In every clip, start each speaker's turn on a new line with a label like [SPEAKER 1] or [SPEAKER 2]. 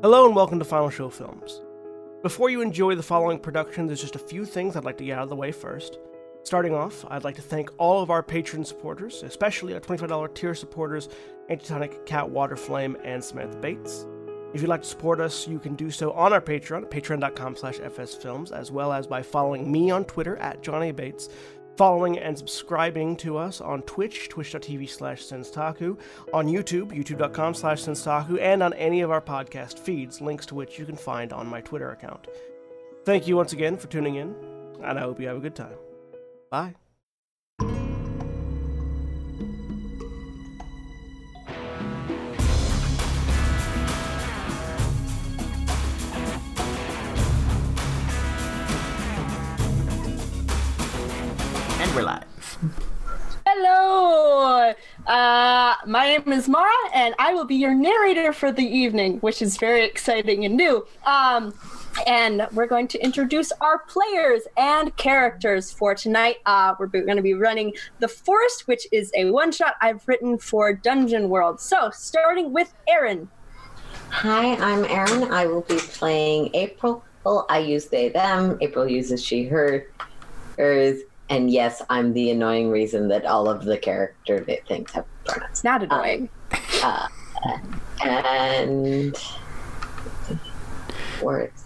[SPEAKER 1] Hello and welcome to Final Show Films. Before you enjoy the following production, there's just a few things I'd like to get out of the way first. Starting off, I'd like to thank all of our patron supporters, especially our $25 tier supporters, Antitonic, Cat Waterflame, and Samantha Bates. If you'd like to support us, you can do so on our Patreon patreon.com slash fsfilms, as well as by following me on Twitter at Johnny Bates, following and subscribing to us on Twitch, twitch.tv slash senstaku, on YouTube, youtube.com slash senstaku, and on any of our podcast feeds, links to which you can find on my Twitter account. Thank you once again for tuning in, and I hope you have a good time. Bye.
[SPEAKER 2] Uh, my name is Mara, and I will be your narrator for the evening, which is very exciting and new. Um, and we're going to introduce our players and characters for tonight. Uh, we're going to be running The Forest, which is a one shot I've written for Dungeon World. So, starting with Erin.
[SPEAKER 3] Hi, I'm Erin. I will be playing April. Well, I use they, them. April uses she, her, hers. And yes, I'm the annoying reason that all of the character things have pronouns.
[SPEAKER 2] Not annoying.
[SPEAKER 3] Uh, and words.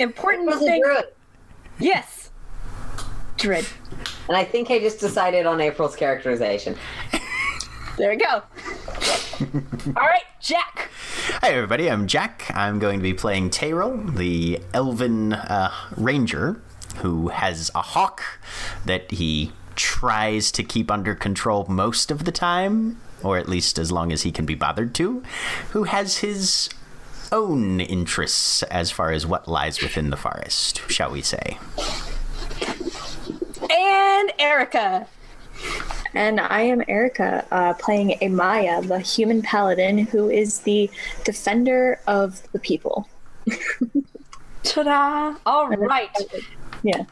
[SPEAKER 2] Important
[SPEAKER 3] April's
[SPEAKER 2] thing.
[SPEAKER 3] druid.
[SPEAKER 2] Yes. Dread.
[SPEAKER 3] And I think I just decided on April's characterization.
[SPEAKER 2] There we go. All right, Jack.
[SPEAKER 4] Hi, everybody. I'm Jack. I'm going to be playing Teyril, the elven uh, ranger who has a hawk that he tries to keep under control most of the time, or at least as long as he can be bothered to, who has his own interests as far as what lies within the forest, shall we say.
[SPEAKER 2] And Erica.
[SPEAKER 5] And I am Erica, uh, playing Amaya, the human paladin who is the defender of the people.
[SPEAKER 2] Ta-da! All right.
[SPEAKER 5] Yeah.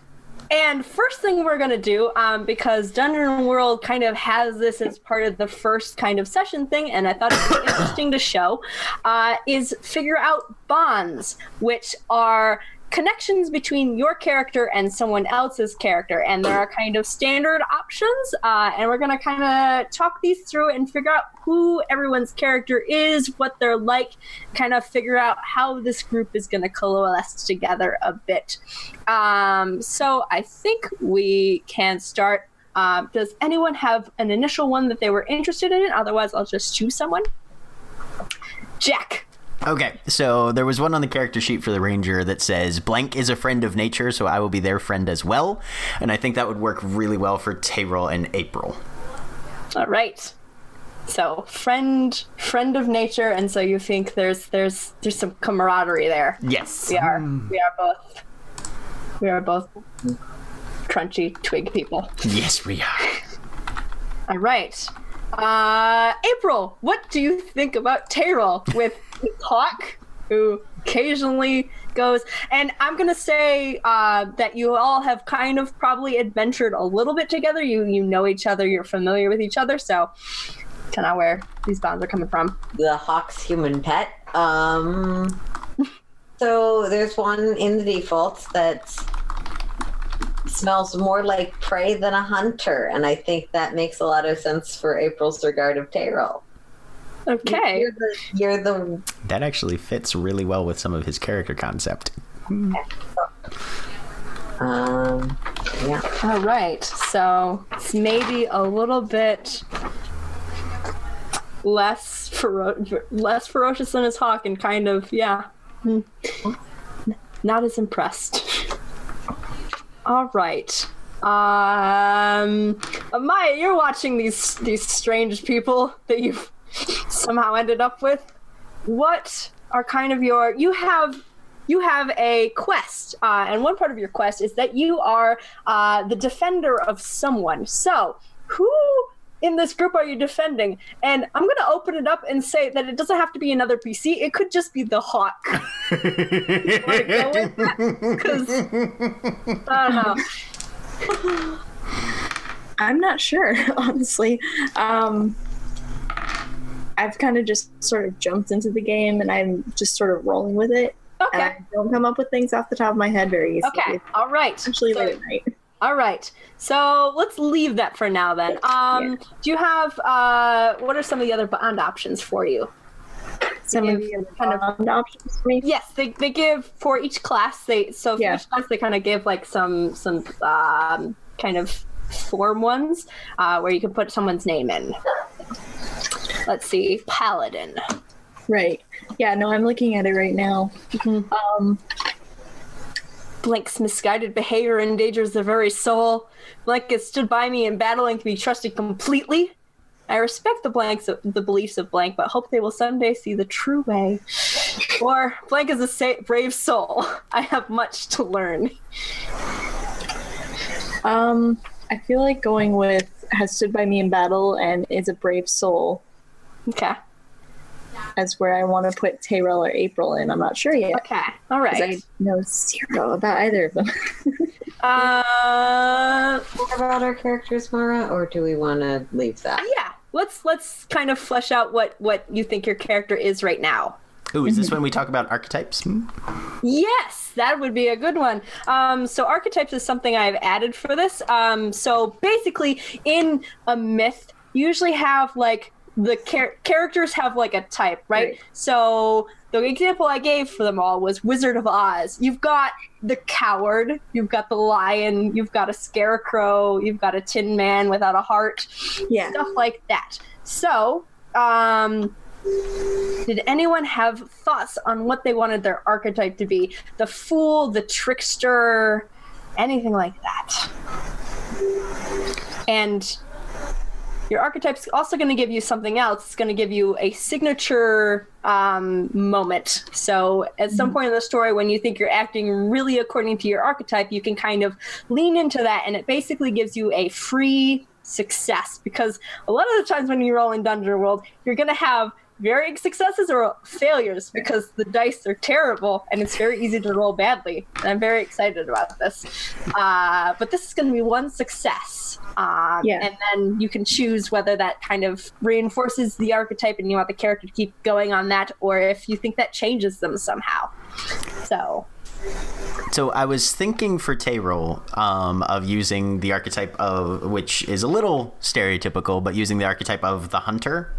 [SPEAKER 2] And first thing we're gonna do, um, because Dungeon World kind of has this as part of the first kind of session thing, and I thought it would be interesting to show, uh, is figure out bonds, which are connections between your character and someone else's character, and there are kind of standard options, uh, and we're gonna kind of talk these through and figure out who everyone's character is, what they're like, kind of figure out how this group is gonna coalesce together a bit. Um, so I think we can start. Um, does anyone have an initial one that they were interested in? Otherwise, I'll just choose someone. Jack.
[SPEAKER 4] Okay, so there was one on the character sheet for the ranger that says blank is a friend of nature, so I will be their friend as well, and I think that would work really well for Teyril and April.
[SPEAKER 2] All right. So friend, friend of nature, and so you think there's there's there's some camaraderie there.
[SPEAKER 4] Yes.
[SPEAKER 2] We are we are both we are both crunchy twig people.
[SPEAKER 4] Yes, we are.
[SPEAKER 2] All right. Uh, April, what do you think about Teyril with Hawk, who occasionally goes? And I'm gonna say uh, that you all have kind of probably adventured a little bit together. You you know each other. You're familiar with each other. So, kind of where these bonds are coming from.
[SPEAKER 3] The hawk's human pet. Um, so there's one in the defaults that smells more like prey than a hunter, and I think that makes a lot of sense for April's regard of Teyril.
[SPEAKER 2] Okay.
[SPEAKER 3] You're the, you're the
[SPEAKER 4] That actually fits really well with some of his character concept.
[SPEAKER 3] um, yeah.
[SPEAKER 2] All right. So it's maybe a little bit less fero- less ferocious than his hawk, and kind of yeah, hmm. not as impressed. All right. Um, Maya, you're watching these these strange people that you've somehow ended up with. What are kind of your you have you have a quest, uh, and one part of your quest is that you are uh, the defender of someone. So, who in this group are you defending? And I'm going to open it up and say that it doesn't have to be another PC. It could just be the Hawk. Because I don't know.
[SPEAKER 5] I'm not sure, honestly. Um, I've kind of just sort of jumped into the game and I'm just sort of rolling with it. And
[SPEAKER 2] Okay.
[SPEAKER 5] I don't come up with things off the top of my head very easily.
[SPEAKER 2] Okay. All right.
[SPEAKER 5] Especially
[SPEAKER 2] So-
[SPEAKER 5] late at night.
[SPEAKER 2] All right. So let's leave that for now then. Um, Do you have, uh, what are some of the other bond options for you?
[SPEAKER 5] Some of the other
[SPEAKER 2] kind of-
[SPEAKER 5] bond options for me.
[SPEAKER 2] Yes, they, they give for each class. They so for
[SPEAKER 5] Yeah.
[SPEAKER 2] each class they kind of give like some some um, kind of form ones uh, where you can put someone's name in. Let's see, paladin.
[SPEAKER 5] Right. Yeah, no, I'm looking at it right now. Um,
[SPEAKER 2] Blank's misguided behavior endangers the very soul. Blank has stood by me in battle and can be trusted completely. I respect the blanks, the beliefs of Blank, but hope they will someday see the true way. Or Blank is a sa- brave soul. I have much to learn.
[SPEAKER 5] um, I feel like going with has stood by me in battle and is a brave soul
[SPEAKER 2] Okay.
[SPEAKER 5] as where I want to put Teyril or April in. I'm not sure yet.
[SPEAKER 2] Okay. All right.
[SPEAKER 5] I know zero about either of them.
[SPEAKER 2] Uh,
[SPEAKER 3] More about our characters, Mara, or do we want to leave that?
[SPEAKER 2] yeah. Let's let's kind of flesh out what what you think your character is right now.
[SPEAKER 4] Ooh, is this when we talk about archetypes? Hmm?
[SPEAKER 2] Yes, that would be a good one. Um, so archetypes is something I've added for this. Um, so basically, in a myth, you usually have like the char- characters have like a type, right?
[SPEAKER 5] Right.
[SPEAKER 2] So the example I gave for them all was Wizard of Oz. You've got the coward, you've got the lion, you've got a scarecrow, you've got a tin man without a heart,
[SPEAKER 5] yeah.
[SPEAKER 2] stuff like that. So, um, did anyone have thoughts on what they wanted their archetype to be? The fool, the trickster, anything like that. And your archetype's also going to give you something else. It's going to give you a signature um, moment. So, at some point in the story, when you think you're acting really according to your archetype, you can kind of lean into that, and it basically gives you a free success. Because a lot of the times when you roll in Dungeon World, you're going to have varying successes or failures because the dice are terrible and it's very easy to roll badly. And I'm very excited about this. Uh, but this is going to be one success. Um,
[SPEAKER 5] Yeah.
[SPEAKER 2] And then you can choose whether that kind of reinforces the archetype and you want the character to keep going on that, or if you think that changes them somehow. So,
[SPEAKER 4] So I was thinking for Teyril um, of using the archetype of, which is a little stereotypical, but using the archetype of the hunter.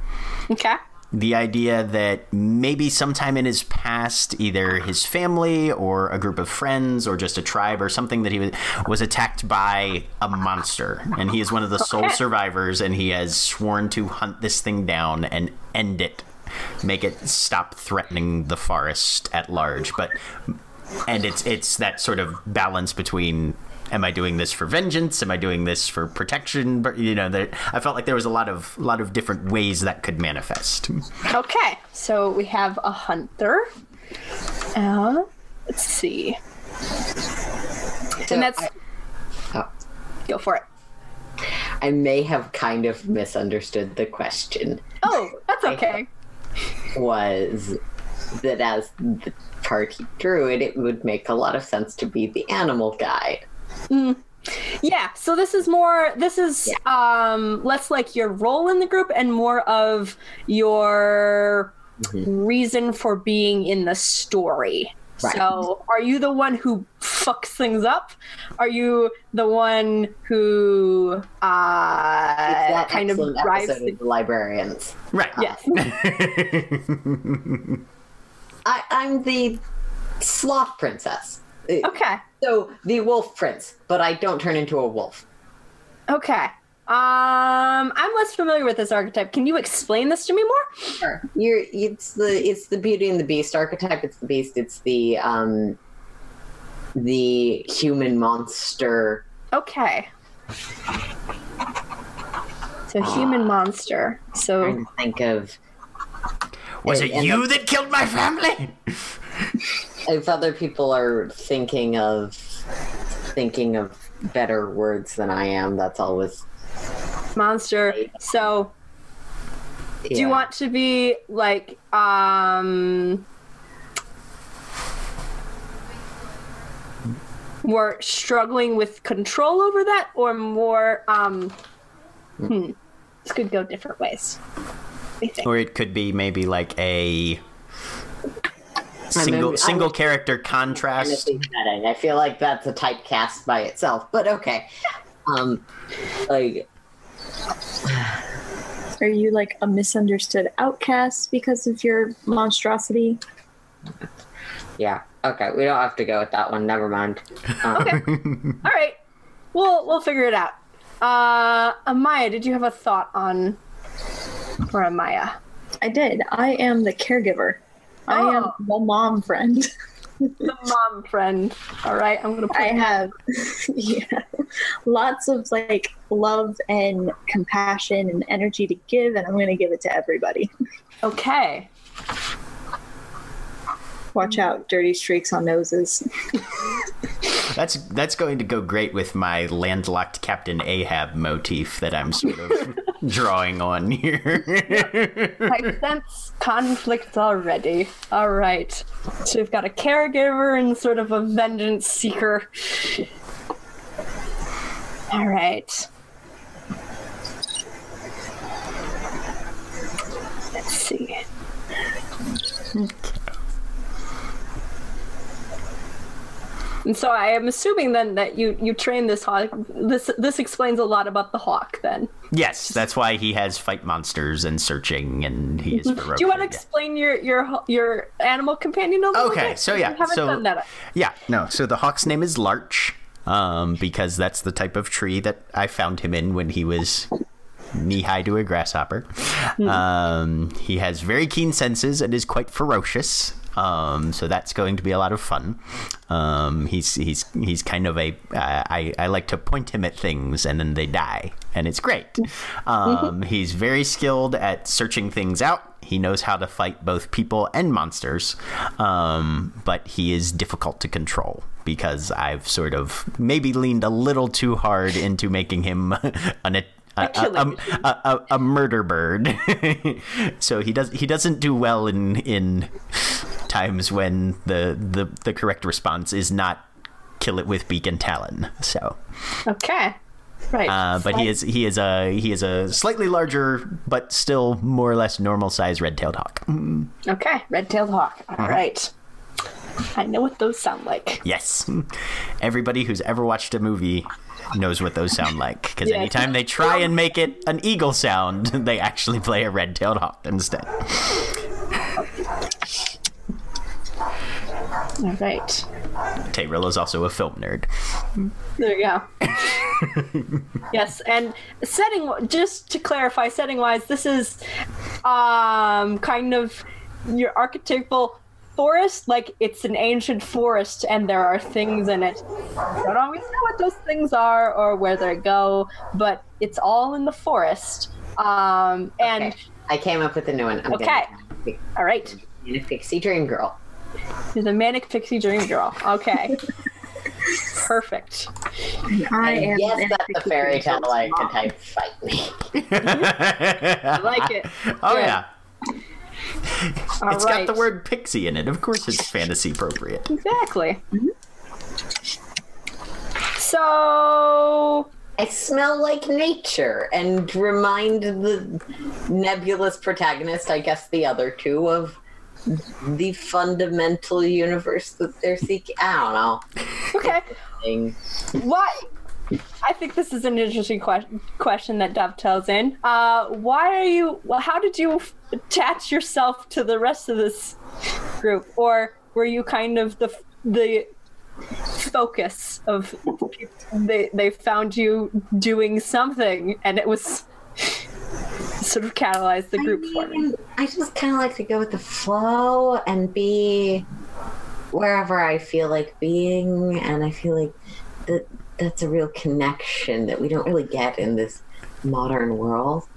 [SPEAKER 2] okay.
[SPEAKER 4] The idea that maybe sometime in his past, either his family or a group of friends or just a tribe or something that he was, was attacked by a monster. And he is one of the sole
[SPEAKER 2] Okay.
[SPEAKER 4] survivors and he has sworn to hunt this thing down and end it. Make it stop threatening the forest at large. But and it's it's that sort of balance between am I doing this for vengeance? Am I doing this for protection? But you know, there, I felt like there was a lot of lot of different ways that could manifest.
[SPEAKER 2] Okay, so we have a hunter. Uh, let's see.
[SPEAKER 3] So
[SPEAKER 2] and that's
[SPEAKER 3] I- oh.
[SPEAKER 2] go for it.
[SPEAKER 3] I may have kind of misunderstood the question.
[SPEAKER 2] Oh, that's okay.
[SPEAKER 3] Was that as the party druid, it it would make a lot of sense to be the animal guide.
[SPEAKER 2] Yeah, so this is more this is um less like your role in the group and more of your reason for being in the story.
[SPEAKER 3] Right.
[SPEAKER 2] So, are you the one who fucks things up? Are you the one who uh
[SPEAKER 3] that
[SPEAKER 2] kind of drives the
[SPEAKER 3] of the librarians.
[SPEAKER 4] Right.
[SPEAKER 2] Yes.
[SPEAKER 3] I, I'm the sloth princess.
[SPEAKER 2] Okay.
[SPEAKER 3] So the wolf prince, but I don't turn into a wolf.
[SPEAKER 2] Okay. Um, I'm less familiar with this archetype. Can you explain this to me more?
[SPEAKER 3] Sure. You're it's the it's the Beauty and the Beast archetype. It's the beast. It's the um the human monster.
[SPEAKER 2] Okay. So human monster. So
[SPEAKER 3] Trying to think of
[SPEAKER 4] Was it
[SPEAKER 3] And-
[SPEAKER 4] you that killed my family?
[SPEAKER 3] if other people are thinking of thinking of better words than I am. That's always.
[SPEAKER 2] monster. So do you want to be like um more struggling with control over that or more um hmm this could go different ways anything.
[SPEAKER 4] Or it could be maybe like a single
[SPEAKER 3] I'm-
[SPEAKER 4] single character contrast.
[SPEAKER 3] fantasy setting. I feel like that's a typecast by itself, but okay. Um, like
[SPEAKER 5] Are you like a misunderstood outcast because of your monstrosity?
[SPEAKER 3] yeah, okay. We don't have to go with that one. Never mind. Um,
[SPEAKER 2] Okay. All right. We'll we'll figure it out. Uh, Amaya, did you have a thought on for Amaya?
[SPEAKER 5] I did. I am the caregiver. I oh. am
[SPEAKER 2] Oh.
[SPEAKER 5] the mom friend.
[SPEAKER 2] The mom friend. All right. I'm gonna.
[SPEAKER 5] I have yeah, lots of like love and compassion and energy to give, and I'm going to give it to everybody.
[SPEAKER 2] Okay.
[SPEAKER 5] Watch out, dirty streaks on noses.
[SPEAKER 4] That's that's going to go great with my landlocked Captain Ahab motif that I'm sort of drawing on here.
[SPEAKER 2] I sense conflict already. All right. So we've got a caregiver and sort of a vengeance seeker. All right. Let's see. And so I am assuming then that you you train this hawk. This this explains a lot about the hawk. Then
[SPEAKER 4] yes, that's why he has fight monsters and searching, and he is ferocious.
[SPEAKER 2] do you want to explain your your your animal companion a little
[SPEAKER 4] Okay,
[SPEAKER 2] bit?
[SPEAKER 4] Okay, so yeah, so yeah, no. So the hawk's name is Larch, um, because that's the type of tree that I found him in when he was knee high to a grasshopper. Um, he has very keen senses and is quite ferocious. Um, so that's going to be a lot of fun. Um, he's he's he's kind of a uh, I I like to point him at things and then they die and it's great. Um, he's very skilled at searching things out. He knows how to fight both people and monsters, um, but he is difficult to control because I've sort of maybe leaned a little too hard into making him an a, a, a, a, murder bird. so he does he doesn't do well in in times when the the, the correct response is not kill it with beak and talon. So,
[SPEAKER 2] Okay. Right.
[SPEAKER 4] uh, but he is he is a he is a slightly larger but still more or less normal size red-tailed hawk.
[SPEAKER 2] Okay. Red-tailed hawk. All right. I know what those sound like.
[SPEAKER 4] Yes, everybody who's ever watched a movie knows what those sound like because
[SPEAKER 2] Yeah.
[SPEAKER 4] anytime they try and make it an eagle sound, they actually play a red-tailed hawk instead.
[SPEAKER 2] All right.
[SPEAKER 4] Teyril is also a film nerd.
[SPEAKER 2] There you go. yes, and setting just to clarify, setting wise, this is um kind of your archetypal forest, like it's an ancient forest and there are things in it. I don't always know what those things are or where they go, but it's all in the forest. Um and
[SPEAKER 3] okay. I came up with a new one. I'm
[SPEAKER 2] Okay.
[SPEAKER 3] Gonna,
[SPEAKER 2] all right.
[SPEAKER 3] a pixie dream girl.
[SPEAKER 2] You're the manic pixie dream girl. Okay. Perfect.
[SPEAKER 5] I am.
[SPEAKER 3] yes,
[SPEAKER 5] an
[SPEAKER 3] that's a fairy tale
[SPEAKER 5] I
[SPEAKER 3] can type Fight me.
[SPEAKER 2] I like it.
[SPEAKER 4] Oh
[SPEAKER 2] Good.
[SPEAKER 4] yeah.
[SPEAKER 2] All
[SPEAKER 4] It's got the word pixie in it. Of course it's fantasy appropriate.
[SPEAKER 2] Exactly. So
[SPEAKER 3] I smell like nature and remind the nebulous protagonist, I guess the other two, of the fundamental universe that they're seeking. I don't know.
[SPEAKER 2] okay,
[SPEAKER 3] Thing.
[SPEAKER 2] why? I think this is an interesting question. Question that dovetails in. Uh, why are you? Well, how did you f- attach yourself to the rest of this group, or were you kind of the the focus of? They they found you doing something, and it was sort of catalyzed the group for me.
[SPEAKER 3] mean, I just kind of like to go with the flow and be wherever I feel like being, and I feel like that that's a real connection that we don't really get in this modern world.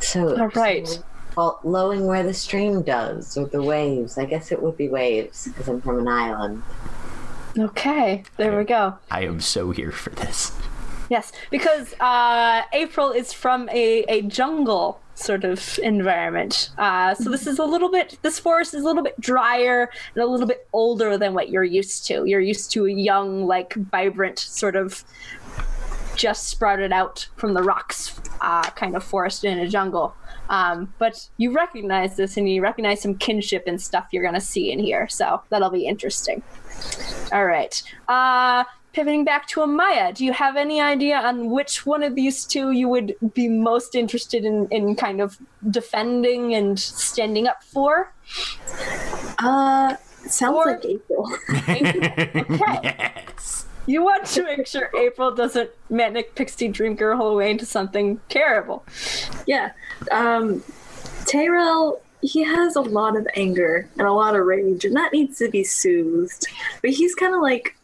[SPEAKER 3] So,
[SPEAKER 2] All right.
[SPEAKER 3] so flowing where the stream does, or the waves. I guess it would be waves because I'm from an island.
[SPEAKER 2] Okay, there we go.
[SPEAKER 4] I am so here for this.
[SPEAKER 2] Yes, because uh, April is from a, a jungle sort of environment. Uh, so this is a little bit, this forest is a little bit drier and a little bit older than what you're used to. You're used to a young, like vibrant sort of just sprouted out from the rocks, uh, kind of forest in a jungle. Um, but you recognize this and you recognize some kinship and stuff you're going to see in here. So that'll be interesting. All right. Uh, pivoting back to Amaya, do you have any idea on which one of these two you would be most interested in, in kind of defending and standing up for?
[SPEAKER 5] Uh, sounds
[SPEAKER 2] Or-
[SPEAKER 5] like April.
[SPEAKER 2] Okay.
[SPEAKER 4] yes.
[SPEAKER 2] You want to make sure April doesn't manic pixie dream girl her way into something terrible.
[SPEAKER 5] yeah. Um, Teyril, he has a lot of anger and a lot of rage, and that needs to be soothed. But he's kind of like,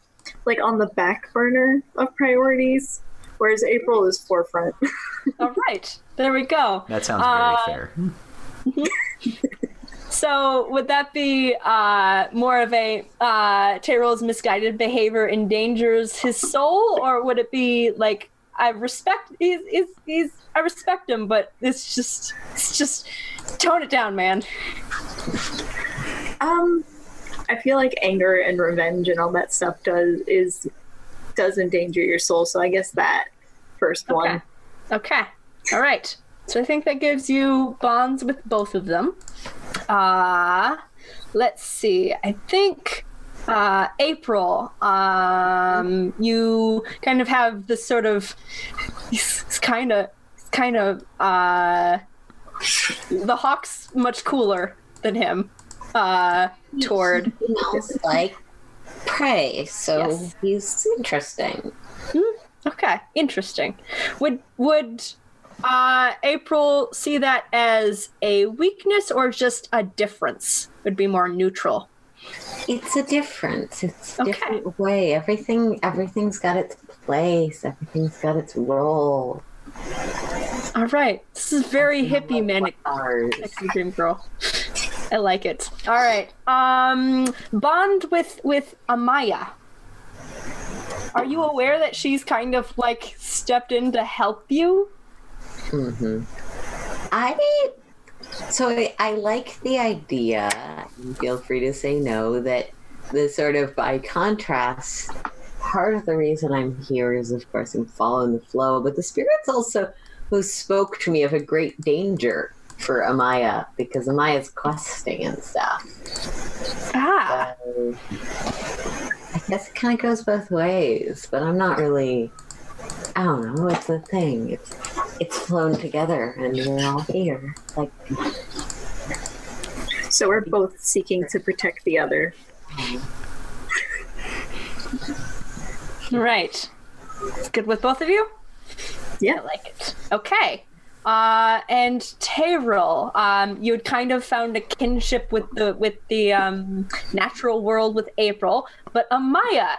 [SPEAKER 5] like on the back burner of priorities, whereas April is forefront.
[SPEAKER 2] All right, there we go.
[SPEAKER 4] That sounds
[SPEAKER 2] Uh,
[SPEAKER 4] very fair.
[SPEAKER 2] So would that be uh, more of a uh, Teyril's misguided behavior endangers his soul, or would it be like I respect he's, he's, he's I respect him, but it's just it's just tone it down, man.
[SPEAKER 5] Um, I feel like anger and revenge and all that stuff does is does endanger your soul. So I guess that first one.
[SPEAKER 2] Okay. All right. So I think that gives you bonds with both of them. Uh let's see. I think uh April, um you kind of have this sort of it's kind of kind of uh the hawk's much cooler than him uh toward
[SPEAKER 3] smells like prey, so
[SPEAKER 2] Yes.
[SPEAKER 3] he's interesting.
[SPEAKER 2] Okay, interesting. Would would uh, April see that as a weakness or just a difference? Would be more neutral.
[SPEAKER 3] It's a difference. It's a
[SPEAKER 2] Okay.
[SPEAKER 3] different way. Everything everything's got its place. Everything's got its role.
[SPEAKER 2] All right, this is very hippie manic dream girl. I like it. All right, um, bond with with Amaya. Are you aware that she's kind of like stepped in to help you?
[SPEAKER 3] Hmm I so I, I like the idea. Feel free to say no. That the sort of by contrast, part of the reason I'm here is, of course, I'm following the flow. But the spirits also who spoke to me of a great danger for Amaya because Amaya's questing and stuff.
[SPEAKER 2] Ah,
[SPEAKER 3] So I guess it kind of goes both ways, but I'm not really. I don't know. It's a thing. It's it's flown together, and we're all here. Like
[SPEAKER 5] So we're both seeking to protect the other.
[SPEAKER 2] right. It's good with both of you.
[SPEAKER 5] Yeah.
[SPEAKER 2] I like it. Okay. Uh, and Teyril, um, you had kind of found a kinship with the with the um, natural world with April, but Amaya,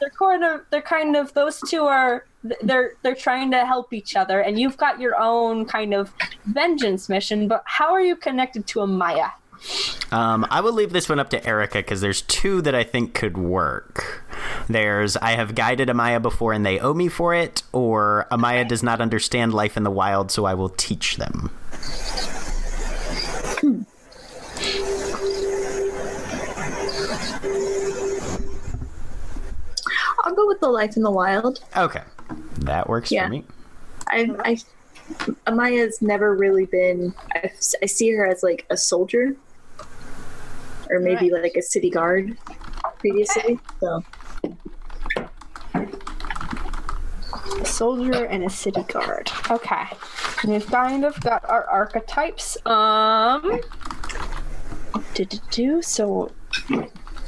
[SPEAKER 2] they're kind of they're kind of those two are they're they're trying to help each other, and you've got your own kind of vengeance mission. But how are you connected to Amaya?
[SPEAKER 4] Um, I will leave this one up to Erica because there's two that I think could work. There's I have guided Amaya before and they owe me for it, or Amaya does not understand life in the wild, so I will teach them.
[SPEAKER 5] I'll go with the life in the wild.
[SPEAKER 4] Okay, that works
[SPEAKER 5] Yeah.
[SPEAKER 4] for me.
[SPEAKER 5] I, I, Amaya's never really been. I, I see her as like a soldier, or maybe
[SPEAKER 2] Right.
[SPEAKER 5] like a city guard previously. So
[SPEAKER 2] a soldier and a city guard. Okay. We've kind of got our archetypes. Um do do do so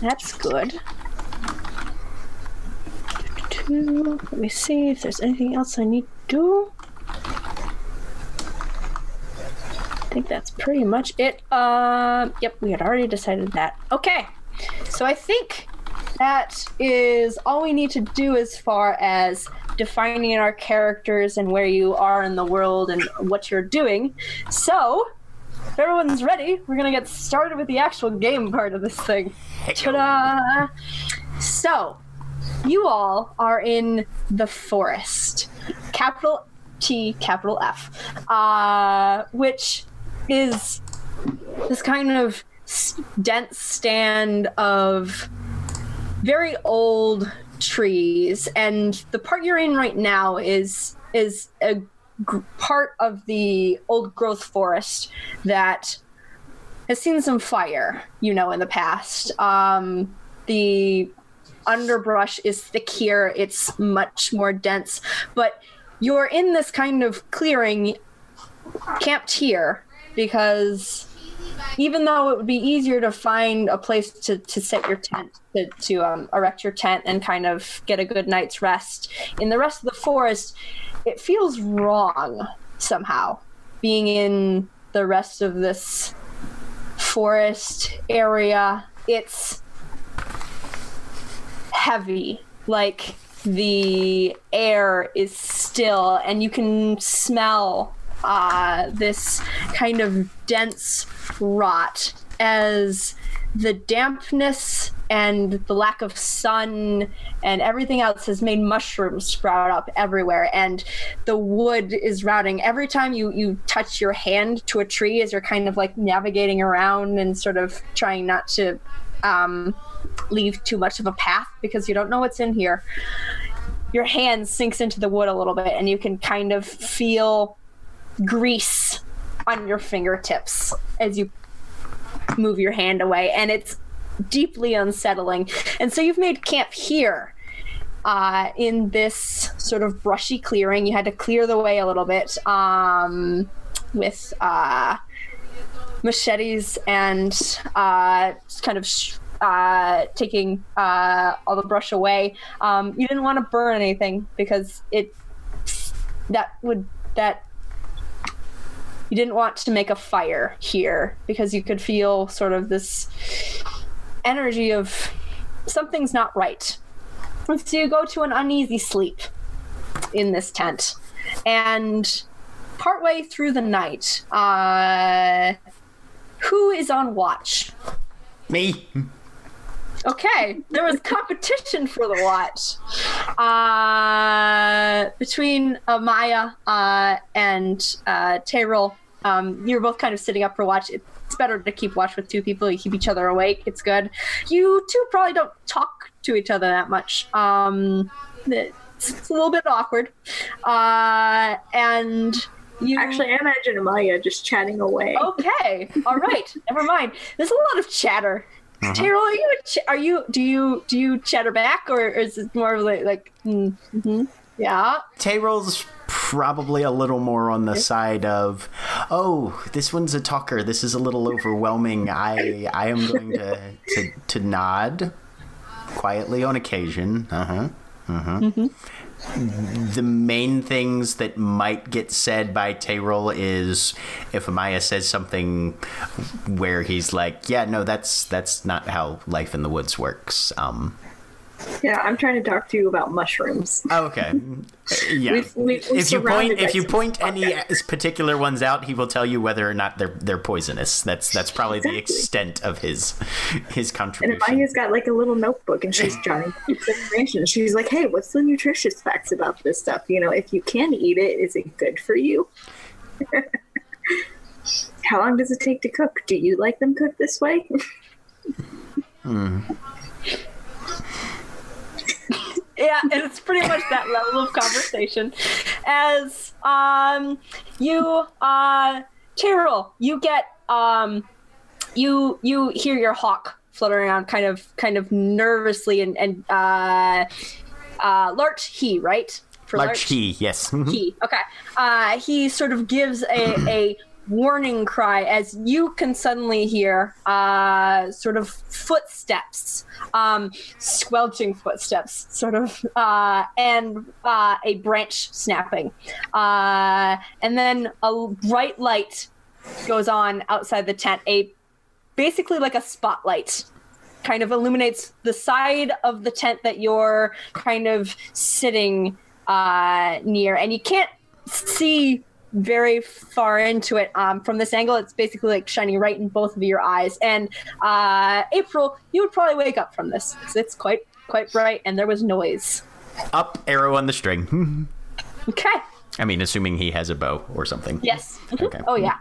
[SPEAKER 2] that's good. Let me see if there's anything else I need to do. I think that's pretty much it. Um yep, we had already decided that. Okay. So I think that is all we need to do as far as defining our characters and where you are in the world and what you're doing. So, if everyone's ready, we're gonna get started with the actual game part of this thing. Ta-da! So, you all are in the forest, capital T, capital F, uh, which is this kind of dense stand of very old trees, and the part you're in right now is is a gr- part of the old growth forest that has seen some fire, you know, in the past. Um, the underbrush is thick here, it's much more dense, but you're in this kind of clearing camped here because even though it would be easier to find a place to, to set your tent, to, to um, erect your tent and kind of get a good night's rest, in the rest of the forest, it feels wrong somehow being in the rest of this forest area. It's heavy, like the air is still, and you can smell uh, this kind of dense rot as the dampness and the lack of sun and everything else has made mushrooms sprout up everywhere. And the wood is rotting. Every time you you touch your hand to a tree as you're kind of like navigating around and sort of trying not to um, leave too much of a path because you don't know what's in here. Your hand sinks into the wood a little bit and you can kind of feel grease on your fingertips as you move your hand away and it's deeply unsettling. And so you've made camp here uh, in this sort of brushy clearing. You had to clear the way a little bit um, with uh, machetes and uh, kind of sh- uh, taking uh, all the brush away um, you didn't want to burn anything because it that would that you didn't want to make a fire here because you could feel sort of this energy of something's not right. So you go to an uneasy sleep in this tent. And partway through the night, uh, who is on watch?
[SPEAKER 4] Me.
[SPEAKER 2] Okay, there was competition for the watch uh, between uh, Maya uh, and uh, Teyril. Um, you're both kind of sitting up for watch. It's better to keep watch with two people. You keep each other awake. It's good. You two probably don't talk to each other that much. Um, it's a little bit awkward. Uh, and you
[SPEAKER 5] Actually, I imagine Amaya just chatting away.
[SPEAKER 2] Okay. All right. Never mind. There's a lot of chatter.
[SPEAKER 4] Uh-huh.
[SPEAKER 2] Teyril, are you? A ch- are you? Do you? Do you chatter back, or is it more of like, like mm-hmm, yeah?
[SPEAKER 4] Teyril's probably a little more on the side of, oh, this one's a talker. This is a little overwhelming. I I am going to to, to nod quietly on occasion. Uh huh. Uh huh. The main things that might get said by Teyril is if Amaya says something where he's like, "Yeah, no, that's that's not how life in the woods works." Um,
[SPEAKER 5] Yeah, I'm trying to talk to you about mushrooms.
[SPEAKER 4] Okay. Yeah.
[SPEAKER 5] We've- we- we're
[SPEAKER 4] if you point if you point any particular ones out, he will tell you whether or not they're they're poisonous. That's that's probably the extent of his his contribution.
[SPEAKER 5] And
[SPEAKER 4] contribution.
[SPEAKER 5] Amaya's got like a little notebook and she's jotting information. She's like, hey, what's the nutritious facts about this stuff? You know, if you can eat it, is it good for you? How long does it take to cook? Do you like them cooked this way? Hmm.
[SPEAKER 2] Yeah, and it's pretty much that level of conversation. As um, you, uh, Teyril, you get um, you you hear your hawk fluttering around, kind of kind of nervously, and and uh, uh, Larch he right for
[SPEAKER 4] lurch he, yes.
[SPEAKER 2] he. Okay. Uh, he sort of gives a, a warning cry as you can suddenly hear uh, sort of footsteps, um, squelching footsteps, sort of, uh, and uh, a branch snapping. Uh, and then a bright light goes on outside the tent, a basically like a spotlight kind of illuminates the side of the tent that you're kind of sitting uh, near, and you can't see very far into it um, from this angle. It's basically like shining right in both of your eyes. And uh, April, you would probably wake up from this. 'cause It's quite quite bright, and there was noise.
[SPEAKER 4] Up arrow on the string.
[SPEAKER 2] Okay.
[SPEAKER 4] I mean, assuming he has a bow or something.
[SPEAKER 2] Yes. Mhm.
[SPEAKER 4] Okay.
[SPEAKER 2] Oh yeah.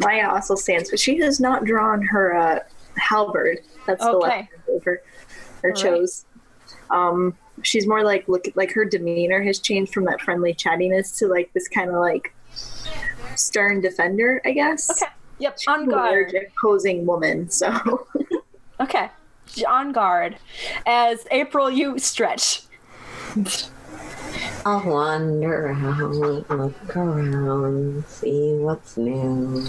[SPEAKER 5] Maya also stands, but she has not drawn her uh, halberd. That's the
[SPEAKER 2] Okay.
[SPEAKER 5] weapon I gave her or
[SPEAKER 2] right.
[SPEAKER 5] chose. Um, she's more like look like her demeanor has changed from that friendly chattiness to like this kind of like stern defender, I guess.
[SPEAKER 2] Okay. Yep.
[SPEAKER 5] She's
[SPEAKER 2] On guard.
[SPEAKER 5] allergic posing woman, so
[SPEAKER 2] Okay. On guard. As April, you stretch.
[SPEAKER 3] I'll wander around, look around, see what's new.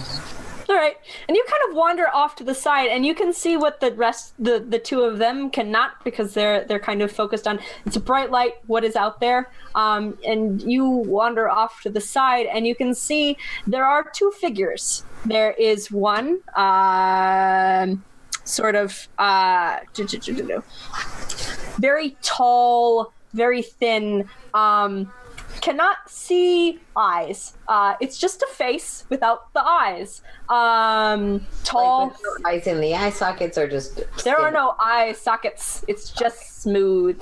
[SPEAKER 2] All right, and you kind of wander off to the side, and you can see what the rest, the the two of them cannot, because they're they're kind of focused on. It's a bright light. What is out there? Um, and you wander off to the side, and you can see there are two figures. There is one, um, sort of, uh, very tall, very thin. Um, cannot see eyes. Uh, it's just a face without the eyes. Um, tall.
[SPEAKER 3] Like no eyes in the eye sockets are just
[SPEAKER 2] there are no eye sockets. It's just smooth.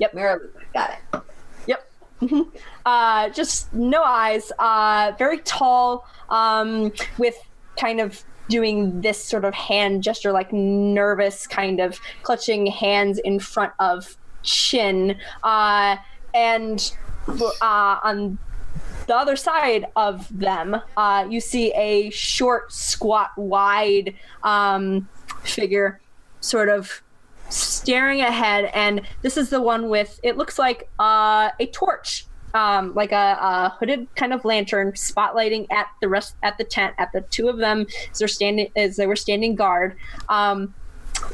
[SPEAKER 2] Yep.
[SPEAKER 3] Mirror. Got it.
[SPEAKER 2] Yep. uh, just no eyes. Uh, very tall. Um, with kind of doing this sort of hand gesture, like nervous, kind of clutching hands in front of chin. Uh, and uh, on the other side of them, uh, you see a short, squat, wide um, figure, sort of staring ahead. And this is the one with it looks like uh, a torch, um, like a, a hooded kind of lantern, spotlighting at the rest at the tent at the two of them as they're standing as they were standing guard. Um,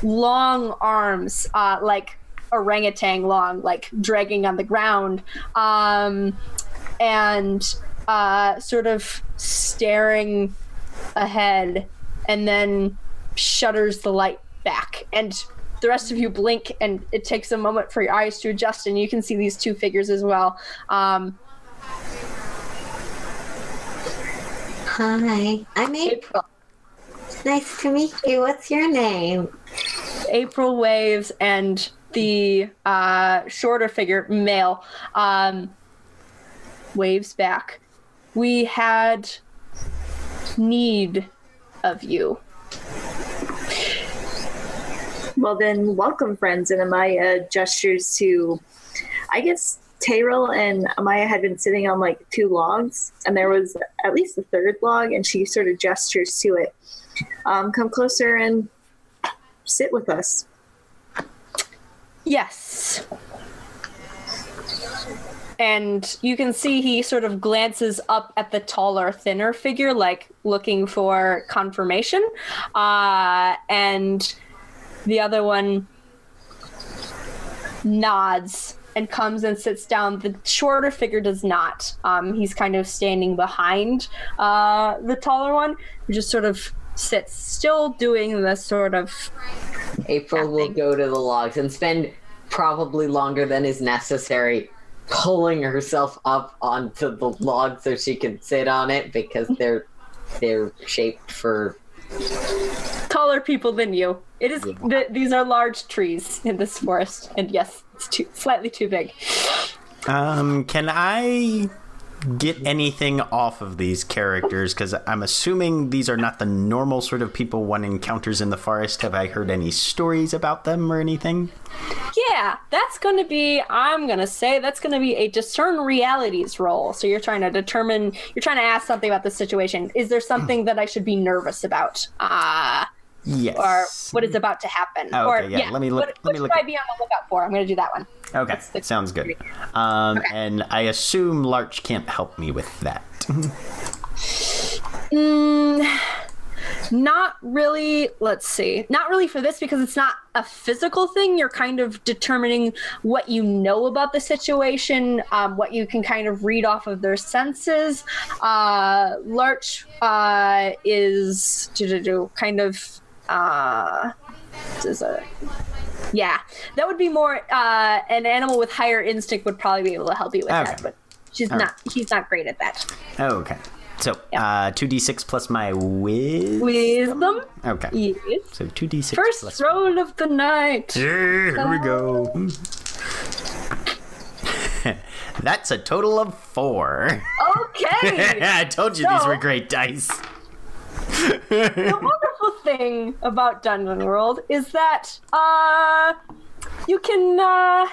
[SPEAKER 2] long arms, uh, like orangutan long, like dragging on the ground, um, and uh, sort of staring ahead, and then shutters the light back. And the rest of you blink, and it takes a moment for your eyes to adjust, and you can see these two figures as well. Um,
[SPEAKER 3] Hi, I'm April. Nice to meet you. What's your name?
[SPEAKER 2] April waves and the uh, shorter figure, male, um, waves back. We had need of you.
[SPEAKER 5] well then welcome friends and Amaya gestures to I guess Teyril and Amaya had been sitting on like two logs and there was at least a third log and she sort of gestures to it. Um, come closer and sit with us.
[SPEAKER 2] Yes. And you can see he sort of glances up at the taller, thinner figure, like looking for confirmation. Uh, and the other one nods and comes and sits down. The shorter figure does not. Um, he's kind of standing behind uh, the taller one, who just sort of sits, still doing the sort of
[SPEAKER 3] April will go to the logs and spend probably longer than is necessary pulling herself up onto the log so she can sit on it because they're they're shaped for
[SPEAKER 2] taller people than you. It is. Th- these are large trees in this forest, and yes, it's too slightly too big.
[SPEAKER 4] Um, can I get anything off of these characters? Because I'm assuming these are not the normal sort of people one encounters in the forest. Have I heard any stories about them or anything?
[SPEAKER 2] Yeah, that's going to be. I'm going to say that's going to be a discern realities roll. So you're trying to determine. You're trying to ask something about the situation. Is there something that I should be nervous about? Ah.
[SPEAKER 4] Yes.
[SPEAKER 2] or what is about to happen?
[SPEAKER 4] Oh,
[SPEAKER 2] or
[SPEAKER 4] okay, yeah, let me look-
[SPEAKER 2] What,
[SPEAKER 4] let
[SPEAKER 2] what
[SPEAKER 4] me
[SPEAKER 2] should
[SPEAKER 4] look-
[SPEAKER 2] I be on the lookout for? I'm going to do that one.
[SPEAKER 4] Okay,
[SPEAKER 2] the-
[SPEAKER 4] sounds good. Um, And I assume Larch can't help me with that.
[SPEAKER 2] Mm, not really. Let's see. Not really for this because it's not a physical thing. You're kind of determining what you know about the situation, um, what you can kind of read off of their senses. Uh, Larch uh, is kind of. Uh, is a yeah, that would be more uh, an animal with higher instinct would probably be able to help you with
[SPEAKER 4] Okay.
[SPEAKER 2] that, but she's
[SPEAKER 4] All right.
[SPEAKER 2] not. He's not great at that.
[SPEAKER 4] Okay. So, uh, 2d6 plus my wiz.
[SPEAKER 2] Wisdom.
[SPEAKER 4] Okay.
[SPEAKER 2] Yes.
[SPEAKER 4] So 2d6
[SPEAKER 2] First
[SPEAKER 4] plus.
[SPEAKER 2] roll of the night.
[SPEAKER 4] Yeah, here we go. That's a total of four.
[SPEAKER 2] Okay.
[SPEAKER 4] I told you these were great dice.
[SPEAKER 2] The wonderful thing about Dungeon World is that uh you can uh,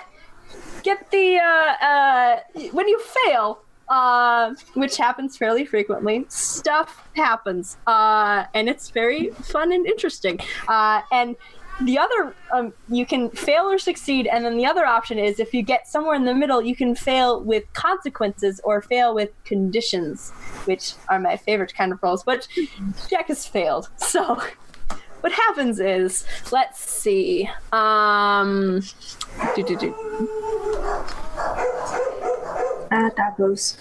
[SPEAKER 2] get the uh, uh, when you fail, uh, which happens fairly frequently. Stuff happens, uh, and it's very fun and interesting. And the other, um, you can fail or succeed, and then the other option is if you get somewhere in the middle, you can fail with consequences or fail with conditions, which are my favorite kind of rolls. But Jack has failed, so what happens is, let's see. Um, do, do, do.
[SPEAKER 5] Ah, Davos.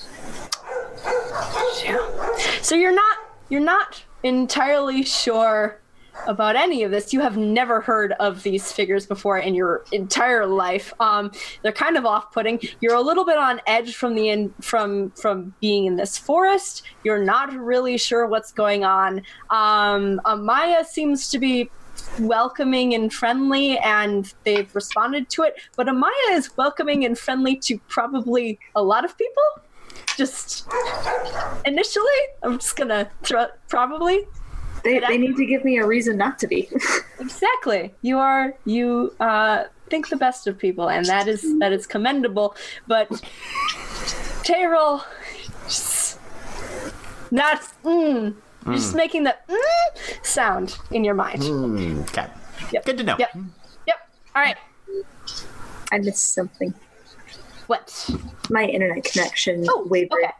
[SPEAKER 2] So you're not you're not entirely sure about any of this. You have never heard of these figures before in your entire life. Um, they're kind of off-putting. You're a little bit on edge from the in, from from being in this forest. You're not really sure what's going on. Um, Amaya seems to be welcoming and friendly, and they've responded to it. But Amaya is welcoming and friendly to probably a lot of people. Just initially, I'm just gonna throw probably
[SPEAKER 5] They, they need to give me a reason not to be.
[SPEAKER 2] Exactly. You are you uh think the best of people and that is that is commendable, but Teyril just not mm, you're just making the mm sound in your mind.
[SPEAKER 4] Hmm, okay.
[SPEAKER 2] Yep.
[SPEAKER 4] Good to know.
[SPEAKER 2] Yep. Yep. All right.
[SPEAKER 5] I missed something.
[SPEAKER 2] What?
[SPEAKER 5] My internet connection
[SPEAKER 2] Oh,
[SPEAKER 5] wavered.
[SPEAKER 2] okay.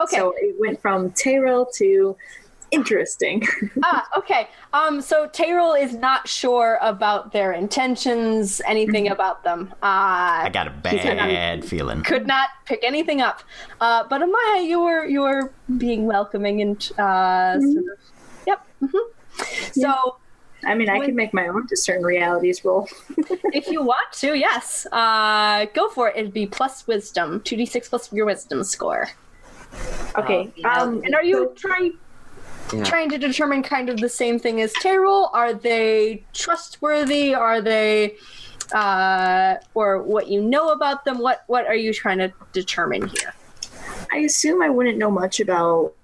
[SPEAKER 2] Okay.
[SPEAKER 5] So it went from Teyril to interesting.
[SPEAKER 2] ah, okay. Um, so Teyril is not sure about their intentions, anything about them. Uh,
[SPEAKER 4] I got a bad feeling.
[SPEAKER 2] could not pick anything up. Uh, but Amaya, you were you were being welcoming and uh, sort of, yep. hmm So
[SPEAKER 5] I mean, I
[SPEAKER 2] When-
[SPEAKER 5] can make my own discern realities roll.
[SPEAKER 2] if you want to, yes, uh, go for it. It'd be plus wisdom, two d six plus your wisdom score.
[SPEAKER 5] Okay.
[SPEAKER 3] Um,
[SPEAKER 5] Um,
[SPEAKER 2] And are you trying
[SPEAKER 3] Yeah.
[SPEAKER 2] trying to determine kind of the same thing as Teyril? Are they trustworthy? Are they uh, or what you know about them? What what are you trying to determine here?
[SPEAKER 5] I assume I wouldn't know much about,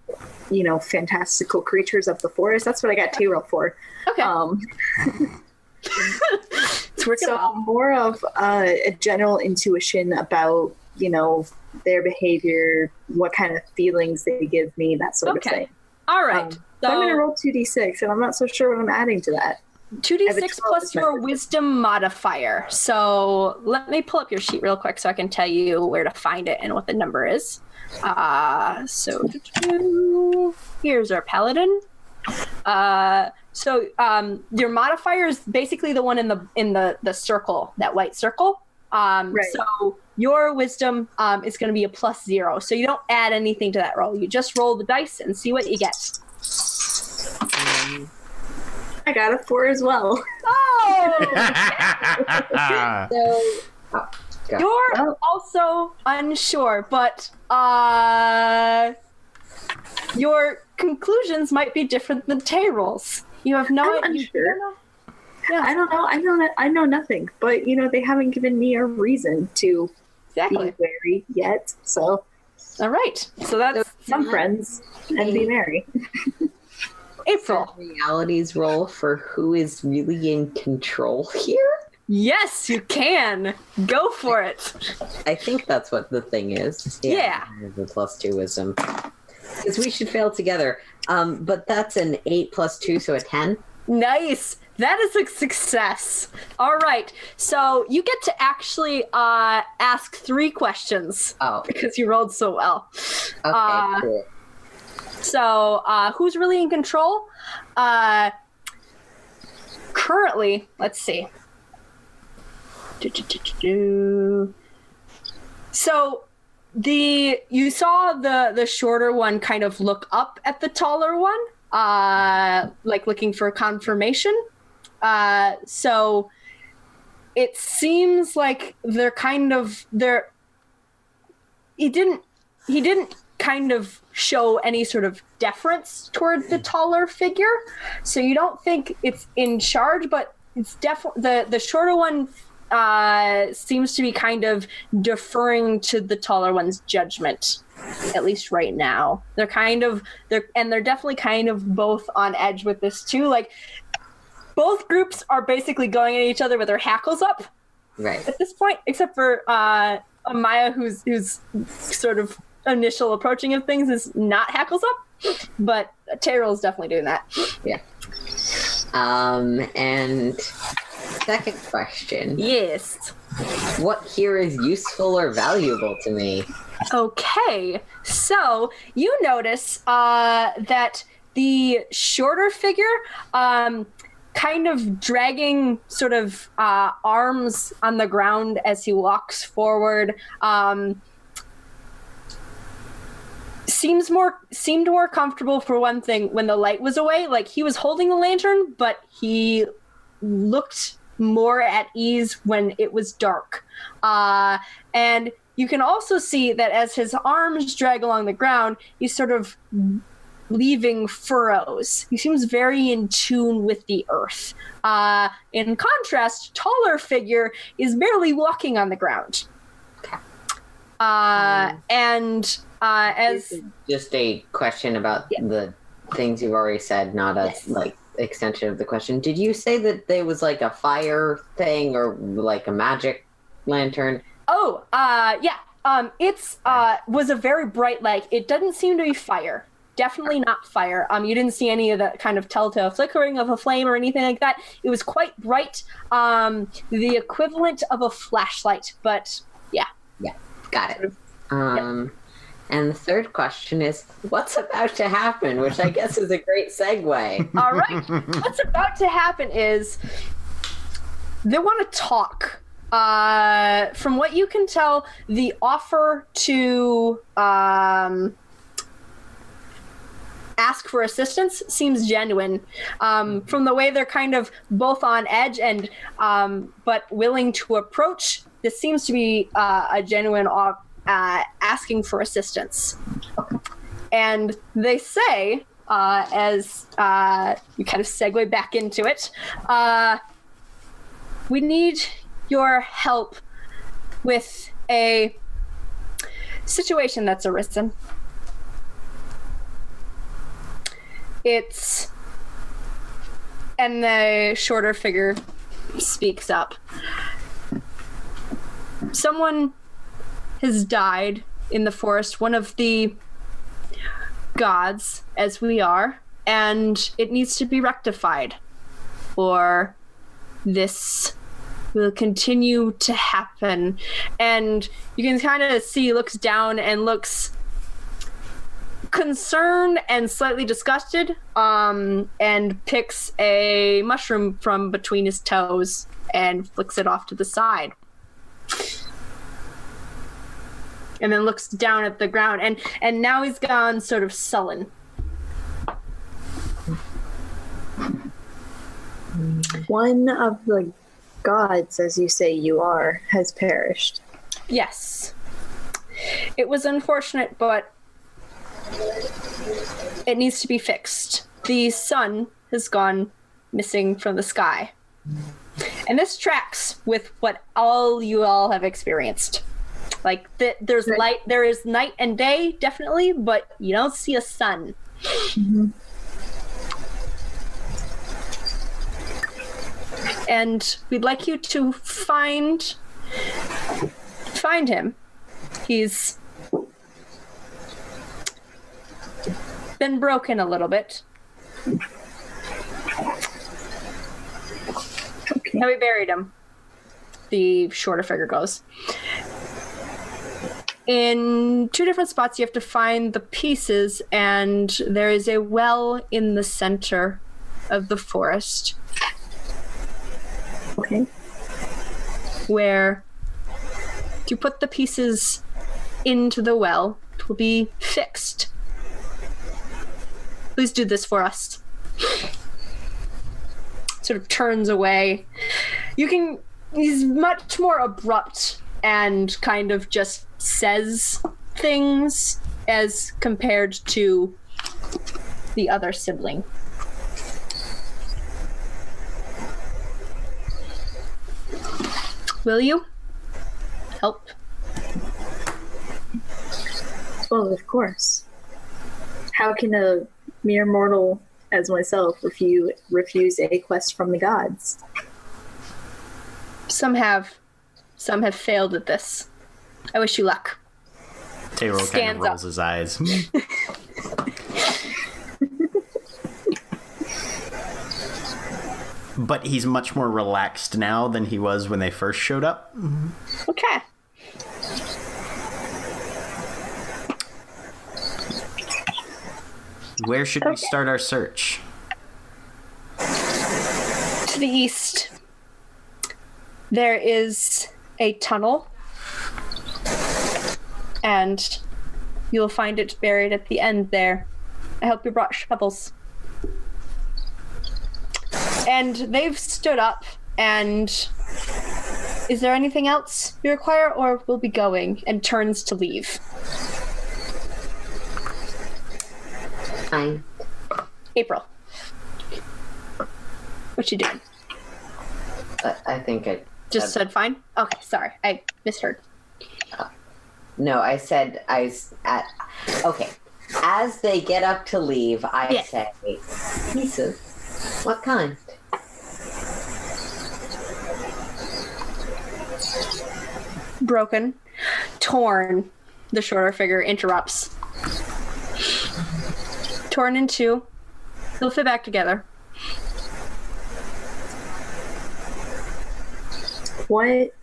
[SPEAKER 5] you know, fantastical creatures of the forest. That's what I got Teyril for.
[SPEAKER 2] Okay,
[SPEAKER 5] Um,
[SPEAKER 2] it's working
[SPEAKER 5] so
[SPEAKER 2] well.
[SPEAKER 5] more of uh, a general intuition about, you know, their behavior, what kind of feelings they give me, that sort
[SPEAKER 2] Okay.
[SPEAKER 5] of thing.
[SPEAKER 2] All right.
[SPEAKER 5] Um, So I'm going to roll 2d6, and I'm not so sure what I'm adding to that. 2d6
[SPEAKER 2] plus your wisdom modifier. So let me pull up your sheet real quick so I can tell you where to find it and what the number is. Uh, so here's our paladin. Uh, so um, your modifier is basically the one in the in the the circle, that white circle. Um,
[SPEAKER 5] Right.
[SPEAKER 2] So your wisdom um, is going to be a plus zero. So you don't add anything to that roll. You just roll the dice and see what you get.
[SPEAKER 5] I got a 4 as well.
[SPEAKER 2] Oh!
[SPEAKER 3] So,
[SPEAKER 2] You're
[SPEAKER 5] Well-
[SPEAKER 2] also unsure, but uh, your conclusions might be different than Teyril's. You have no
[SPEAKER 5] I'm
[SPEAKER 2] idea.
[SPEAKER 5] unsure.
[SPEAKER 2] You
[SPEAKER 5] I don't know. I know. I know nothing. But you know, they haven't given me a reason to
[SPEAKER 2] Exactly.
[SPEAKER 5] be wary yet. So
[SPEAKER 2] All right. So that's
[SPEAKER 5] some friends and be merry.
[SPEAKER 2] April.
[SPEAKER 3] realities roll for who is really in control here?
[SPEAKER 2] Yes, you can. Go for it.
[SPEAKER 3] I think that's what the thing is.
[SPEAKER 2] Yeah.
[SPEAKER 3] The plus two wisdom. Because we should fail together. Um, but that's an eight plus two, so a ten.
[SPEAKER 2] Nice. That is a success. All right. So you get to actually uh, ask three questions
[SPEAKER 3] Oh,
[SPEAKER 2] because you rolled so well.
[SPEAKER 3] okay,
[SPEAKER 2] Uh,
[SPEAKER 3] cool.
[SPEAKER 2] So, uh, who's really in control? Uh, currently, let's see. Do-do-do-do-do. So, the you saw the the shorter one kind of look up at the taller one, uh, like looking for confirmation. Uh, so, it seems like they're kind of they're. He didn't. He didn't kind of show any sort of deference toward the taller figure. So you don't think it's in charge, but it's definitely the the shorter one uh, seems to be kind of deferring to the taller one's judgment. At least right now, they're kind of they're and they're definitely kind of both on edge with this too. Like both groups are basically going at each other with their hackles up.
[SPEAKER 3] Right.
[SPEAKER 2] at this point, except for uh, Maya, who's who's sort of initial approaching of things is not hackles up, but Teyril is definitely doing that. Yeah.
[SPEAKER 3] Um, and second question:
[SPEAKER 2] Yes.
[SPEAKER 3] What here is useful or valuable to me?
[SPEAKER 2] Okay, so you notice uh, that the shorter figure, um, kind of dragging sort of uh, arms on the ground as he walks forward, um, seems more seemed more comfortable for one thing when the light was away. Like he was holding the lantern, but he looked more at ease when it was dark. Uh, and you can also see that as his arms drag along the ground, he's sort of leaving furrows. He seems very in tune with the earth. Uh, in contrast, taller figure is barely walking on the ground. Uh, and uh, as
[SPEAKER 3] Just a question about
[SPEAKER 2] Yeah.
[SPEAKER 3] the things you've already said, not a
[SPEAKER 2] Yes.
[SPEAKER 3] like extension of the question. Did you say that there was like a fire thing or like a magic lantern?
[SPEAKER 2] Oh, uh, yeah. Um, it's uh, was a very bright light. It doesn't seem to be fire. Definitely not fire. Um, you didn't see any of the kind of telltale flickering of a flame or anything like that. It was quite bright. Um, the equivalent of a flashlight, but yeah.
[SPEAKER 3] Yeah, got it. Um, and the third question is, what's about to happen? Which I guess is a great segue.
[SPEAKER 2] All right. What's about to happen is they want to talk. Uh, from what you can tell, the offer to um, ask for assistance seems genuine. Um, from the way they're kind of both on edge and um, but willing to approach, this seems to be uh, a genuine uh, uh, asking for assistance. And they say, uh, as uh, we kind of segue back into it, uh, we need your help with a situation that's arisen. It's. And the shorter figure speaks up. Someone has died in the forest, one of the gods, as we are, and it needs to be rectified. Or this will continue to happen. And you can kind of see looks down and looks concerned and slightly disgusted um, and picks a mushroom from between his toes and flicks it off to the side and then looks down at the ground and and now he's gone sort of sullen
[SPEAKER 5] One of the gods, as you say you are, has perished.
[SPEAKER 2] Yes. It was unfortunate, but it needs to be fixed. The sun has gone missing from the sky. And this tracks with what all you all have experienced. Like th- there's light, there is night and day, definitely, but you don't see a sun. Mm-hmm. And we'd like you to find find him. He's been broken a little bit.
[SPEAKER 5] Okay.
[SPEAKER 2] Now we buried him. The shorter figure goes. In two different spots, you have to find the pieces, and there is a well in the center of the forest
[SPEAKER 5] Okay.
[SPEAKER 2] where if you put the pieces into the well, it will be fixed. Please do this for us. Sort of turns away. You can. He's much more abrupt and kind of just says things as compared to the other sibling. Will you help?
[SPEAKER 5] Well, of course. How can a mere mortal as myself refuse refuse a quest from the gods?
[SPEAKER 2] Some have Some have failed at this. I wish you luck.
[SPEAKER 4] Teyril kind of
[SPEAKER 2] Stands
[SPEAKER 4] rolls
[SPEAKER 2] up.
[SPEAKER 4] his eyes. but he's much more relaxed now than he was when they first showed up.
[SPEAKER 2] Okay.
[SPEAKER 4] Where should we start our search?
[SPEAKER 2] To the east, there is a tunnel, and you'll find it buried at the end there. I hope you brought shovels. And they've stood up, and is there anything else you require, or we'll be going? And turns to leave.
[SPEAKER 3] Fine.
[SPEAKER 2] April. What you doing?
[SPEAKER 3] I, I think I.
[SPEAKER 2] Just said fine? Okay, sorry. I misheard.
[SPEAKER 3] Uh, no, I said I. At, okay. As they get up to leave, I
[SPEAKER 2] Yeah.
[SPEAKER 3] say, pieces. What kind?
[SPEAKER 2] broken, torn. The shorter figure interrupts. Torn in two. They'll fit back together.
[SPEAKER 5] What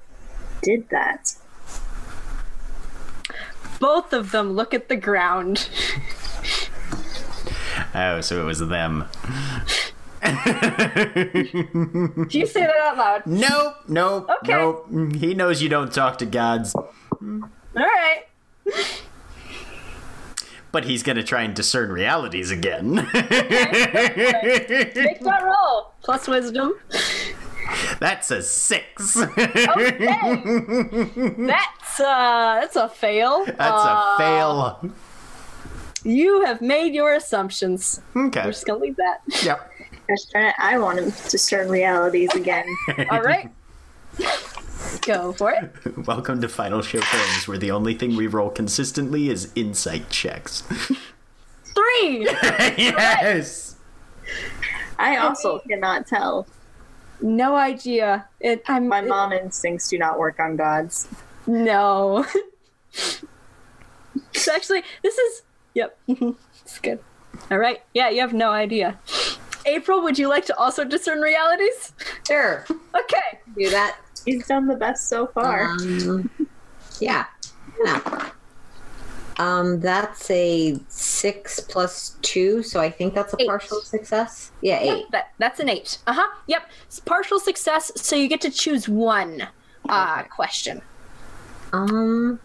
[SPEAKER 5] did that?
[SPEAKER 2] Both of them look at the ground.
[SPEAKER 4] Oh, so it was them.
[SPEAKER 2] Do you say that out loud?
[SPEAKER 4] Nope, nope,
[SPEAKER 2] Okay.
[SPEAKER 4] nope. He knows you don't talk to gods,
[SPEAKER 2] All right.
[SPEAKER 4] But he's gonna try and discern realities again.
[SPEAKER 2] Make that roll. Plus wisdom.
[SPEAKER 4] That's a six. okay.
[SPEAKER 2] That's uh that's a fail.
[SPEAKER 4] That's
[SPEAKER 2] Uh,
[SPEAKER 4] a fail.
[SPEAKER 2] You have made your assumptions.
[SPEAKER 4] Okay.
[SPEAKER 2] We're just gonna leave that.
[SPEAKER 4] Yep.
[SPEAKER 5] Gosh darn it, I want him to discern realities again.
[SPEAKER 2] All right. Go for it.
[SPEAKER 4] Welcome to Final Show Films, where the only thing we roll consistently is insight checks.
[SPEAKER 2] Three.
[SPEAKER 4] yes.
[SPEAKER 5] I also cannot tell.
[SPEAKER 2] No idea. It. I'm.
[SPEAKER 5] My
[SPEAKER 2] it-
[SPEAKER 5] mom instincts do not work on gods.
[SPEAKER 2] No. so actually, this is. Yep. it's good. All right. Yeah, you have no idea. April, would you like to also discern realities?
[SPEAKER 3] Sure.
[SPEAKER 2] Okay.
[SPEAKER 3] Do that.
[SPEAKER 5] He's done the best so far.
[SPEAKER 3] Um, yeah. Yeah. Um, that's a six plus two, so I think that's a
[SPEAKER 2] Eight.
[SPEAKER 3] partial success. Yeah, eight.
[SPEAKER 2] Yep, that, that's an eight. Uh huh. Yep. It's partial success, so you get to choose one uh, question.
[SPEAKER 3] Um.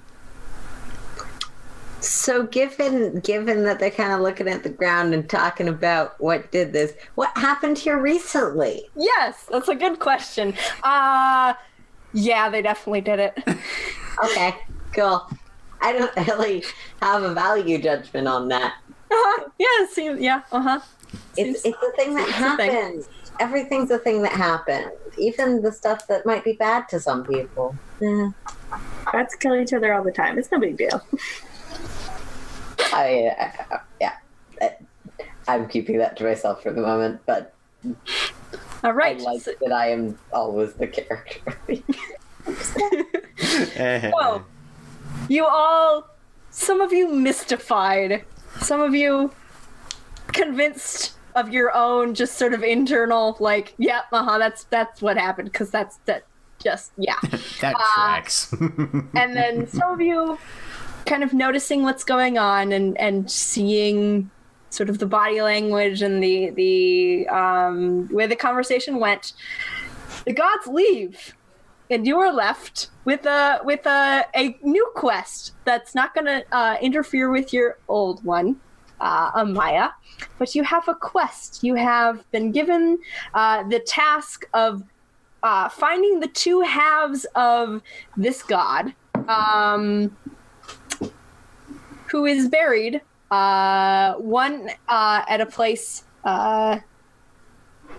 [SPEAKER 3] So given given that they're kind of looking at the ground and talking about what did this, what happened here recently?
[SPEAKER 2] Yes, that's a good question. Uh, yeah, they definitely did it.
[SPEAKER 3] Okay, cool. I don't really have a value judgment on that.
[SPEAKER 2] Uh-huh. Yeah, it seems, yeah, uh huh.
[SPEAKER 3] It's it's a thing that
[SPEAKER 2] a thing.
[SPEAKER 3] happens. Everything's a thing that happened. Even the stuff that might be bad to some people. Yeah.
[SPEAKER 5] Gods kill each other all the time. It's no big deal.
[SPEAKER 3] I, uh, yeah. I'm keeping that to myself for the moment, but
[SPEAKER 2] All
[SPEAKER 3] I
[SPEAKER 2] right.
[SPEAKER 3] like
[SPEAKER 2] so-
[SPEAKER 3] that I am always the character.
[SPEAKER 2] Whoa. You all, some of you mystified, some of you convinced of your own just sort of internal, like, yeah, uh huh, that's that's what happened, because that's that just yeah.
[SPEAKER 4] That tracks.
[SPEAKER 2] and then some of you kind of noticing what's going on and and seeing sort of the body language and the the um, way the conversation went. The gods leave, and you are left with a with a, a new quest that's not going to uh, interfere with your old one, uh, Amaya. But you have a quest. You have been given uh, the task of uh, finding the two halves of this god, um, who is buried, uh, one uh, at a place uh,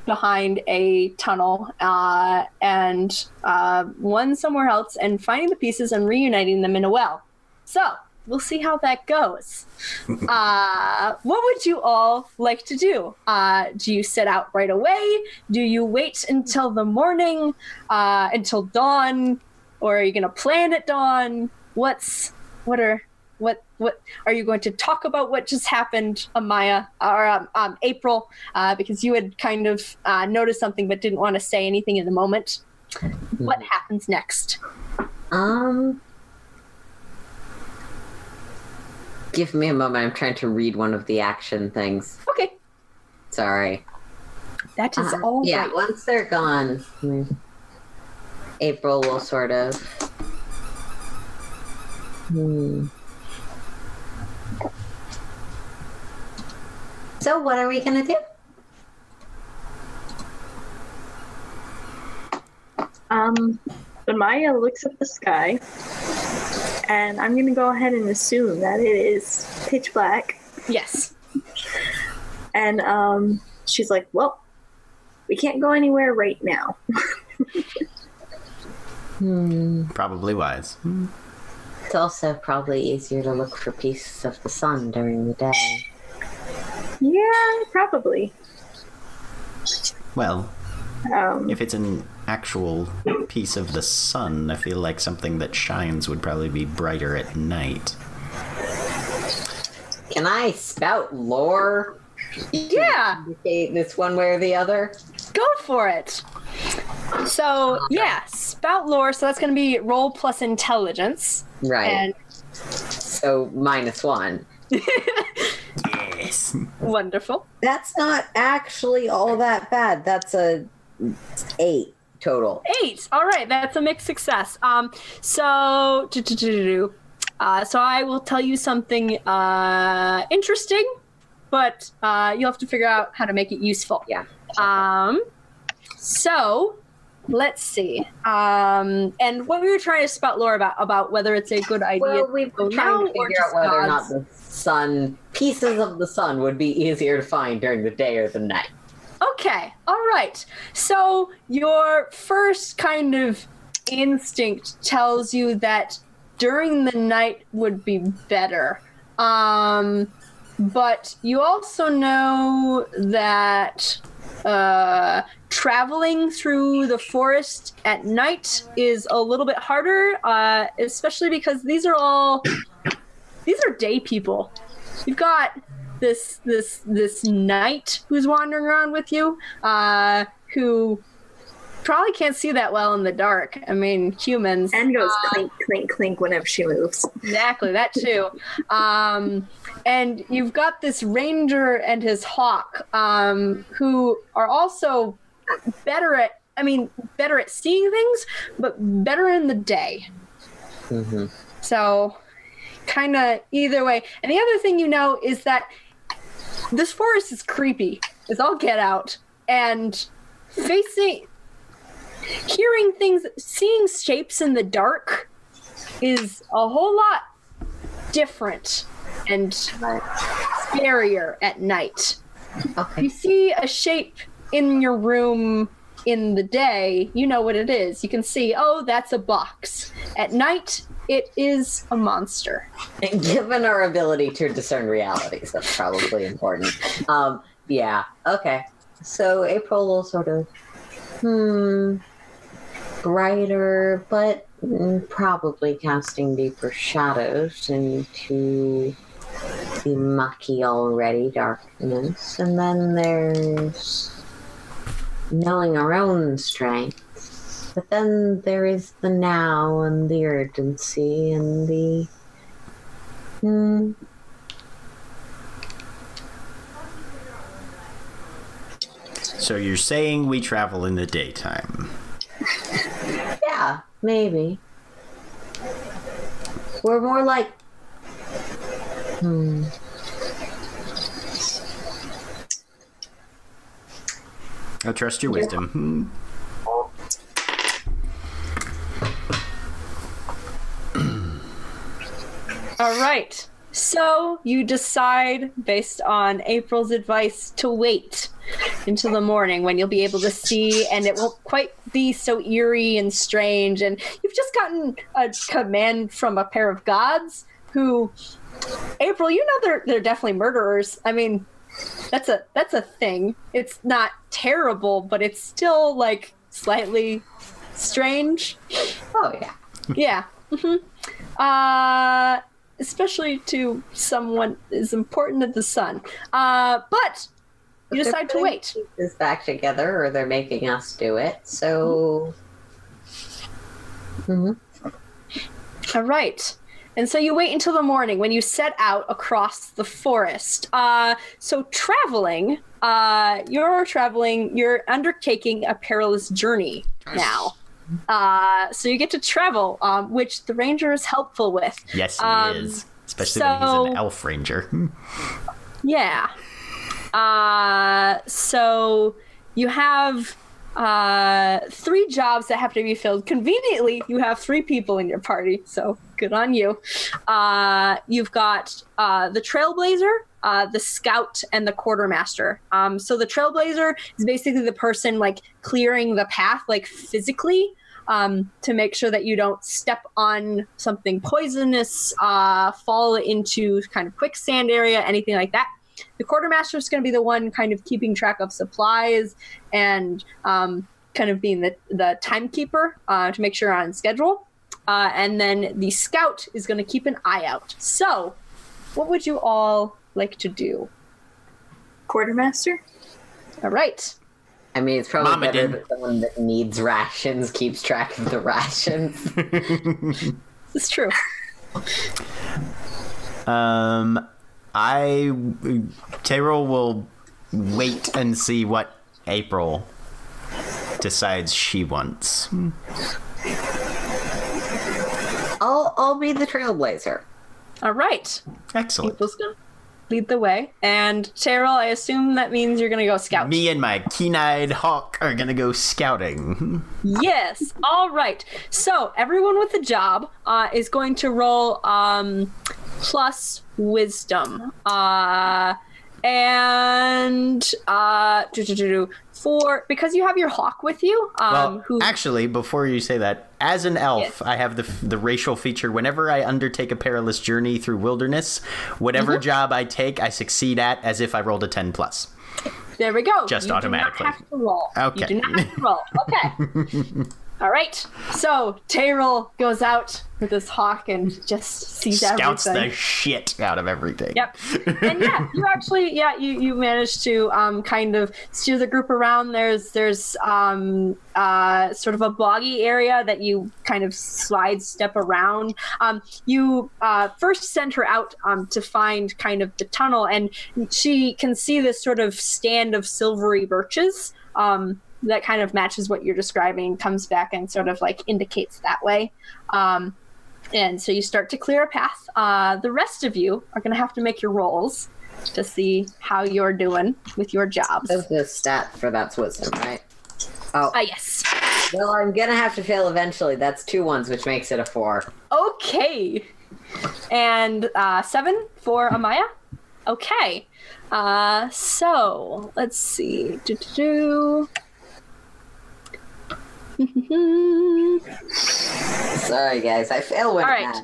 [SPEAKER 2] behind a tunnel, uh, and uh, one somewhere else, and finding the pieces and reuniting them in a well. So we'll see how that goes. uh, what would you all like to do? Uh, do you set out right away? Do you wait until the morning, uh, until dawn? or are you going to plan at dawn? What's what are what what are you going to talk about? What just happened, Amaya or um, um, April? Uh, because you had kind of uh, noticed something but didn't want to say anything in the moment. What happens next?
[SPEAKER 3] Um, give me a moment. I'm trying to read one of the action things.
[SPEAKER 2] Okay,
[SPEAKER 3] Sorry.
[SPEAKER 2] that is
[SPEAKER 3] Uh,
[SPEAKER 2] all
[SPEAKER 3] yeah,
[SPEAKER 2] right.
[SPEAKER 3] once they're gone, April will sort of. Hmm. So, what are we gonna do?
[SPEAKER 5] Um, but Maya looks at the sky, and I'm gonna go ahead and assume that it is pitch black.
[SPEAKER 2] Yes.
[SPEAKER 5] And um, she's like, "Well, we can't go anywhere right now."
[SPEAKER 4] Probably wise.
[SPEAKER 3] It's also probably easier to look for pieces of the sun during the day.
[SPEAKER 5] Yeah, probably.
[SPEAKER 4] Well,
[SPEAKER 5] Um,
[SPEAKER 4] if it's an actual piece of the sun, I feel like something that shines would probably be brighter at night.
[SPEAKER 3] Can I spout lore?
[SPEAKER 2] Yeah.
[SPEAKER 3] Indicate this one way or the other?
[SPEAKER 2] Go for it. So yeah, spout lore. So that's going to be roll plus intelligence,
[SPEAKER 3] Right.
[SPEAKER 2] and
[SPEAKER 3] so minus one.
[SPEAKER 4] Yes.
[SPEAKER 2] wonderful.
[SPEAKER 3] That's not actually all that bad. That's a eight total.
[SPEAKER 2] Eight. All right, that's a mixed success. Um, so. Uh, so I will tell you something uh, interesting, but uh, you'll have to figure out how to make it useful.
[SPEAKER 3] Yeah.
[SPEAKER 2] Um, so let's see. Um, and what we were trying to spout lore about about whether it's a good idea.
[SPEAKER 3] Well, we
[SPEAKER 2] go
[SPEAKER 3] were trying to figure out whether or not the sun, pieces of the sun, would be easier to find during the day or the night.
[SPEAKER 2] Okay, all right. So your first kind of instinct tells you that during the night would be better. Um, but you also know that uh, traveling through the forest at night is a little bit harder, uh, especially because these are all these are day people. You've got this this this knight who's wandering around with you, uh, who probably can't see that well in the dark. I mean, humans.
[SPEAKER 5] and goes clink, clink, clink whenever she moves.
[SPEAKER 2] Exactly, that too. Um, and you've got this ranger and his hawk, um, who are also better at, I mean, better at seeing things, but better in the day.
[SPEAKER 3] Mm-hmm.
[SPEAKER 2] So, kind of either way. And the other thing you know is that this forest is creepy. It's all get out. And facing, hearing things, seeing shapes in the dark is a whole lot different and scarier at night.
[SPEAKER 3] Okay.
[SPEAKER 2] You see a shape in your room in the day, you know what it is. You can see, oh, that's a box. At night, it is a monster.
[SPEAKER 3] And given our ability to discern realities, that's probably important. Um, yeah. Okay. So April will sort of, hmm, brighter, but mm, probably casting deeper shadows into the mucky already darkness. And then there's knowing our own strength. But then there is the now and the urgency and the Hmm.
[SPEAKER 4] So you're saying we travel in the daytime?
[SPEAKER 3] Yeah, maybe. We're more like. Hmm.
[SPEAKER 4] I trust your wisdom. Hmm.
[SPEAKER 2] All right. So you decide, based on April's advice, to wait until the morning when you'll be able to see, and it won't quite be so eerie and strange. And you've just gotten a command from a pair of gods who, April, you know they're they're definitely murderers. I mean, that's a that's a thing. It's not terrible, but it's still like slightly strange.
[SPEAKER 3] Oh, yeah.
[SPEAKER 2] yeah. hmm Uh, especially to someone as important as the sun. Uh, but you
[SPEAKER 3] They're
[SPEAKER 2] decide to wait.
[SPEAKER 3] This back together, or they're making us do it. So, Mhm.
[SPEAKER 2] All right. And so you wait until the morning when you set out across the forest. Uh, so traveling, uh, you're traveling, you're undertaking a perilous journey now. Uh, so you get to travel, um, which the ranger is helpful with.
[SPEAKER 4] Yes, he
[SPEAKER 2] Um,
[SPEAKER 4] is. Especially when he's an elf ranger.
[SPEAKER 2] Yeah. Uh, so you have uh, three jobs that have to be filled. Conveniently, you have three people in your party, so good on you. Uh, you've got uh, the Trailblazer, uh, the Scout, and the Quartermaster. Um, so the Trailblazer is basically the person like clearing the path, like physically. Um, to make sure that you don't step on something poisonous, uh, fall into kind of quicksand area, anything like that the quartermaster is going to be the one kind of keeping track of supplies and um, kind of being the, the timekeeper uh, to make sure you're on schedule. Uh, and then the scout is going to keep an eye out. So, what would you all like to do?
[SPEAKER 5] Quartermaster?
[SPEAKER 2] All right.
[SPEAKER 3] I mean, it's probably
[SPEAKER 4] Mama
[SPEAKER 3] better
[SPEAKER 4] did.
[SPEAKER 3] that someone that needs rations keeps track of the rations.
[SPEAKER 2] it's true.
[SPEAKER 4] Um, I Teyril will wait and see what April decides she wants.
[SPEAKER 3] I'll I'll be the trailblazer.
[SPEAKER 2] All right.
[SPEAKER 4] Excellent.
[SPEAKER 2] April's going to lead the way. And Teyril, I assume that means you're going to go scout.
[SPEAKER 4] Me and my keen-eyed hawk are gonna go scouting.
[SPEAKER 2] Yes. All right. So everyone with a job uh, is going to roll um, plus wisdom, uh, and uh, for because you have your hawk with you. Um,
[SPEAKER 4] Well,
[SPEAKER 2] who
[SPEAKER 4] actually, before you say that, as an elf,
[SPEAKER 2] Yes.
[SPEAKER 4] I have the the racial feature. Whenever I undertake a perilous journey through wilderness, whatever
[SPEAKER 2] Mm-hmm.
[SPEAKER 4] job I take, I succeed at as if I rolled a ten plus.
[SPEAKER 2] there we go.
[SPEAKER 4] Just
[SPEAKER 2] You
[SPEAKER 4] automatically.
[SPEAKER 2] Do not have to roll.
[SPEAKER 4] Okay.
[SPEAKER 2] You do not have to roll. Okay. All right. So Teyril goes out with his hawk and just sees
[SPEAKER 4] Scouts
[SPEAKER 2] everything.
[SPEAKER 4] the shit out of everything.
[SPEAKER 2] Yep. And yeah, you actually yeah, you you managed to um kind of steer the group around. There's there's um uh sort of a boggy area that you kind of slide step around. Um you uh first send her out um to find kind of the tunnel and she can see this sort of stand of silvery birches. Um that kind of matches what you're describing comes back and sort of like indicates that way. Um and so you start to clear a path. Uh, the rest of you are going to have to make your rolls to see how you're doing with your jobs.
[SPEAKER 3] That's the stat for that's wisdom, right? Oh,
[SPEAKER 2] Ah, yes.
[SPEAKER 3] well, I'm gonna have to fail eventually. That's two ones, which makes it a four.
[SPEAKER 2] Okay. And uh, seven for Amaya. Okay. Uh, so let's see. Do-do-do.
[SPEAKER 3] Sorry, guys, I fail when
[SPEAKER 2] All
[SPEAKER 3] it
[SPEAKER 2] right.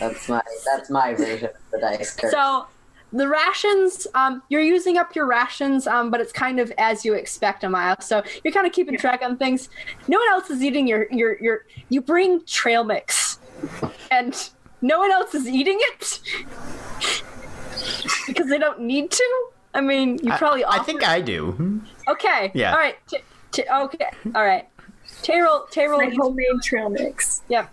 [SPEAKER 3] That's my that's my version of the dice curse.
[SPEAKER 2] So the rations, um, you're using up your rations, um, but it's kind of as you expect, Amaya. So you're kind of keeping track on things. No one else is eating your your your. You bring trail mix, and no one else is eating it because they don't need to. I mean, you probably.
[SPEAKER 4] I
[SPEAKER 2] offer-
[SPEAKER 4] think I do.
[SPEAKER 2] Okay.
[SPEAKER 4] Yeah.
[SPEAKER 2] All right. T- t- okay. All right. Teyril. Teyril.
[SPEAKER 5] My homemade trail mix.
[SPEAKER 2] Yeah,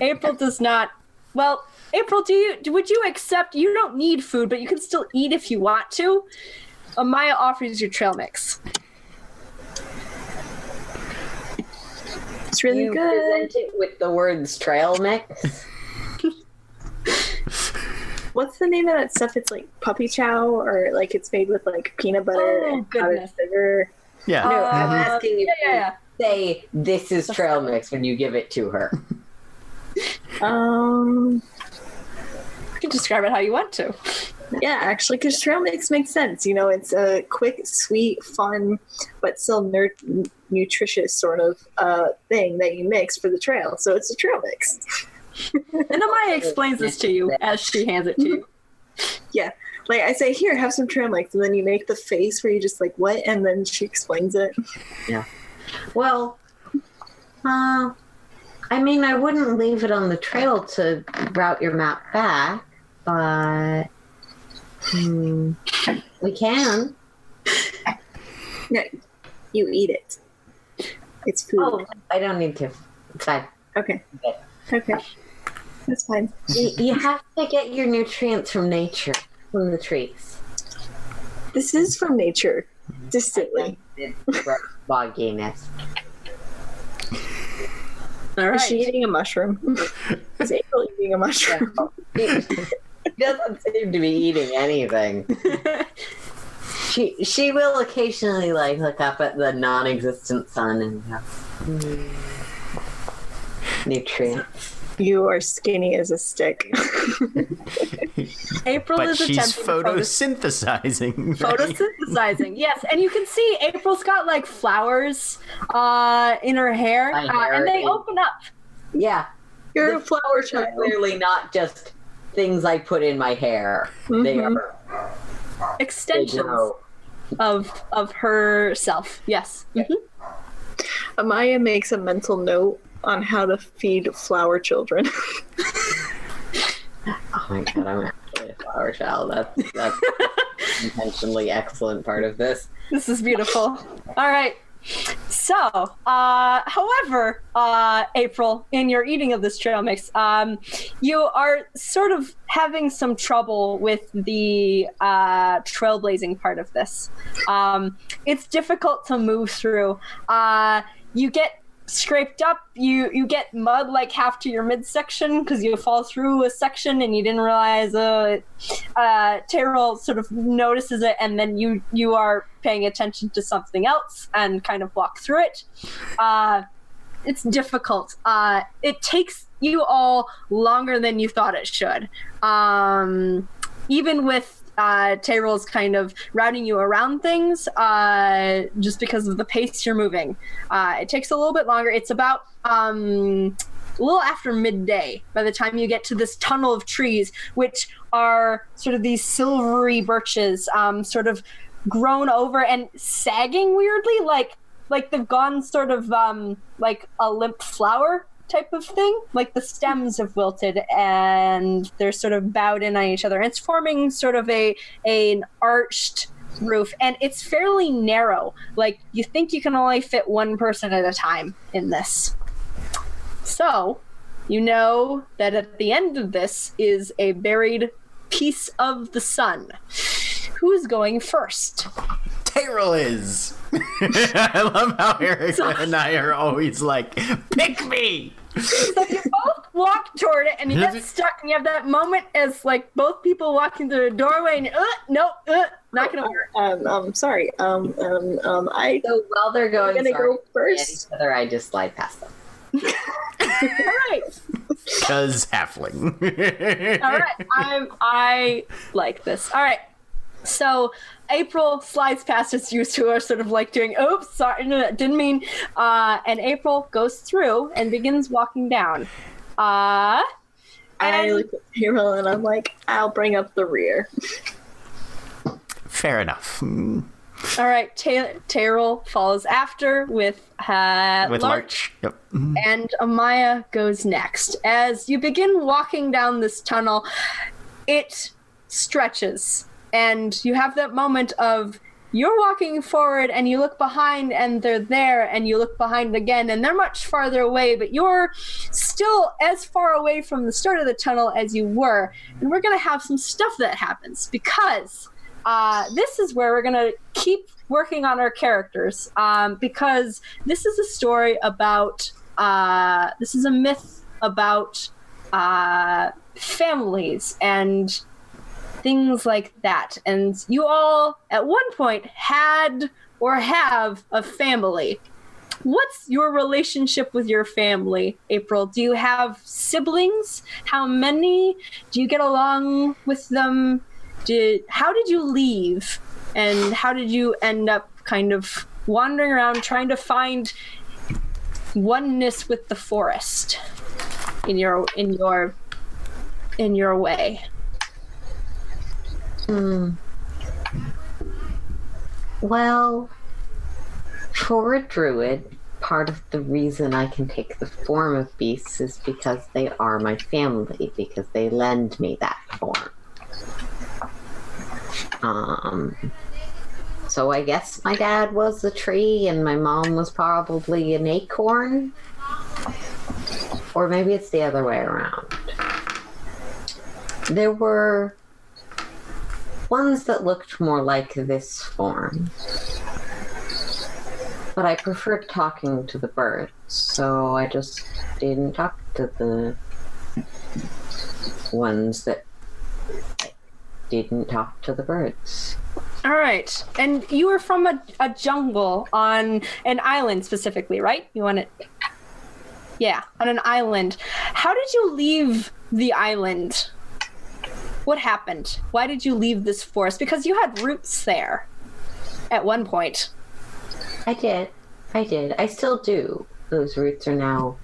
[SPEAKER 2] April does not. Well, April, do you would you accept? You don't need food, but you can still eat if you want to. Amaya offers you trail mix.
[SPEAKER 5] It's really
[SPEAKER 3] you
[SPEAKER 5] good.
[SPEAKER 3] present it with the words trail mix.
[SPEAKER 5] What's the name of that stuff? It's like puppy chow, or like it's made with like peanut butter
[SPEAKER 2] Oh,
[SPEAKER 5] and powdered sugar.
[SPEAKER 4] Yeah.
[SPEAKER 3] No, I'm
[SPEAKER 2] Uh,
[SPEAKER 3] asking if
[SPEAKER 2] yeah, yeah,
[SPEAKER 3] you say this is trail mix when you give it to her.
[SPEAKER 5] Um,
[SPEAKER 2] You can describe it how you want to.
[SPEAKER 5] yeah, actually, because trail mix makes sense. You know, it's a quick, sweet, fun, but still ner- nutritious sort of uh, thing that you mix for the trail. So it's a trail mix.
[SPEAKER 2] And Amaya explains this to you as she hands it to you.
[SPEAKER 5] Yeah, like I say, here, have some trail mix, and then you make the face where you just like what, and then she explains it.
[SPEAKER 3] Well, uh, I mean, I wouldn't leave it on the trail to route your map back, but hmm, we can.
[SPEAKER 5] No, you eat it. It's food.
[SPEAKER 3] Oh, I don't need to. It's fine.
[SPEAKER 5] Okay. Okay. That's fine.
[SPEAKER 3] You, you have to get your nutrients from nature, from the trees.
[SPEAKER 5] This is from nature. Distantly.
[SPEAKER 3] Bogginess.
[SPEAKER 2] All
[SPEAKER 5] Is
[SPEAKER 2] right.
[SPEAKER 5] she eating a mushroom? is April eating a mushroom?
[SPEAKER 3] He doesn't seem to be eating anything. she she will occasionally like look up at the non-existent sun and go, "Hmm, nutrients.
[SPEAKER 5] You are skinny as a stick.
[SPEAKER 2] April
[SPEAKER 4] But
[SPEAKER 2] is
[SPEAKER 4] she's
[SPEAKER 2] attempting to photos-
[SPEAKER 4] photosynthesizing. right?
[SPEAKER 2] photosynthesizing. Yes, and you can see April's got like flowers uh, in her hair,
[SPEAKER 3] My
[SPEAKER 2] uh, and they
[SPEAKER 3] is-
[SPEAKER 2] open up.
[SPEAKER 3] Yeah,
[SPEAKER 5] You're a flower
[SPEAKER 3] flowers are
[SPEAKER 5] child.
[SPEAKER 3] clearly not just things I put in my hair. They
[SPEAKER 5] Mhm.
[SPEAKER 3] are
[SPEAKER 2] Extensions
[SPEAKER 3] grow.
[SPEAKER 2] of of herself. Yes. Mhm.
[SPEAKER 5] Amaya makes a mental note on how to feed flower children.
[SPEAKER 3] Oh my god, I'm actually a flower child. That's that's intentionally excellent part of this.
[SPEAKER 2] This is beautiful. All right. So, uh, however, uh, April, in your eating of this trail mix, um, you are sort of having some trouble with the uh, trailblazing part of this. Um, it's difficult to move through. Uh, you get scraped up. You you get mud like half to your midsection because you fall through a section and you didn't realize. Uh, uh, Teyril sort of notices it, and then you you are paying attention to something else and kind of walk through it. Uh, it's difficult. Uh, it takes you all longer than you thought it should. Um, even with uh, Teyril's kind of routing you around things, uh, just because of the pace you're moving, uh, it takes a little bit longer. It's about um, a little after midday by the time you get to this tunnel of trees, which are sort of these silvery birches, um, sort of grown over and sagging weirdly, like like they've gone sort of um, like a limp flower type of thing. Like the stems have wilted and they're sort of bowed in on each other. And it's forming sort of a an arched roof and it's fairly narrow. Like you think you can only fit one person at a time in this. So, you know that at the end of this is a buried piece of the sun. Who's going first?
[SPEAKER 4] Teyril is. I love how Eric and I are always like, pick me.
[SPEAKER 2] So you both walk toward it and you get stuck and you have that moment as like both people walking through the doorway and uh, nope, uh, not gonna work.
[SPEAKER 5] um, um, sorry. Um, um, um, I
[SPEAKER 3] So while they're going,
[SPEAKER 5] I'm gonna
[SPEAKER 3] sorry,
[SPEAKER 5] go first.
[SPEAKER 3] at each other, I just slide past them.
[SPEAKER 2] All right,
[SPEAKER 4] Cause halfling.
[SPEAKER 2] all right. I'm I like this. All right. So April slides past as you two are sort of like doing, oops, sorry, no, didn't mean. Uh, and April goes through and begins walking down. Uh,
[SPEAKER 5] I
[SPEAKER 2] and-
[SPEAKER 5] look at Hero and I'm like, I'll bring up the rear.
[SPEAKER 4] Fair enough. Mm,
[SPEAKER 2] all right. Ta- Teyril follows after with uh,
[SPEAKER 4] With Larch. Yep. Mm.
[SPEAKER 2] and Amaya goes next. As you begin walking down this tunnel, it stretches, and you have that moment of you're walking forward and you look behind and they're there and you look behind again and they're much farther away but you're still as far away from the start of the tunnel as you were. And we're going to have some stuff that happens because uh, this is where we're going to keep working on our characters um, because this is a story about uh, this is a myth about uh, families and things like that. And you all at one point had or have a family. What's your relationship with your family april? Do you have siblings? How many? Do you get along with them? Did how did you leave? And how did you end up kind of wandering around trying to find oneness with the forest in your in your in your way
[SPEAKER 3] Well, for a druid, part of the reason I can take the form of beasts is because they are my family, because they lend me that form. Um, so I guess my dad was the tree and my mom was probably an acorn. Or maybe it's the other way around. There were ones that looked more like this form. But I preferred talking to the birds, so I just didn't talk to the ones that didn't talk to the birds.
[SPEAKER 2] All right. And you were from a, a jungle on an island specifically, right? You want it? Yeah, on an island. How did you leave the island? What happened? Why did you leave this forest? Because you had roots there at one point.
[SPEAKER 3] I did. I did. I still do. Those roots are now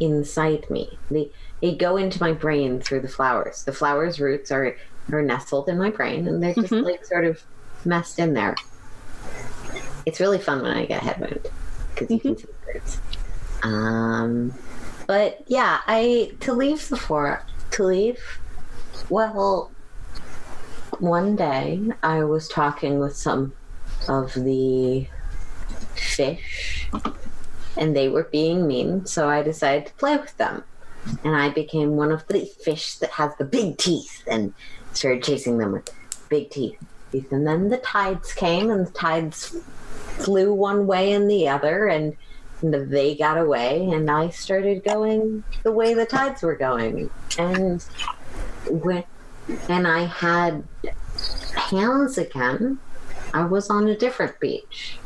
[SPEAKER 3] inside me. They they go into my brain through the flowers. The flowers' roots are are nestled in my brain, and they're just
[SPEAKER 2] Mhm.
[SPEAKER 3] like sort of messed in there. It's really fun when I get head wound because you can see the roots. Um, but yeah, I to leave the forest to leave. Well, one day I was talking with some of the fish and they were being mean so i decided to play with them. And i became one of the fish that has the big teeth and started chasing them with big teeth. And then the tides came and the tides flew one way and the other and they got away and i started going the way the tides were going. And when and i had hands again i was on a different beach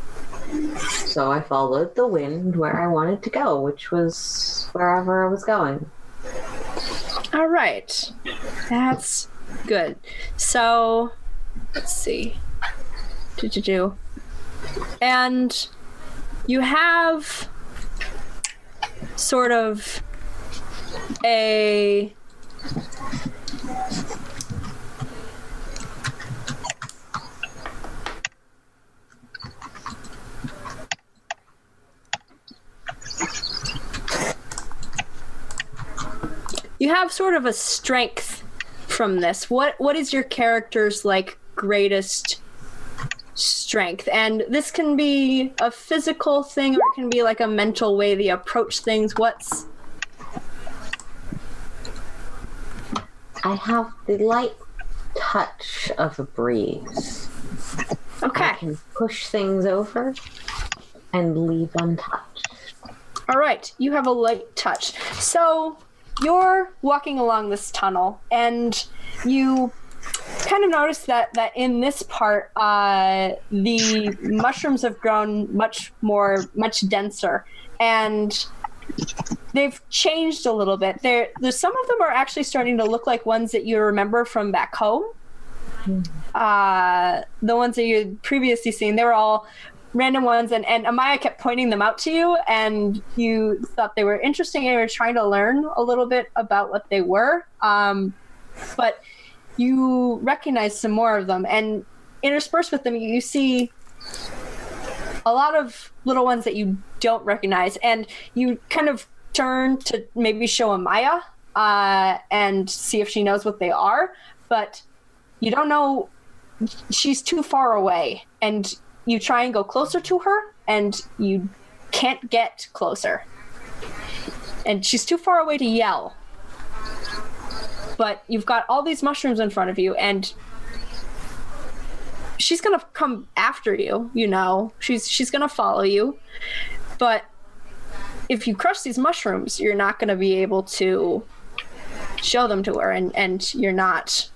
[SPEAKER 3] so I followed the wind where I wanted to go, which was wherever I was going.
[SPEAKER 2] All right. That's good. So, let's see. Do do do. And you have sort of a you have sort of a strength from this. What what is your character's like greatest strength? And this can be a physical thing or it can be like a mental way they approach things. What's
[SPEAKER 3] I have the light touch of a breeze.
[SPEAKER 2] Okay.
[SPEAKER 3] I can push things over and leave untouched.
[SPEAKER 2] All right, you have a light touch. So you're walking along this tunnel, and you kind of notice that that in this part, uh, the mushrooms have grown much more, much denser, and they've changed a little bit. There, some of them are actually starting to look like ones that you remember from back home. Uh, the ones that you had previously seen, they were all random ones and, and Amaya kept pointing them out to you and you thought they were interesting and you were trying to learn a little bit about what they were. Um, but you recognize some more of them and interspersed with them you see a lot of little ones that you don't recognize and you kind of turn to maybe show Amaya uh, and see if she knows what they are, but you don't know she's too far away and you try and go closer to her and you can't get closer. And she's too far away to yell. But you've got all these mushrooms in front of you and she's gonna come after you you know? She's she's gonna follow you. But if you crush these mushrooms you're not gonna be able to show them to her and and you're not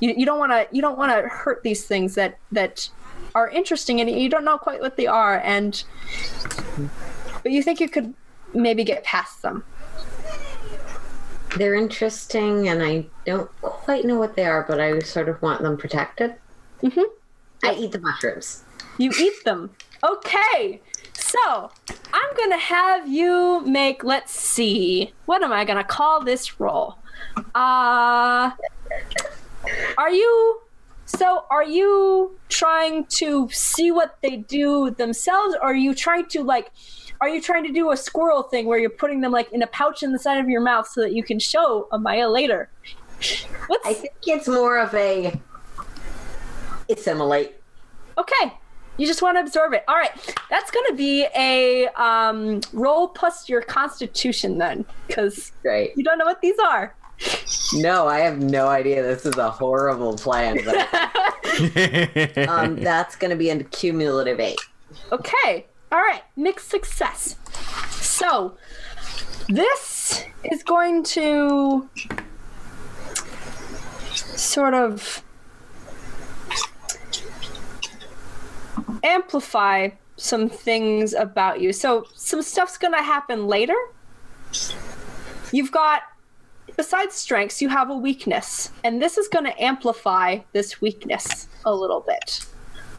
[SPEAKER 2] you, you don't want to you don't want to hurt these things that that are interesting and you don't know quite what they are and but you think you could maybe get past them
[SPEAKER 3] They're interesting, and I don't quite know what they are, but I sort of want them protected.
[SPEAKER 2] mm-hmm.
[SPEAKER 3] I eat the mushrooms.
[SPEAKER 2] you eat them okay so i'm gonna have you make let's see what am i gonna call this roll uh are you so are you trying to see what they do themselves or are you trying to like Are you trying to do a squirrel thing where you're putting them like in a pouch in the side of your mouth so that you can show Amaya later? What's
[SPEAKER 3] I think it's more of a assimilate.
[SPEAKER 2] okay? You just want to absorb it. All right, that's going to be a um, roll plus your Constitution then, because you don't know what these are.
[SPEAKER 3] No, I have no idea. This is a horrible plan. But, um, that's going to be a cumulative eight.
[SPEAKER 2] Okay. All right. Mixed success. So, this is going to sort of amplify some things about you. So, some stuff's going to happen later. You've got, besides strengths, you have a weakness. And this is going to amplify this weakness a little bit.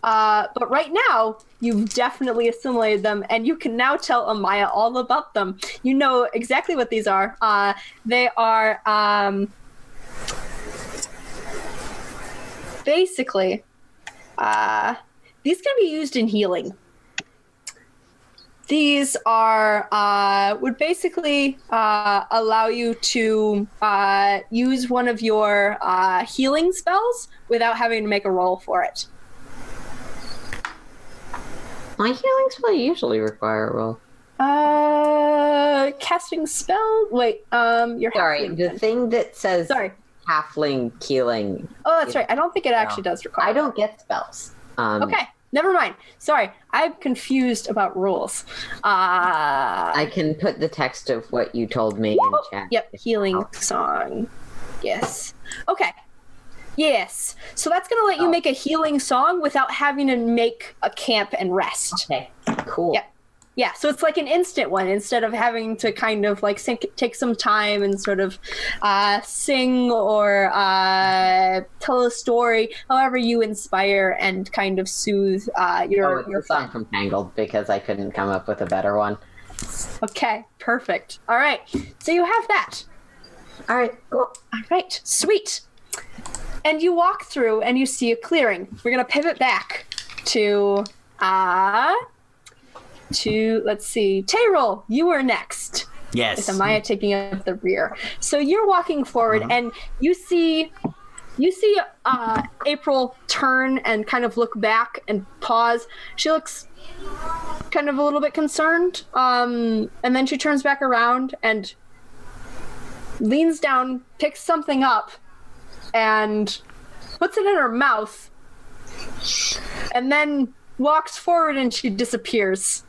[SPEAKER 2] Uh, but right now, you've definitely assimilated them, and you can now tell Amaya all about them. You know exactly what these are. Uh, they are um, basically uh, these can be used in healing. These are uh, would basically uh, allow you to uh, use one of your uh, healing spells without having to make a roll for it.
[SPEAKER 3] My healing spell usually require a roll.
[SPEAKER 2] Uh, casting spell. Wait, um, you're
[SPEAKER 3] Sorry,
[SPEAKER 2] halfling
[SPEAKER 3] the thing that says
[SPEAKER 2] Sorry.
[SPEAKER 3] halfling healing.
[SPEAKER 2] Oh, that's right. I don't think it actually does require.
[SPEAKER 3] I don't get spells. Um,
[SPEAKER 2] Okay, never mind. Sorry, I'm confused about rules. Uh,
[SPEAKER 3] I can put the text of what you told me in
[SPEAKER 2] oh,
[SPEAKER 3] chat.
[SPEAKER 2] yep, healing song. Yes. Okay. Yes. So that's gonna let you
[SPEAKER 3] Oh.
[SPEAKER 2] make a healing song without having to make a camp and rest.
[SPEAKER 3] Okay, cool.
[SPEAKER 2] Yep. Yeah, so it's like an instant one instead of having to kind of like sink, take some time and sort of uh, sing or uh, tell a story, however you inspire and kind of soothe uh,
[SPEAKER 3] Oh,
[SPEAKER 2] your
[SPEAKER 3] it's
[SPEAKER 2] your
[SPEAKER 3] song from Tangled because I couldn't come up with a better one.
[SPEAKER 2] Okay, perfect. All right, so you have that.
[SPEAKER 3] All right, cool.
[SPEAKER 2] All right, sweet. And you walk through and you see a clearing. We're gonna pivot back to uh to let's see, Teyril, you are next.
[SPEAKER 4] yes.
[SPEAKER 2] with Amaya taking up the rear. So you're walking forward, and you see, you see uh, April turn and kind of look back and pause. She looks kind of a little bit concerned, um, and then she turns back around and leans down, picks something up, and puts it in her mouth, and then walks forward and she disappears.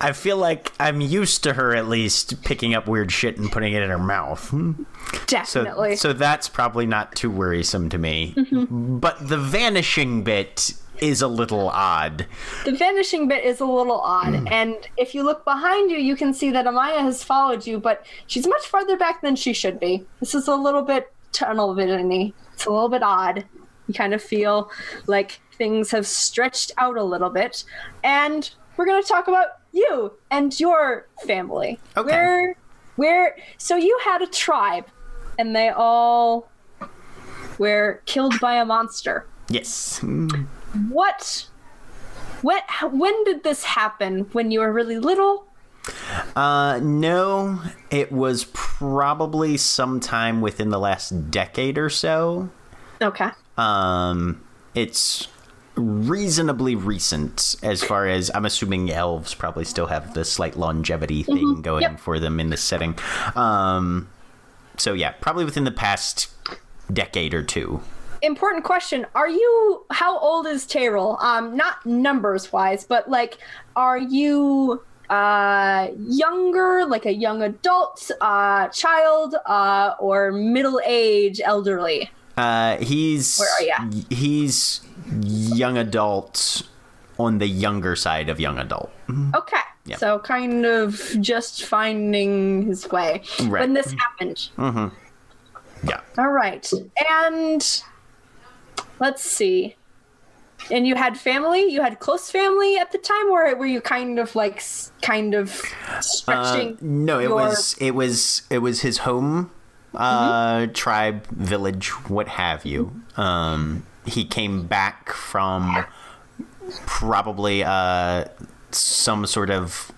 [SPEAKER 4] I feel like I'm used to her at least picking up weird shit and putting it in her mouth. Hmm? So,
[SPEAKER 2] Definitely.
[SPEAKER 4] so that's probably not too worrisome to me. Mm-hmm. But the vanishing bit is a little odd.
[SPEAKER 2] The vanishing bit is a little odd, hmm. and if you look behind you, you can see that Amaya has followed you, but she's much farther back than she should be. This is a little bit tunnel visiony. It's a little bit odd. You kind of feel like things have stretched out a little bit, and we're going to talk about you and your family.
[SPEAKER 4] Okay.
[SPEAKER 2] Where, where? So you had a tribe, and they all were killed by a monster
[SPEAKER 4] Yes.
[SPEAKER 2] what when when did this happen when you were really little
[SPEAKER 4] Uh, no, it was probably sometime within the last decade or so.
[SPEAKER 2] okay
[SPEAKER 4] Um, it's reasonably recent as far as I'm assuming elves probably still have the slight longevity thing going
[SPEAKER 2] Yep.
[SPEAKER 4] for them in this setting. Um, so yeah, probably within the past decade or two.
[SPEAKER 2] important question are you how old is Teyril? um not numbers wise but like are you uh younger like a young adult uh child uh or middle age elderly
[SPEAKER 4] Uh, he's
[SPEAKER 2] Where are you?
[SPEAKER 4] he's young adult on the younger side of young adult.
[SPEAKER 2] okay
[SPEAKER 4] Yep.
[SPEAKER 2] so kind of just finding his way
[SPEAKER 4] Right.
[SPEAKER 2] when this happened
[SPEAKER 4] Yeah.
[SPEAKER 2] All right. And let's see. And you had family? You had close family at the time, or were you kind of like, kind of
[SPEAKER 4] Uh,
[SPEAKER 2] stretching?
[SPEAKER 4] no, it
[SPEAKER 2] your-
[SPEAKER 4] was it was it was his home uh tribe village what have you um he came back from probably uh some sort of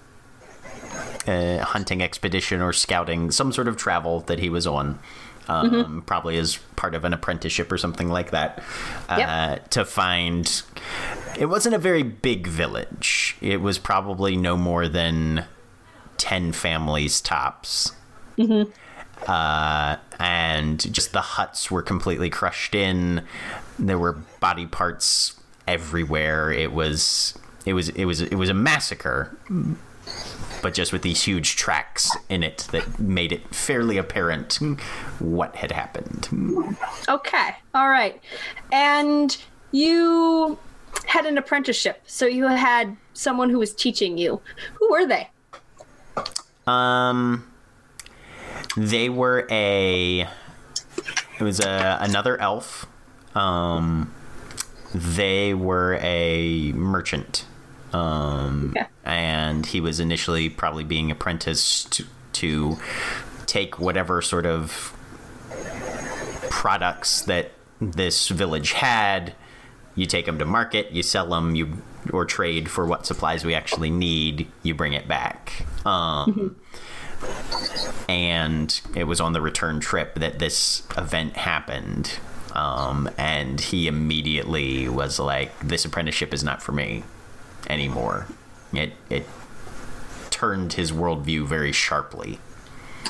[SPEAKER 4] uh, hunting expedition or scouting, some sort of travel that he was on. Um, Probably as part of an apprenticeship or something like that. Uh,
[SPEAKER 2] Yep.
[SPEAKER 4] To find. It wasn't a very big village. It was probably no more than 10 families tops. Uh, and just the huts were completely crushed in. There were body parts everywhere. It was it was it was it was a massacre, but just with these huge tracks in it that made it fairly apparent what had happened.
[SPEAKER 2] Okay. All right. And you had an apprenticeship, so you had someone who was teaching you. Who were they?
[SPEAKER 4] Um, they were a. It was a another elf. Um, they were a merchant. Um,
[SPEAKER 2] Okay.
[SPEAKER 4] and he was initially probably being apprenticed to, to take whatever sort of products that this village had. You take them to market, you sell them, you or trade for what supplies we actually need. You bring it back. Um, and it was on the return trip that this event happened. Um, and he immediately was like, "This apprenticeship is not for me anymore." It it turned his worldview very sharply.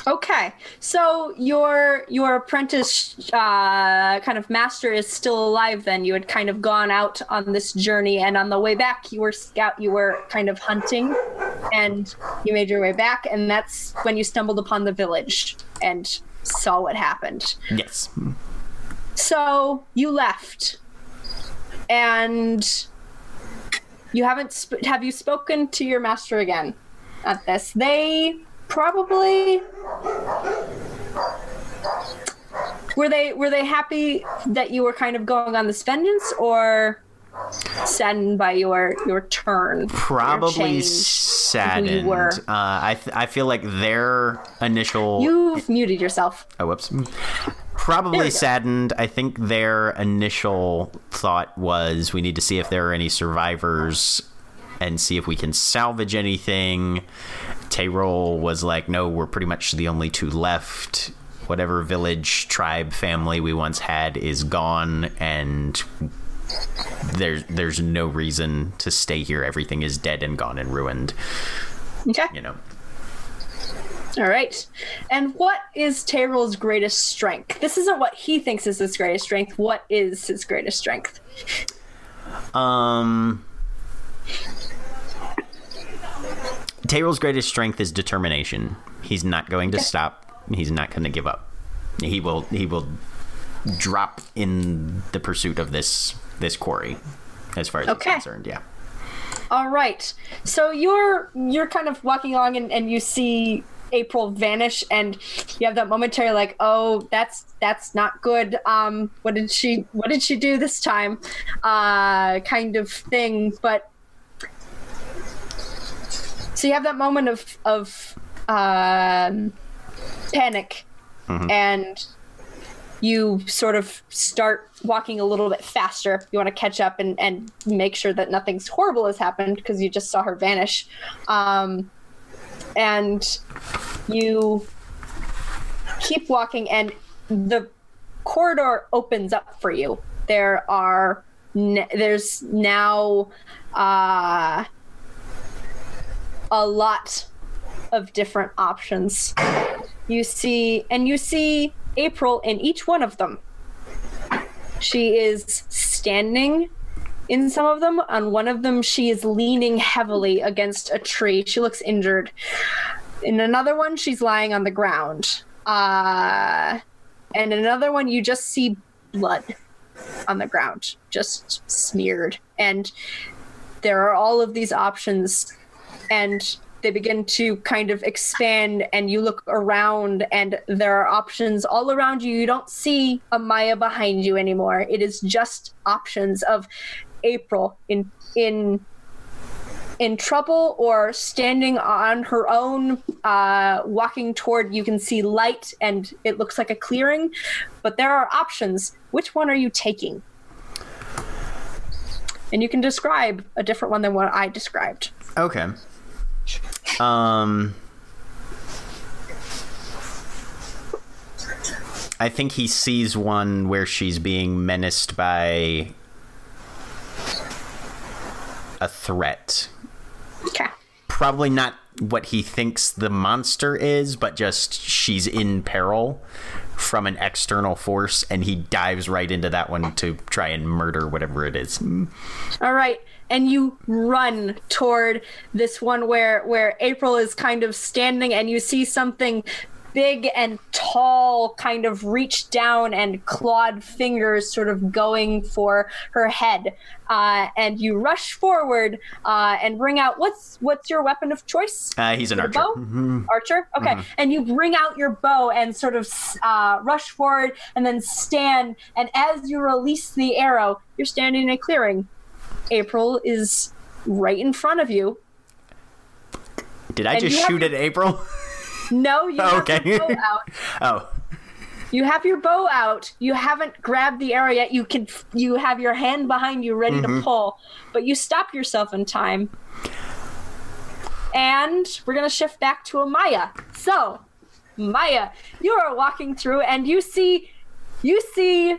[SPEAKER 2] Okay. So your your apprentice uh, kind of master is still alive. Then you had kind of gone out on this journey, and on the way back, you were scout. You were kind of hunting, and you made your way back, and that's when you stumbled upon the village and saw what happened.
[SPEAKER 4] Yes.
[SPEAKER 2] So you left, and you haven't. Sp- have you spoken to your master again at this? They probably were they were they happy that you were kind of going on this vengeance, or saddened by your your turn?
[SPEAKER 4] Probably
[SPEAKER 2] change?
[SPEAKER 4] saddened.
[SPEAKER 2] were.
[SPEAKER 4] Uh, I th- I feel like their initial
[SPEAKER 2] You've muted yourself.
[SPEAKER 4] Oh, whoops. Probably saddened. I think their initial thought was we need to see if there are any survivors and see if we can salvage anything. Teyril was like, no, we're pretty much the only two left. Whatever village, tribe, family we once had is gone, and there's there's no reason to stay here. Everything is dead and gone and ruined.
[SPEAKER 2] Okay.
[SPEAKER 4] You know.
[SPEAKER 2] All right. And what is Teyril's greatest strength? This isn't what he thinks is his greatest strength. What is his greatest strength?
[SPEAKER 4] Um, Teyril's greatest strength is determination. He's not going to stop. He's not going to give up. He will. He will drop in the pursuit of this this quarry. As far as
[SPEAKER 2] Okay.
[SPEAKER 4] he's concerned, yeah.
[SPEAKER 2] All right. So you're you're kind of walking along and, and you see April vanish and you have that momentary like, oh, that's that's not good. Um, what did she what did she do this time? Uh kind of thing. But so you have that moment of of um panic and you sort of start walking a little bit faster. You want to catch up and, and make sure that nothing's horrible has happened because you just saw her vanish. Um, and you keep walking, and the corridor opens up for you. There are there's now uh, a lot of different options. You see, and you see April in each one of them. She is standing in some of them. On one of them, she is leaning heavily against a tree. She looks injured. In another one, she's lying on the ground. Uh, and another one, you just see blood on the ground, just smeared. And there are all of these options, and they begin to kind of expand. And you look around, and there are options all around you. You don't see Amaya behind you anymore. It is just options of April in in in trouble or standing on her own, uh, walking toward you can see light and it looks like a clearing, but there are options. Which one are you taking? And you can describe a different one than what I described.
[SPEAKER 4] Okay. Um, I think he sees one where she's being menaced by a threat.
[SPEAKER 2] Okay.
[SPEAKER 4] Probably not what he thinks the monster is, but just she's in peril from an external force, and he dives right into that one to try and murder whatever it is.
[SPEAKER 2] All right. And you run toward this one where where April is kind of standing and you see something big and tall kind of reach down and clawed fingers sort of going for her head uh, and you rush forward uh, and bring out what's what's your weapon of choice
[SPEAKER 4] Uh, he's an
[SPEAKER 2] Your
[SPEAKER 4] archer. Mm-hmm.
[SPEAKER 2] Archer? Okay. And you bring out your bow and sort of uh, rush forward and then stand. And as you release the arrow, you're standing in a clearing. April is right in front of you.
[SPEAKER 4] Did I
[SPEAKER 2] And
[SPEAKER 4] just
[SPEAKER 2] you have
[SPEAKER 4] shoot
[SPEAKER 2] your-
[SPEAKER 4] at April?
[SPEAKER 2] No, you have
[SPEAKER 4] Okay.
[SPEAKER 2] your bow out.
[SPEAKER 4] oh,
[SPEAKER 2] You have your bow out. You haven't grabbed the arrow yet. You can. You have your hand behind you, ready to mm-hmm. pull, but you stop yourself in time. And we're gonna shift back to Amaya. So, Maya, you are walking through, and you see, you see,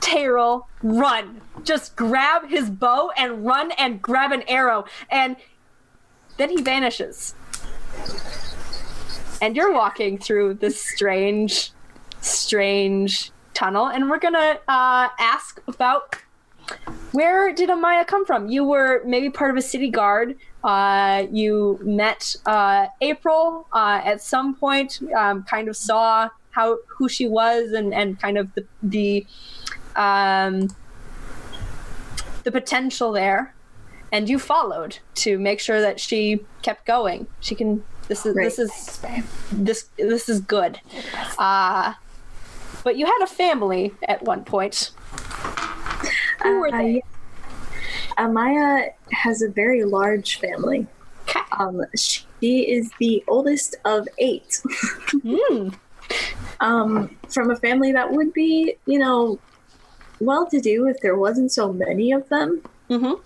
[SPEAKER 2] Teyril run. Just grab his bow and run and grab an arrow, and then he vanishes. And you're walking through this strange strange tunnel and we're gonna uh, ask about where did amaya come from? You were maybe part of a city guard. Uh, you met uh, april uh, at some point um, kind of saw how who she was and, and kind of the the um, the potential there. And you followed to make sure that she kept going. She can this is this is this this is good uh but you had a family at one point who were
[SPEAKER 5] Uh,
[SPEAKER 2] they.
[SPEAKER 5] Amaya has a very large family. Um, she is the oldest of eight.
[SPEAKER 2] Hmm.
[SPEAKER 5] um, from a family that would be, you know, well to do if there wasn't so many of them.
[SPEAKER 2] Mhm.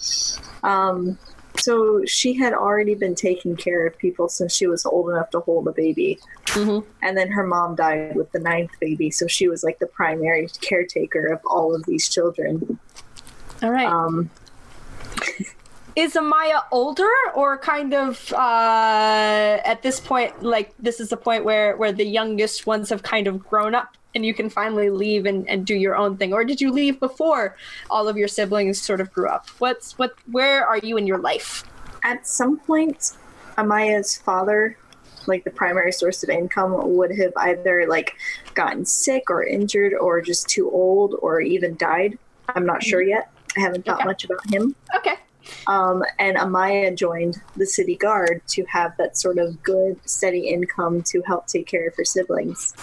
[SPEAKER 5] Um, so she had already been taking care of people since she was old enough to hold a baby.
[SPEAKER 2] Mhm.
[SPEAKER 5] And then her mom died with the ninth baby, so she was like the primary caretaker of all of these children.
[SPEAKER 2] all right
[SPEAKER 5] Um,
[SPEAKER 2] is amaya older or kind of uh at this point like this is the point where where the youngest ones have kind of grown up and you can finally leave and, and do your own thing or did you leave before all of your siblings sort of grew up what's what where are you in your life
[SPEAKER 5] at some point, Amaya's father, like the primary source of income, would have either like gotten sick or injured or just too old or even died. I'm not sure yet. I haven't thought
[SPEAKER 2] Okay.
[SPEAKER 5] much about him.
[SPEAKER 2] okay
[SPEAKER 5] Um, and Amaya joined the city guard to have that sort of good, steady income to help take care of her siblings.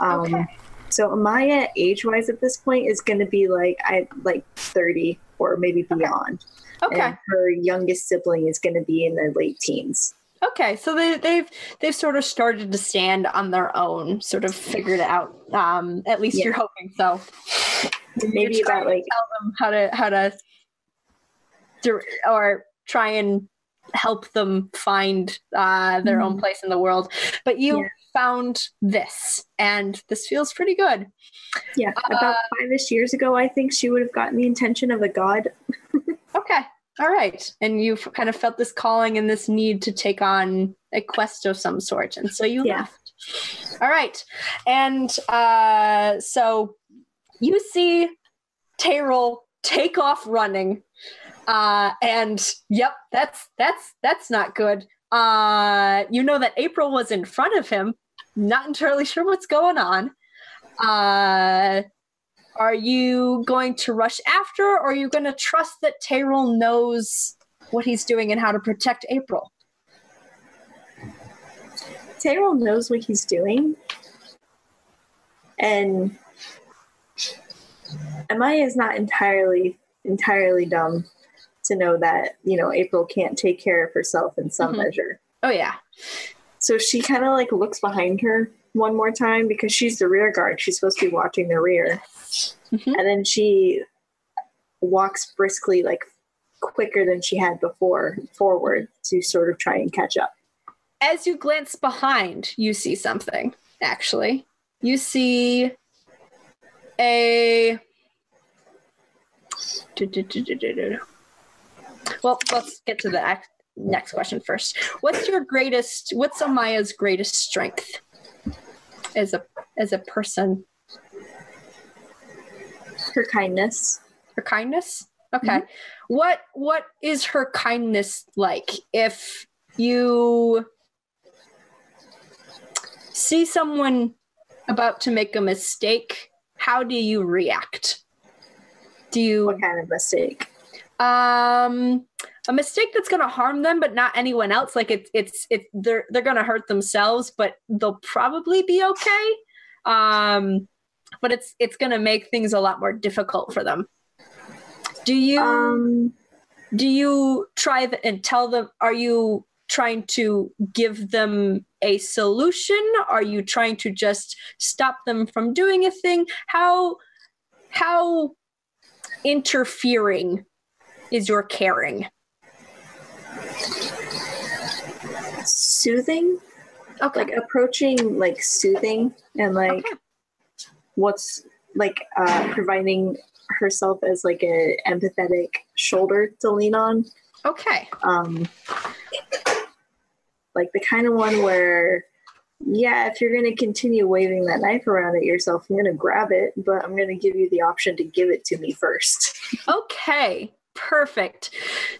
[SPEAKER 5] Um,
[SPEAKER 2] Okay.
[SPEAKER 5] So Amaya, age-wise, at this point, is going to be like I like 30 or maybe beyond.
[SPEAKER 2] okay
[SPEAKER 5] And her youngest sibling is going to be in their late teens.
[SPEAKER 2] Okay, so they, they've they've sort of started to stand on their own, sort of figured it out. Um, at least
[SPEAKER 5] Yeah.
[SPEAKER 2] you're hoping so.
[SPEAKER 5] Maybe about
[SPEAKER 2] to
[SPEAKER 5] like
[SPEAKER 2] tell them how to how to, dir- or try and help them find uh, their own
[SPEAKER 5] Mhm.
[SPEAKER 2] place in the world. But you
[SPEAKER 5] Yeah.
[SPEAKER 2] Found this, and this feels pretty good.
[SPEAKER 5] yeah, about five-ish years ago, I think she would have gotten the intention of a god.
[SPEAKER 2] Okay. All right. And you've kind of felt this calling and this need to take on a quest of some sort. And so you
[SPEAKER 5] Yeah.
[SPEAKER 2] left. All right. And uh, so you see Teyril take off running. Uh, and yep, that's that's that's not good. Uh, you know that April was in front of him. Not entirely sure what's going on. Uh, are you going to rush after, or are you going to trust that Teyril knows what he's doing and how to protect April?
[SPEAKER 5] Teyril knows what he's doing, and Amaya is not entirely entirely dumb to know that you know April can't take care of herself in some
[SPEAKER 2] Mhm.
[SPEAKER 5] measure.
[SPEAKER 2] Oh yeah.
[SPEAKER 5] So she kind of like looks behind her one more time because she's the rear guard. She's supposed to be watching the rear.
[SPEAKER 2] Mhm.
[SPEAKER 5] And then she walks briskly, like quicker than she had before, forward to sort of try and catch up.
[SPEAKER 2] As you glance behind, you see something. Actually, you see a. Well, let's get to the next question first. What's your greatest? What's Amaya's greatest strength as a as a person?
[SPEAKER 5] Her kindness.
[SPEAKER 2] Her kindness. Okay. Mm-hmm. What what is her kindness like? If you see someone about to make a mistake, how do you react? Do you
[SPEAKER 5] What kind of mistake?
[SPEAKER 2] Um a mistake that's going to harm them but not anyone else. Like it's it's it they're they're going to hurt themselves but they'll probably be okay. Um but it's it's going to make things a lot more difficult for them. Do you
[SPEAKER 5] Um,
[SPEAKER 2] do you try th- and tell them are you trying to give them a solution? Are you trying to just stop them from doing a thing? How how interfering is your caring
[SPEAKER 5] soothing.
[SPEAKER 2] okay
[SPEAKER 5] Like approaching, like soothing, and like
[SPEAKER 2] Okay.
[SPEAKER 5] what's like uh, providing herself as like a empathetic shoulder to lean on.
[SPEAKER 2] okay
[SPEAKER 5] um like the kind of one where yeah if you're going to continue waving that knife around at yourself i'm going to grab it but i'm going to give you the option to give it to me first
[SPEAKER 2] Okay, perfect.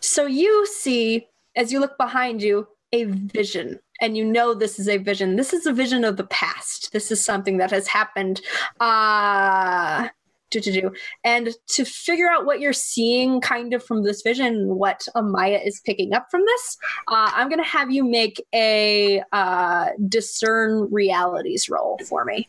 [SPEAKER 2] So you see, as you look behind you, a vision. And you know this is a vision. This is a vision of the past. This is something that has happened. Uh do, do, do. And to figure out what you're seeing kind of from this vision, what Amaya is picking up from this, uh, I'm going to have you make a uh, discern realities roll for me.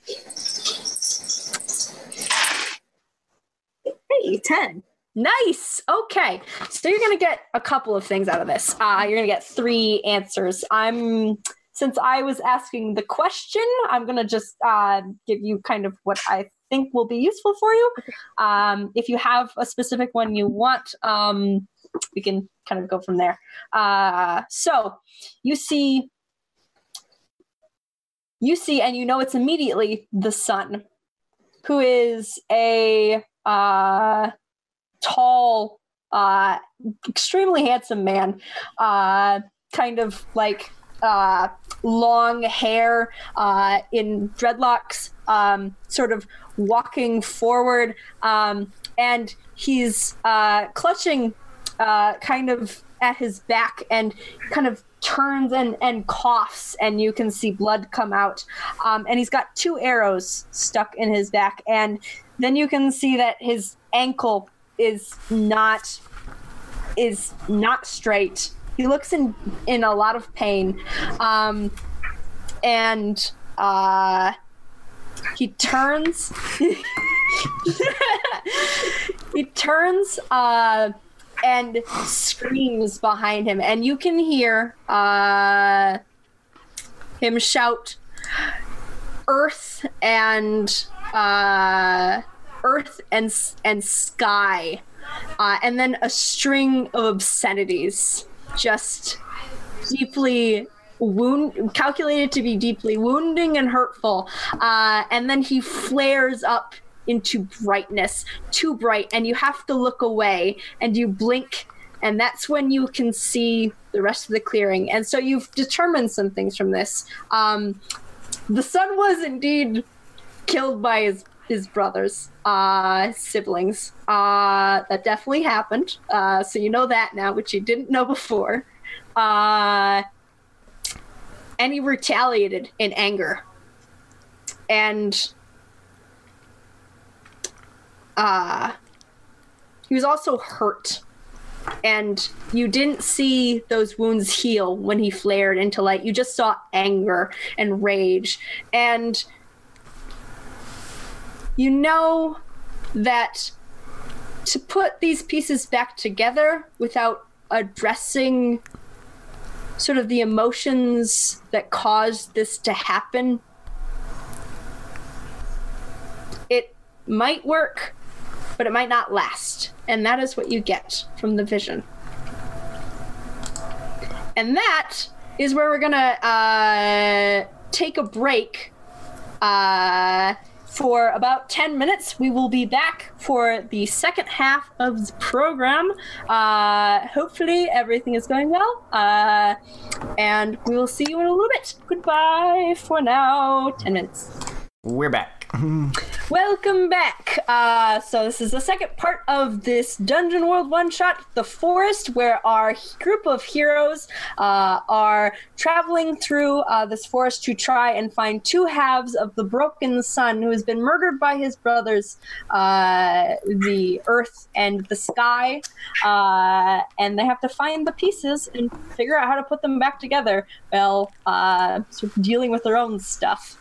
[SPEAKER 5] hey 10
[SPEAKER 2] Nice. Okay. So you're going to get a couple of things out of this. Uh, you're going to get three answers. I'm, since I was asking the question, I'm going to just uh, give you kind of what I think will be useful for you. Um, if you have a specific one you want, um, we can kind of go from there. Uh, so you see, you see, and you know it's immediately the sun, who is a, uh, tall, uh, extremely handsome man, uh, kind of like uh, long hair uh, in dreadlocks, um, sort of walking forward, um, and he's uh, clutching uh, kind of at his back and kind of turns and, and coughs and you can see blood come out. Um, and he's got two arrows stuck in his back and then you can see that his ankle is not is not straight. He looks in in a lot of pain, um, and uh, he turns. he turns uh, and screams behind him, and you can hear uh, him shout, "Earth and." Uh, earth and and sky, uh, and then a string of obscenities, just deeply wound calculated to be deeply wounding and hurtful. Uh, and then he flares up into brightness, too bright, and you have to look away, and you blink. And that's when you can see the rest of the clearing. And so you've determined some things from this. Um, the sun was indeed killed by his his brothers, uh, siblings. Uh, that definitely happened. Uh, so you know that now, which you didn't know before. Uh, and he retaliated in anger. And uh, he was also hurt. And you didn't see those wounds heal when he flared into light. You just saw anger and rage. And you know that to put these pieces back together without addressing sort of the emotions that caused this to happen it might work but it might not last. And that is what you get from the vision. And that is where we're gonna uh, take a break. Uh, for about 10 minutes. We will be back for the second half of the program. Uh, hopefully, everything is going well. Uh, and we will see you in a little bit. Goodbye for now. 10 minutes.
[SPEAKER 4] We're back.
[SPEAKER 2] Welcome back. Uh, so this is the second part of this Dungeon World one shot, The Forest, where our group of heroes uh, are traveling through uh, this forest to try and find two halves of the broken sun who has been murdered by his brothers, uh, the earth and the sky. Uh, and they have to find the pieces and figure out how to put them back together while uh, sort of dealing with their own stuff.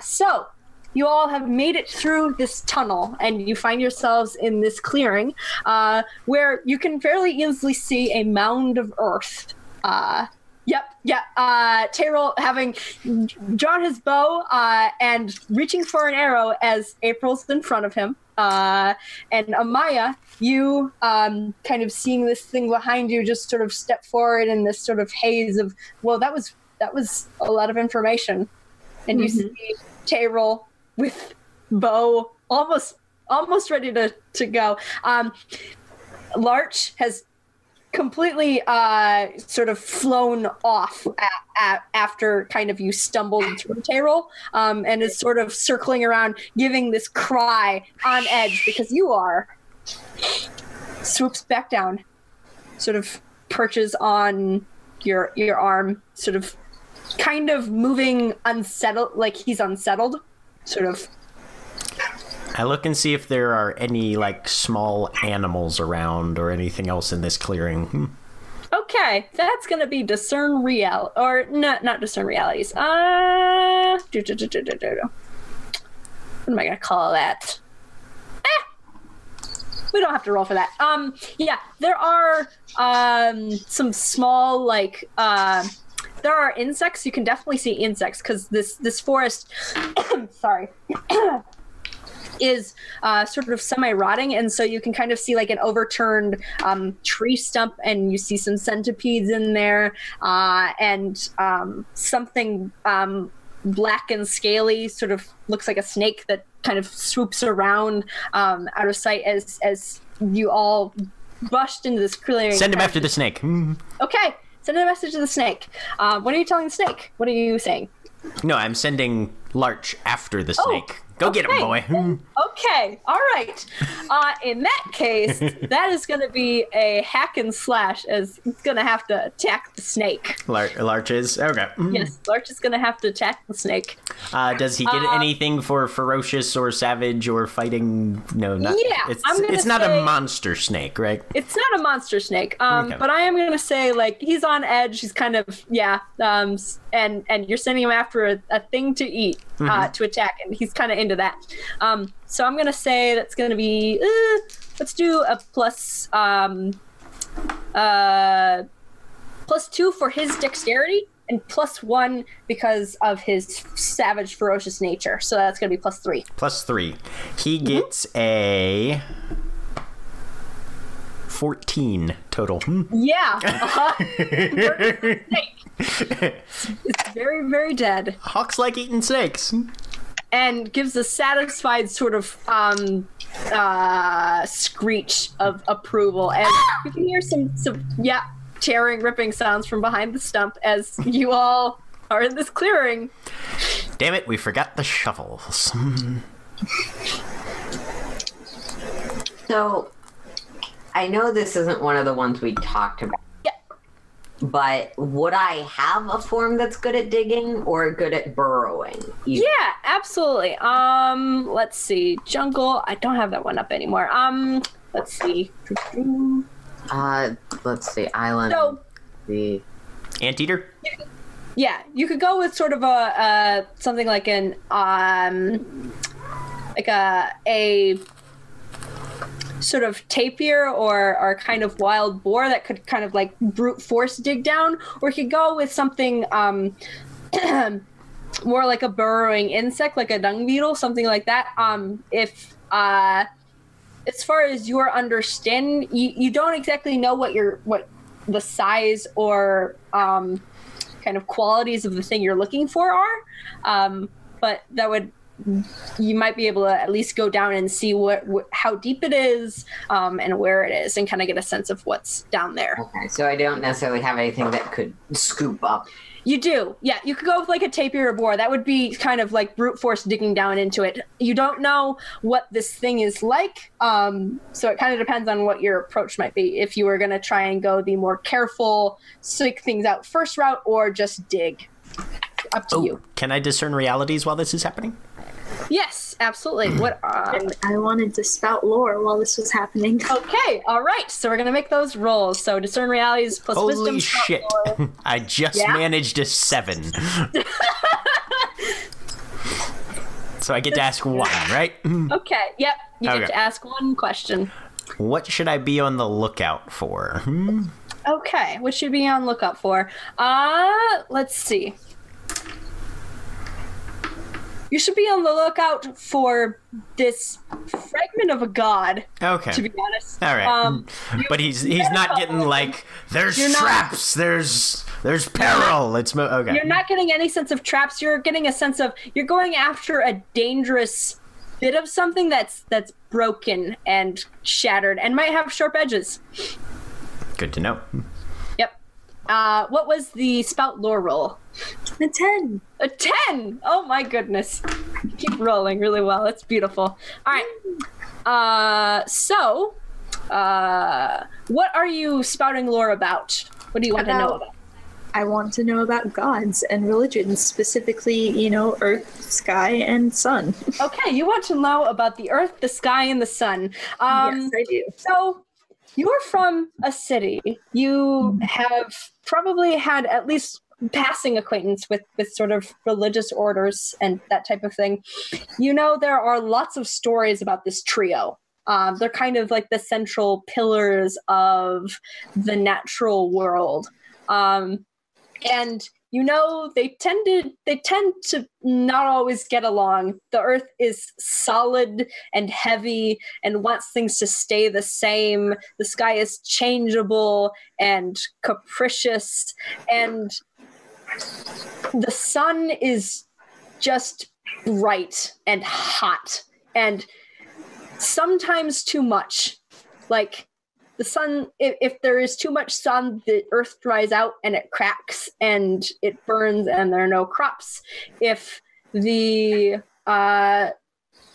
[SPEAKER 2] So, you all have made it through this tunnel and you find yourselves in this clearing uh, where you can fairly easily see a mound of earth. Uh, yep, yeah. Uh, Teyril having drawn his bow uh, and reaching for an arrow as April's in front of him. Uh, and Amaya, you um, kind of seeing this thing behind you, just sort of step forward in this sort of haze of, well, that was that was a lot of information, and you see Teyril with bow almost almost ready to to go. Um, Larch has completely uh, sort of flown off after kind of you stumbled through Teyril um, and is sort of circling around, giving this cry on edge because you are. Swoops back down, sort of perches on your your arm, sort of kind of moving unsettled, like he's unsettled, sort of
[SPEAKER 4] I look and see if there are any like small animals around or anything else in this clearing. Hmm.
[SPEAKER 2] Okay, that's gonna be discern real or not not discern realities. Uh, do, do, do, do, do, do. what am I gonna call that? Eh, we don't have to roll for that. Um, yeah, there are um some small like uh, there are insects. You can definitely see insects because this this forest. sorry. is uh, sort of semi-rotting, and so you can kind of see like an overturned um, tree stump, and you see some centipedes in there, uh, and um, something um, black and scaly, sort of looks like a snake that kind of swoops around um, out of sight as as you all rushed into this clearing.
[SPEAKER 4] Send him after the snake.
[SPEAKER 2] Okay, send a message to the snake. Uh, what are you telling the snake? What are you saying?
[SPEAKER 4] No, I'm sending Larch after the snake. Go get him, boy.
[SPEAKER 2] Okay, all right. Uh, in that case, that is going to be a hack and slash, as it's going to have to attack the snake.
[SPEAKER 4] Lar- Larch is okay. Hmm.
[SPEAKER 2] Yes, Larch is going to have to attack the snake.
[SPEAKER 4] Uh, does he get
[SPEAKER 2] Uh,
[SPEAKER 4] anything for ferocious or savage or fighting? No, not.
[SPEAKER 2] Yeah,
[SPEAKER 4] it's
[SPEAKER 2] I'm
[SPEAKER 4] not a monster snake, right?
[SPEAKER 2] It's not a monster snake, um,
[SPEAKER 4] Okay.
[SPEAKER 2] but I am going to say like he's on edge. He's kind of yeah, um, and and you're sending him after a, a thing to eat uh, to attack, and he's kind of into that. Um, so I'm going to say that's going to be uh, let's do a plus um, uh, plus two for his dexterity and plus one because of his savage, ferocious nature. So that's going to be plus three.
[SPEAKER 4] Plus three. He
[SPEAKER 2] Mm-hmm.
[SPEAKER 4] gets a fourteen total. Hmm.
[SPEAKER 2] Yeah. Uh-huh. Murders the snake. it's very, very dead.
[SPEAKER 4] Hawks like eating snakes.
[SPEAKER 2] And gives a satisfied sort of um uh screech of approval. And you can hear some some yeah, tearing, ripping sounds from behind the stump as you all are in this clearing.
[SPEAKER 4] Damn it, we forgot the shovels.
[SPEAKER 3] So, I know this isn't one of the ones we talked about.
[SPEAKER 2] Yeah.
[SPEAKER 3] But would I have a form that's good at digging or good at burrowing? You-
[SPEAKER 2] Yeah, absolutely. Um, let's see. Jungle. I don't have that one up anymore. Um, let's see.
[SPEAKER 3] Uh, let's see. Island.
[SPEAKER 2] So
[SPEAKER 3] The
[SPEAKER 4] Anteater?
[SPEAKER 2] Yeah, you could go with sort of a uh, something like an um, like a a sort of tapir or or kind of wild boar that could kind of like brute force dig down, or you could go with something um, more like a burrowing insect, like a dung beetle, something like that. Um, if uh, as far as your understanding, you, you don't exactly know what your what the size or um, kind of qualities of the thing you're looking for are. Um, but that would you might be able to at least go down and see what, wh- how deep it is um, and where it is and kind of get a sense of what's down there.
[SPEAKER 3] Okay, so I don't necessarily have anything that could scoop up.
[SPEAKER 2] You do. Yeah, you could go with like a tapir or boar. That would be kind of like brute force digging down into it. You don't know what this thing is like. Um, so it kind of depends on what your approach might be. If you were going to try and go the more careful, seek things out first route or just dig. Up to you.
[SPEAKER 4] Can I discern realities while this is happening?
[SPEAKER 2] Yes, absolutely. What? Uh,
[SPEAKER 5] And I wanted to spout lore while this was happening.
[SPEAKER 2] okay, all right. So we're going to make those rolls. So discern realities plus wisdom.
[SPEAKER 4] Holy shit.
[SPEAKER 2] lore.
[SPEAKER 4] I just
[SPEAKER 2] Yeah?
[SPEAKER 4] managed a seven. so I get to ask one, right?
[SPEAKER 2] Okay, yep. You
[SPEAKER 4] Okay.
[SPEAKER 2] get to ask one question.
[SPEAKER 4] What should I be on the lookout for? Hmm?
[SPEAKER 2] Okay, what should we be on lookout for? Uh, let's see. You should be on the lookout for this fragment of a god,
[SPEAKER 4] Okay.
[SPEAKER 2] to be honest.
[SPEAKER 4] All right.
[SPEAKER 2] Um,
[SPEAKER 4] but he's he's not getting like there's
[SPEAKER 2] You're not-
[SPEAKER 4] traps, there's there's peril. It's mo- okay.
[SPEAKER 2] you're not getting any sense of traps. You're getting a sense of you're going after a dangerous bit of something that's that's broken and shattered and might have sharp edges.
[SPEAKER 4] Good to know.
[SPEAKER 2] Uh, what was the spout lore roll?
[SPEAKER 5] A 10.
[SPEAKER 2] A 10! Oh my goodness. Keep rolling really well. It's beautiful. All right. Uh, so, uh, what are you spouting lore about? What do you want to know
[SPEAKER 5] About-
[SPEAKER 2] about?
[SPEAKER 5] I want to know about gods and religions, specifically, you know, earth, sky, and sun.
[SPEAKER 2] Okay, you want to know about the earth, the sky, and the sun. Um,
[SPEAKER 5] yes, I do.
[SPEAKER 2] So, you're from a city. You have probably had at least passing acquaintance with with sort of religious orders and that type of thing. You know there are lots of stories about this trio. Um, they're kind of like the central pillars of the natural world. Um, and you know they tended they tend to not always get along. The earth is solid and heavy and wants things to stay the same. The sky is changeable and capricious. And the sun is just bright and hot and sometimes too much. Like the sun if, if there is too much sun the earth dries out and it cracks and it burns and there are no crops. If the uh,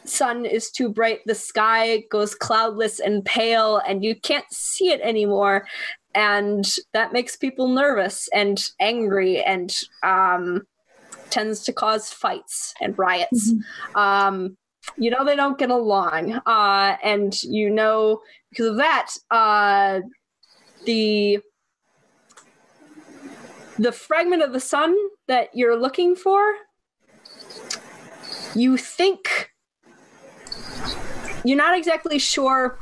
[SPEAKER 2] sun is too bright the sky goes cloudless and pale and you can't see it anymore. And that makes people nervous and angry and um, tends to cause fights and riots. Um, you know they don't get along uh, and you know because of that uh, the the fragment of the sun that you're looking for you think you're not exactly sure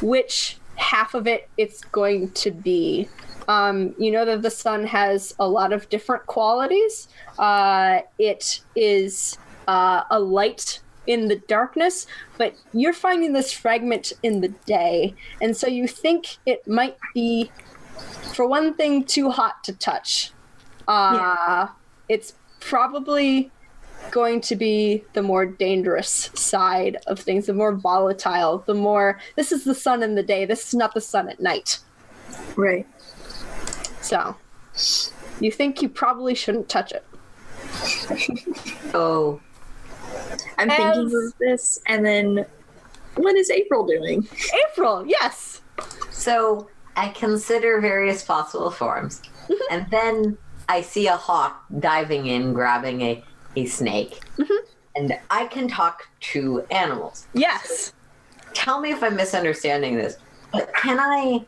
[SPEAKER 2] which half of it it's going to be. Um, you know that the sun has a lot of different qualities. Uh, it is uh, a light in the darkness, but you're finding this fragment in the day. And so you think it might be, for one thing, too hot to touch. Uh, It's probably going to be the more dangerous side of things, the more volatile, the more. This is the sun in the day, this is not the sun at night.
[SPEAKER 5] Right.
[SPEAKER 2] So you think you probably shouldn't touch it.
[SPEAKER 3] Oh,
[SPEAKER 5] I'm
[SPEAKER 2] As-
[SPEAKER 5] thinking of this, and then what is April doing?
[SPEAKER 2] April, yes.
[SPEAKER 3] so I consider various possible forms, mm-hmm. and then I see a hawk diving in, grabbing a, a snake, mm-hmm. and I can talk to animals.
[SPEAKER 2] Yes.
[SPEAKER 3] Tell me if I'm misunderstanding this, but can I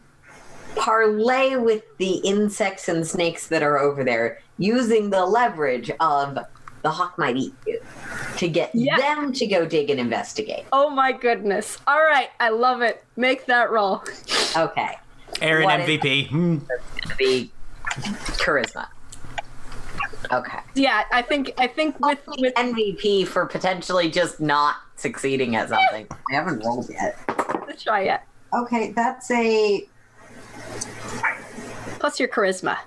[SPEAKER 3] parley with the insects and snakes that are over there using the leverage of the hawk might eat you to get
[SPEAKER 2] Yeah.
[SPEAKER 3] them to go dig and investigate?
[SPEAKER 2] Oh my goodness. All right, I love it. Make that roll.
[SPEAKER 3] Okay.
[SPEAKER 4] Erin
[SPEAKER 3] What is-
[SPEAKER 4] MVP. Hmm.
[SPEAKER 3] Be charisma. Okay.
[SPEAKER 2] Yeah, I think I think with with
[SPEAKER 3] MVP for potentially just not succeeding at something. I haven't rolled yet.
[SPEAKER 2] let's try it.
[SPEAKER 3] Okay, that's a
[SPEAKER 2] Plus your charisma.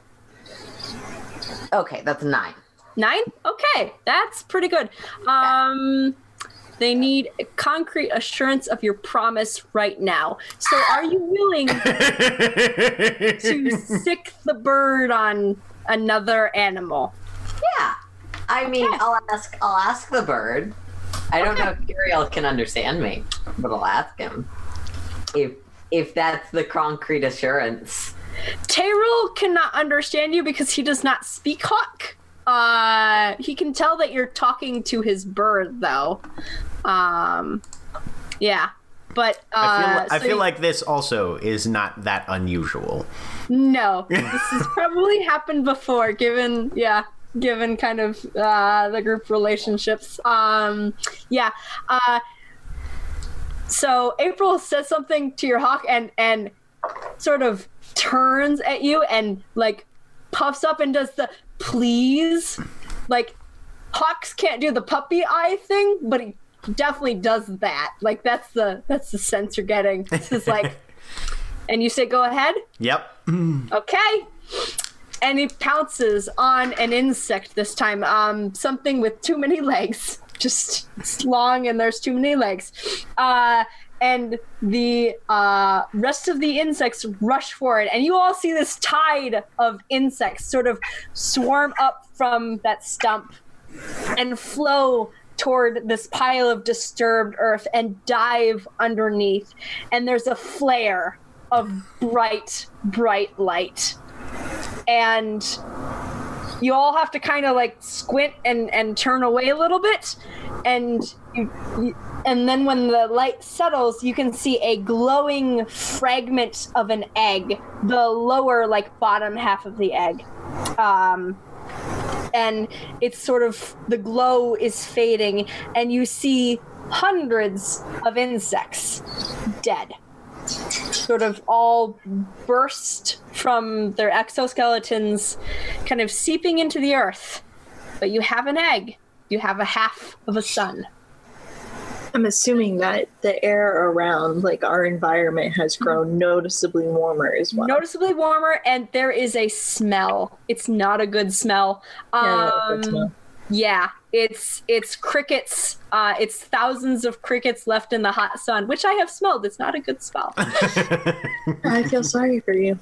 [SPEAKER 3] okay. That's a nine.
[SPEAKER 2] Nine? Okay, that's pretty good. Um, they need concrete assurance of your promise right now. So, are you willing to sick the bird on another animal?
[SPEAKER 3] Yeah. I mean, I'll ask. I'll ask the bird. I don't know if Teyril can understand me, but I'll ask him if if that's the concrete assurance.
[SPEAKER 2] Teyril cannot understand you because he does not speak Hawk. Uh, he can tell that you're talking to his bird, though. Um, yeah, but uh,
[SPEAKER 4] I feel, I
[SPEAKER 2] so
[SPEAKER 4] feel
[SPEAKER 2] you-
[SPEAKER 4] like this also is not that unusual.
[SPEAKER 2] no, this has probably happened before. Given, yeah, given kind of uh, the group relationships. Um, yeah. Uh, so April says something to your hawk and and sort of turns at you and like puffs up and does the please like hawks can't do the puppy eye thing but he definitely does that like that's the that's the sense you're getting this is like and you say go ahead
[SPEAKER 4] Yep.
[SPEAKER 2] Okay. And he pounces on an insect this time. Um, something with too many legs. Just it's long and there's too many legs. Uh, and the uh, rest of the insects rush for it. And you all see this tide of insects sort of swarm up from that stump and flow toward this pile of disturbed earth and dive underneath. And there's a flare of bright, bright light. And you all have to kind of like squint and, and turn away a little bit. And you, you, and then when the light settles, you can see a glowing fragment of an egg, the lower, like bottom half of the egg. Um, and it's sort of the glow is fading and you see hundreds of insects dead sort of all burst from their exoskeletons kind of seeping into the earth. But you have an egg. You have a half of a sun.
[SPEAKER 5] I'm assuming that the air around, like our environment, has grown noticeably warmer as well.
[SPEAKER 2] noticeably warmer and there is a smell. It's not a good smell. Um,
[SPEAKER 5] good smell.
[SPEAKER 2] Yeah it's it's crickets uh it's thousands of crickets left in the hot sun which i have smelled it's not a good smell
[SPEAKER 5] I feel sorry for you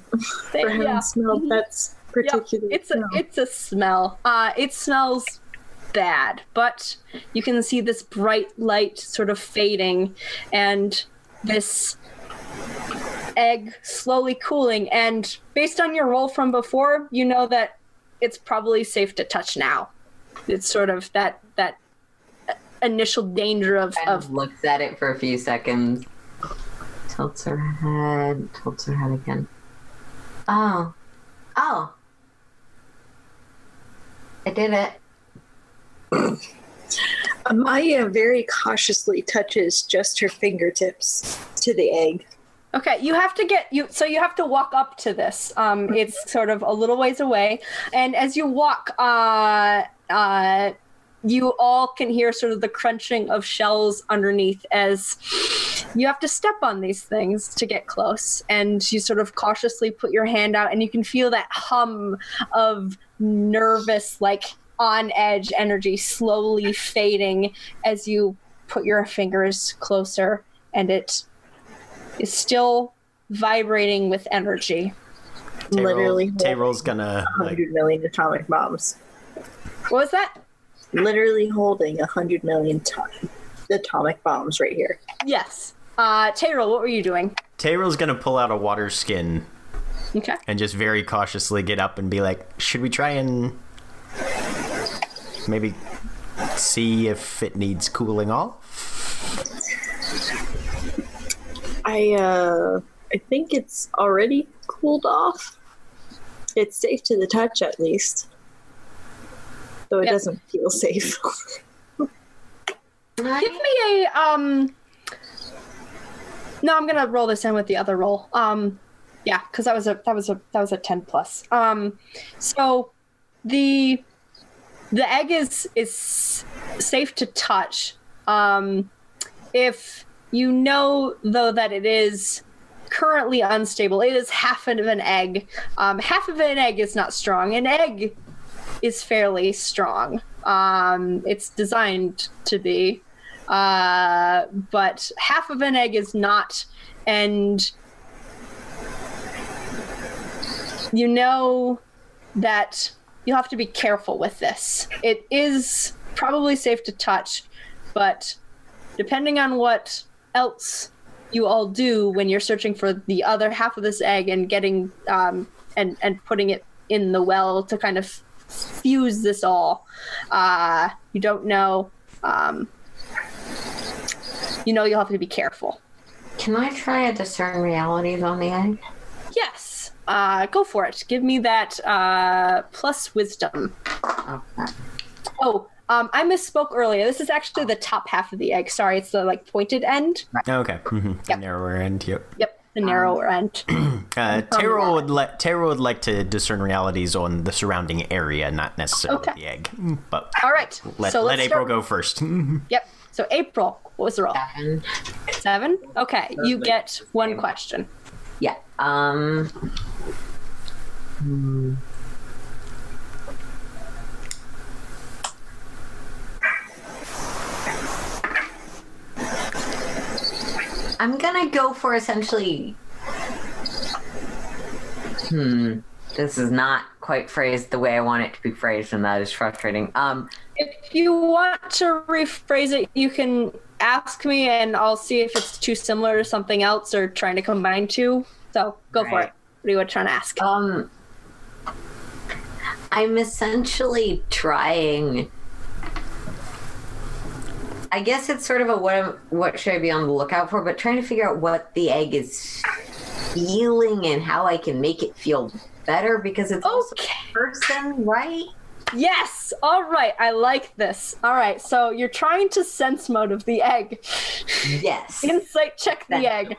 [SPEAKER 5] for having
[SPEAKER 2] yeah.
[SPEAKER 5] smelled that's
[SPEAKER 2] Yep,
[SPEAKER 5] particular.
[SPEAKER 2] it's a it's a smell. Uh, it smells bad, but you can see this bright light sort of fading, and this egg slowly cooling. And based on your roll from before, you know that it's probably safe to touch now. It's sort of that that initial danger of,
[SPEAKER 3] Kind
[SPEAKER 2] of
[SPEAKER 3] of looks at it for a few seconds. Tilts her head. Tilts her head again. Oh. Oh. I did it.
[SPEAKER 5] amaya very cautiously touches just her fingertips to the egg.
[SPEAKER 2] Okay, you have to get you so you have to walk up to this. Um it's sort of a little ways away and as you walk uh uh you all can hear sort of the crunching of shells underneath as you have to step on these things to get close and you sort of cautiously put your hand out and you can feel that hum of nervous like on edge energy slowly fading as you put your fingers closer and it is still vibrating with energy.
[SPEAKER 5] Literally,
[SPEAKER 4] Teyril's gonna like,
[SPEAKER 5] 100 million atomic bombs.
[SPEAKER 2] What was that?
[SPEAKER 5] Literally holding a 100 million ton- atomic bombs right here.
[SPEAKER 2] Yes. Uh, Teyril, what were you doing?
[SPEAKER 4] Teyril's gonna pull out a water skin
[SPEAKER 2] Okay.
[SPEAKER 4] and just very cautiously get up and be like, "Should we try and maybe see if it needs cooling off?"
[SPEAKER 5] I uh I think it's already cooled off. It's safe to the touch at least. Though it
[SPEAKER 2] Yep.
[SPEAKER 5] doesn't feel safe.
[SPEAKER 2] Give me a um. No, I'm gonna roll this in with the other roll. Um, yeah, because that was a that was a that was a ten plus. Um, so the the egg is is safe to touch. Um, if you know though that it is currently unstable, it is half of an egg. Um, half of an egg is not strong. An egg is fairly strong. Um, it's designed to be, uh, but half of an egg is not, and you know that you'll have to be careful with this. It is probably safe to touch, but depending on what else you all do when you're searching for the other half of this egg and getting um, and and putting it in the well to kind of fuse this all, uh, you don't know. Um, you know you'll have to be careful.
[SPEAKER 3] Can I try a discern realities on the egg?
[SPEAKER 2] Yes, uh, go for it. Give me that uh, plus wisdom.
[SPEAKER 3] Okay.
[SPEAKER 2] Oh, um, I misspoke earlier. This is actually the top half of the egg. Sorry, it's the like pointed end.
[SPEAKER 4] Okay. Mm-hmm.
[SPEAKER 2] Yep.
[SPEAKER 4] Narrower end. Yep.
[SPEAKER 2] Yep, the narrower end.
[SPEAKER 4] Uh, Teyril would let Teyril would like to discern realities on the surrounding area, not necessarily
[SPEAKER 2] Okay.
[SPEAKER 4] the egg. But
[SPEAKER 2] All right.
[SPEAKER 4] let
[SPEAKER 2] so
[SPEAKER 4] let April
[SPEAKER 2] start-
[SPEAKER 4] go first.
[SPEAKER 2] Yep. So April, what was the roll?
[SPEAKER 3] Seven.
[SPEAKER 2] Seven. Okay, you get one question.
[SPEAKER 3] Yeah. Um. hmm. I'm gonna go for essentially. Hmm. This is not quite phrased the way I want it to be phrased, and that is frustrating. Um.
[SPEAKER 2] If you want to rephrase it, you can ask me, and I'll see if it's too similar to something else or trying to combine two. So go for it. What are you trying to ask?
[SPEAKER 3] Um, I'm essentially trying. I guess it's sort of a what what should I be on the lookout for, but trying to figure out what the egg is feeling and how I can make it feel better because it's also
[SPEAKER 2] Okay.
[SPEAKER 3] a person, right?
[SPEAKER 2] Yes. All right. I like this. All right. So you're trying to sense mode of the egg.
[SPEAKER 3] Yes.
[SPEAKER 2] Insight check the
[SPEAKER 3] Thank
[SPEAKER 2] egg.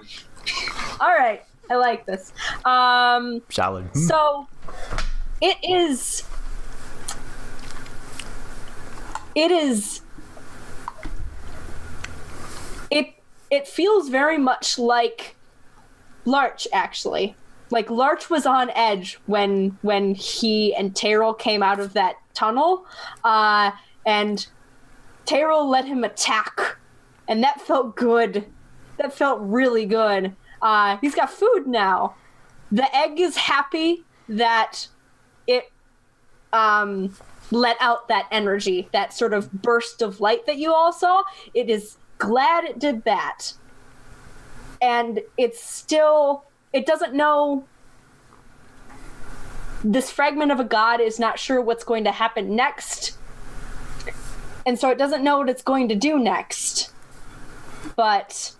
[SPEAKER 2] All right. I like this. Um.
[SPEAKER 4] Solid.
[SPEAKER 2] So it is it is it feels very much like Larch actually. Like Larch was on edge when when he and Teyril came out of that tunnel. Uh and Teyril let him attack. And that felt good. That felt really good. Uh he's got food now the egg is happy that it um let out that energy that sort of burst of light that you all saw it is glad it did that. And it's still it doesn't know this fragment of a god is not sure what's going to happen next. And so it doesn't know what it's going to do next. But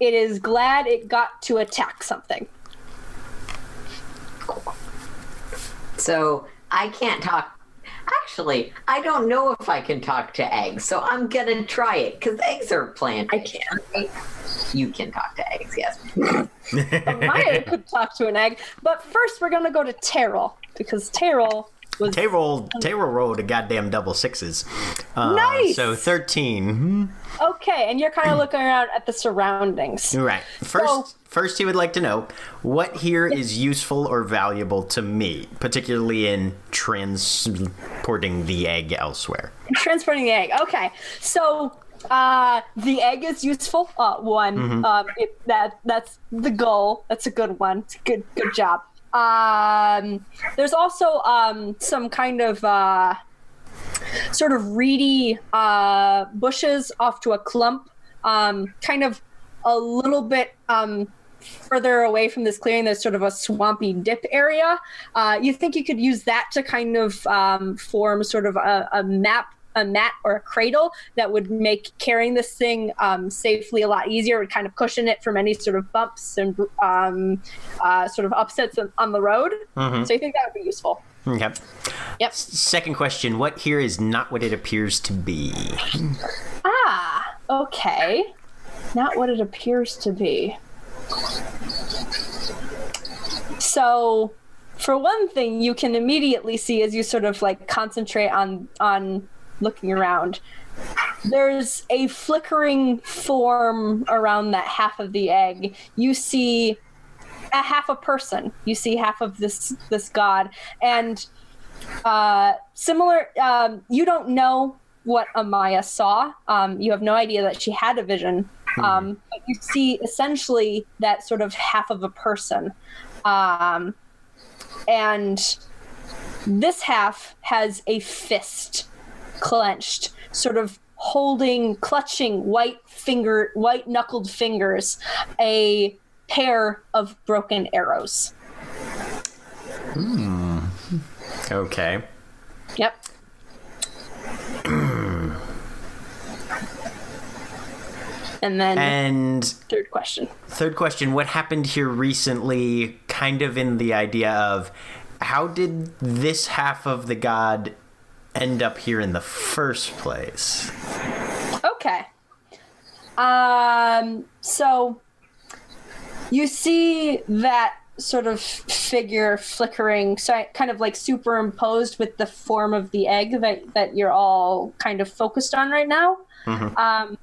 [SPEAKER 2] it is glad it got to attack something.
[SPEAKER 3] So I can't talk. Actually, I don't know if I can talk to eggs, so I'm gonna try it because eggs are plant.
[SPEAKER 2] I can.
[SPEAKER 3] right? You can talk to eggs, yes.
[SPEAKER 2] Maya could talk to an egg. But first, we're gonna go to Teyril because Teyril was
[SPEAKER 4] Teyril Teyril rolled a goddamn double sixes. Uh,
[SPEAKER 2] Nice!
[SPEAKER 4] So thirteen.
[SPEAKER 2] okay, and you're kind of looking around at the surroundings.
[SPEAKER 4] Right. First,
[SPEAKER 2] So-
[SPEAKER 4] first he would like to know what here is useful or valuable to me, particularly in transporting the egg elsewhere.
[SPEAKER 2] Transporting the egg. Okay, so uh, the egg is useful. Uh, one, um, it, that that's the goal. That's a good one. It's a good good job. Um, there's also um, some kind of uh, sort of reedy uh, bushes off to a clump, um, kind of a little bit um, further away from this clearing. There's sort of a swampy dip area. Uh, you think you could use that to kind of um, form sort of a, a map. A mat or a cradle that would make carrying this thing um, safely a lot easier. Would kind of cushion it from any sort of bumps and um, uh, sort of upsets on, the road.
[SPEAKER 4] Mhm.
[SPEAKER 2] So you think that would be useful?
[SPEAKER 4] Okay.
[SPEAKER 2] Yep.
[SPEAKER 4] Second question: What here is not what it appears to be?
[SPEAKER 2] Ah, okay. Not what it appears to be. So, for one thing, you can immediately see as you sort of like concentrate on on looking around. There's a flickering form around that half of the egg. You see a half a person. You see half of this this god, and uh, similar. Um, you don't know what Amaya saw. Um, you have no idea that she had a vision. Um, but you see essentially that sort of half of a person. Um, and this half has a fist clenched, sort of holding, clutching white finger, white knuckled fingers, a pair of broken arrows. Hmm.
[SPEAKER 4] Okay.
[SPEAKER 2] Yep. and then
[SPEAKER 4] And
[SPEAKER 2] third question.
[SPEAKER 4] third question what happened here recently, kind of in the idea of how did this half of the god end up here in the first place?
[SPEAKER 2] Okay. Um. So you see that sort of figure flickering, so kind of like superimposed with the form of the egg that that you're all kind of focused on right now. Um.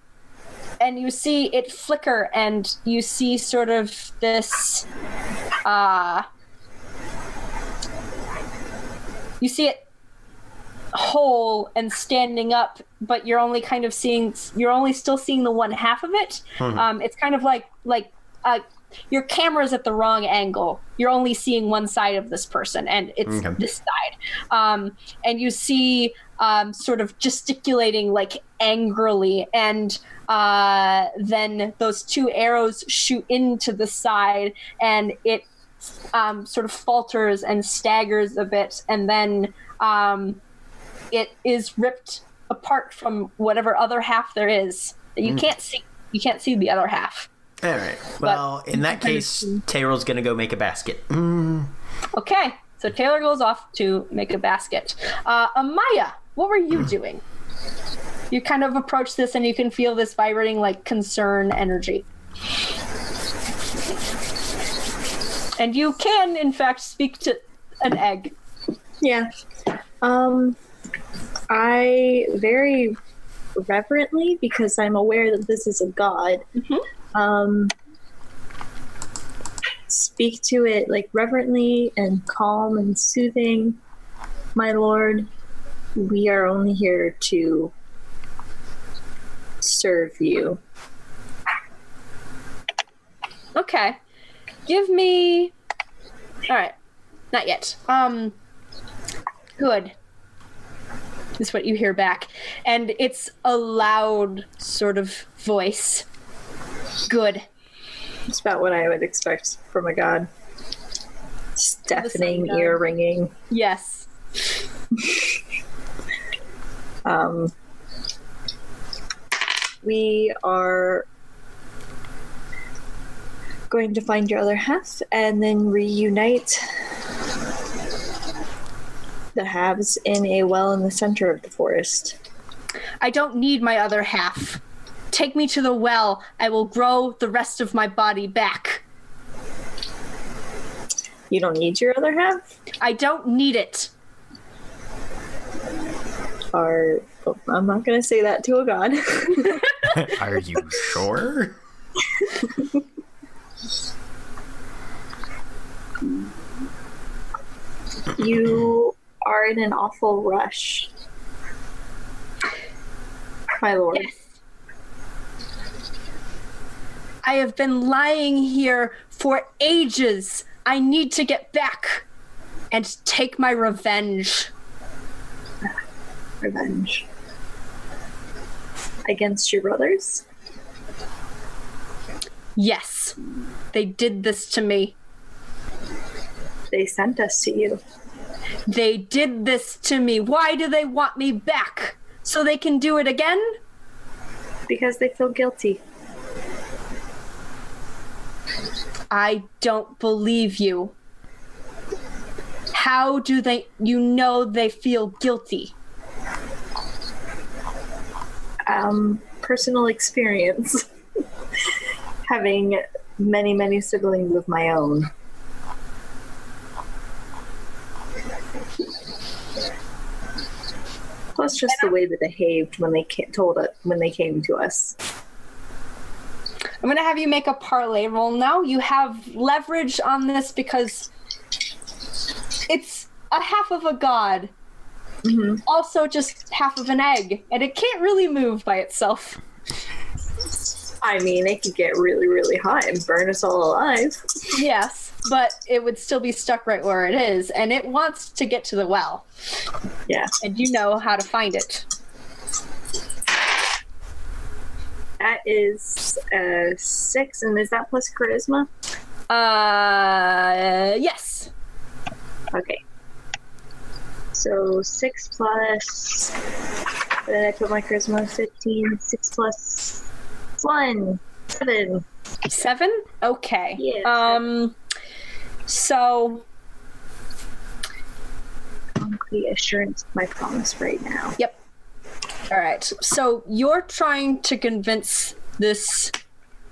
[SPEAKER 2] And you see it flicker, and you see sort of this. Uh, you see it whole and standing up, but you're only kind of seeing you're only still seeing the one half of it. Um, it's kind of like like uh, your camera's at the wrong angle. You're only seeing one side of this person, and it's
[SPEAKER 4] Okay.
[SPEAKER 2] this side. Um, and you see um, sort of gesticulating like angrily, and uh, then those two arrows shoot into the side, and it um, sort of falters and staggers a bit, and then um, it is ripped apart from whatever other half there is. that You can't see. You can't see the other half.
[SPEAKER 4] All right. Well, in that case, Teyril's gonna go make a basket.
[SPEAKER 2] Okay, so Taylor goes off to make a basket. Uh, Amaya, what were you doing? You kind of approach this, and you can feel this vibrating like concern energy. And you can, in fact, speak to an egg.
[SPEAKER 5] Yeah. Um, I very reverently, because I'm aware that this is a god, um, speak to it like reverently and calm and soothing. My lord, we are only here to serve you.
[SPEAKER 2] Okay. Give me. All right. Not yet. Um. Good. Is what you hear back, and it's a loud sort of voice. Good.
[SPEAKER 5] It's about what I would expect from a god. Deafening,
[SPEAKER 2] god.
[SPEAKER 5] ear ringing.
[SPEAKER 2] Yes.
[SPEAKER 5] Um, we are going to find your other half and then reunite the halves in a well in the center of the forest.
[SPEAKER 2] I don't need my other half. Take me to the well. I will grow the rest of my body back.
[SPEAKER 5] You don't need your other half?
[SPEAKER 2] I don't need it.
[SPEAKER 5] Are oh, I'm not going to say that to a god.
[SPEAKER 4] Are you sure?
[SPEAKER 5] you are in an awful rush. My lord.
[SPEAKER 2] Yes. I have been lying here for ages. I need to get back and take my revenge.
[SPEAKER 5] Revenge. Against your brothers?
[SPEAKER 2] Yes, they did this to me.
[SPEAKER 5] They sent us to you.
[SPEAKER 2] They did this to me. Why do they want me back? So they can do it again?
[SPEAKER 5] Because they feel guilty.
[SPEAKER 2] I don't believe you. How do they you know they feel guilty?
[SPEAKER 5] Um, personal experience. Having many, many siblings of my own. Plus, just the way they behaved when they ca- told it when they came to us.
[SPEAKER 2] I'm gonna have you make a parley roll now. You have leverage on this because it's a half of a god,
[SPEAKER 5] Mhm.
[SPEAKER 2] also just half of an egg, and it can't really move by itself.
[SPEAKER 5] I mean, it could get really, really hot and burn us all alive.
[SPEAKER 2] Yes, but it would still be stuck right where it is, and it wants to get to the well,
[SPEAKER 5] Yeah.
[SPEAKER 2] and you know how to find it.
[SPEAKER 5] That is uh, six, and is that plus charisma?
[SPEAKER 2] Uh, yes.
[SPEAKER 5] Okay. So six plus. Did I put my charisma? 15. Six plus one. Seven.
[SPEAKER 2] Seven? Okay.
[SPEAKER 5] Yes.
[SPEAKER 2] Um, so
[SPEAKER 5] Concrete assurance of my promise right now. Yep.
[SPEAKER 2] All right. So you're trying to convince this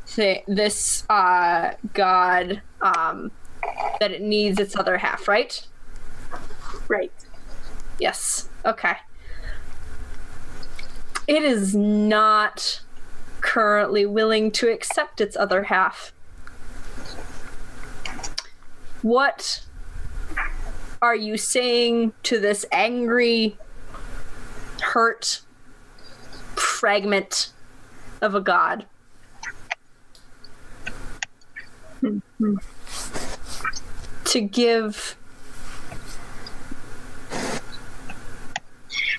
[SPEAKER 2] thi- this uh, god um, that it needs its other half, right?
[SPEAKER 5] Right.
[SPEAKER 2] Yes. Okay. It is not currently willing to accept its other half. What are you saying to this angry, hurt fragment of a god? to give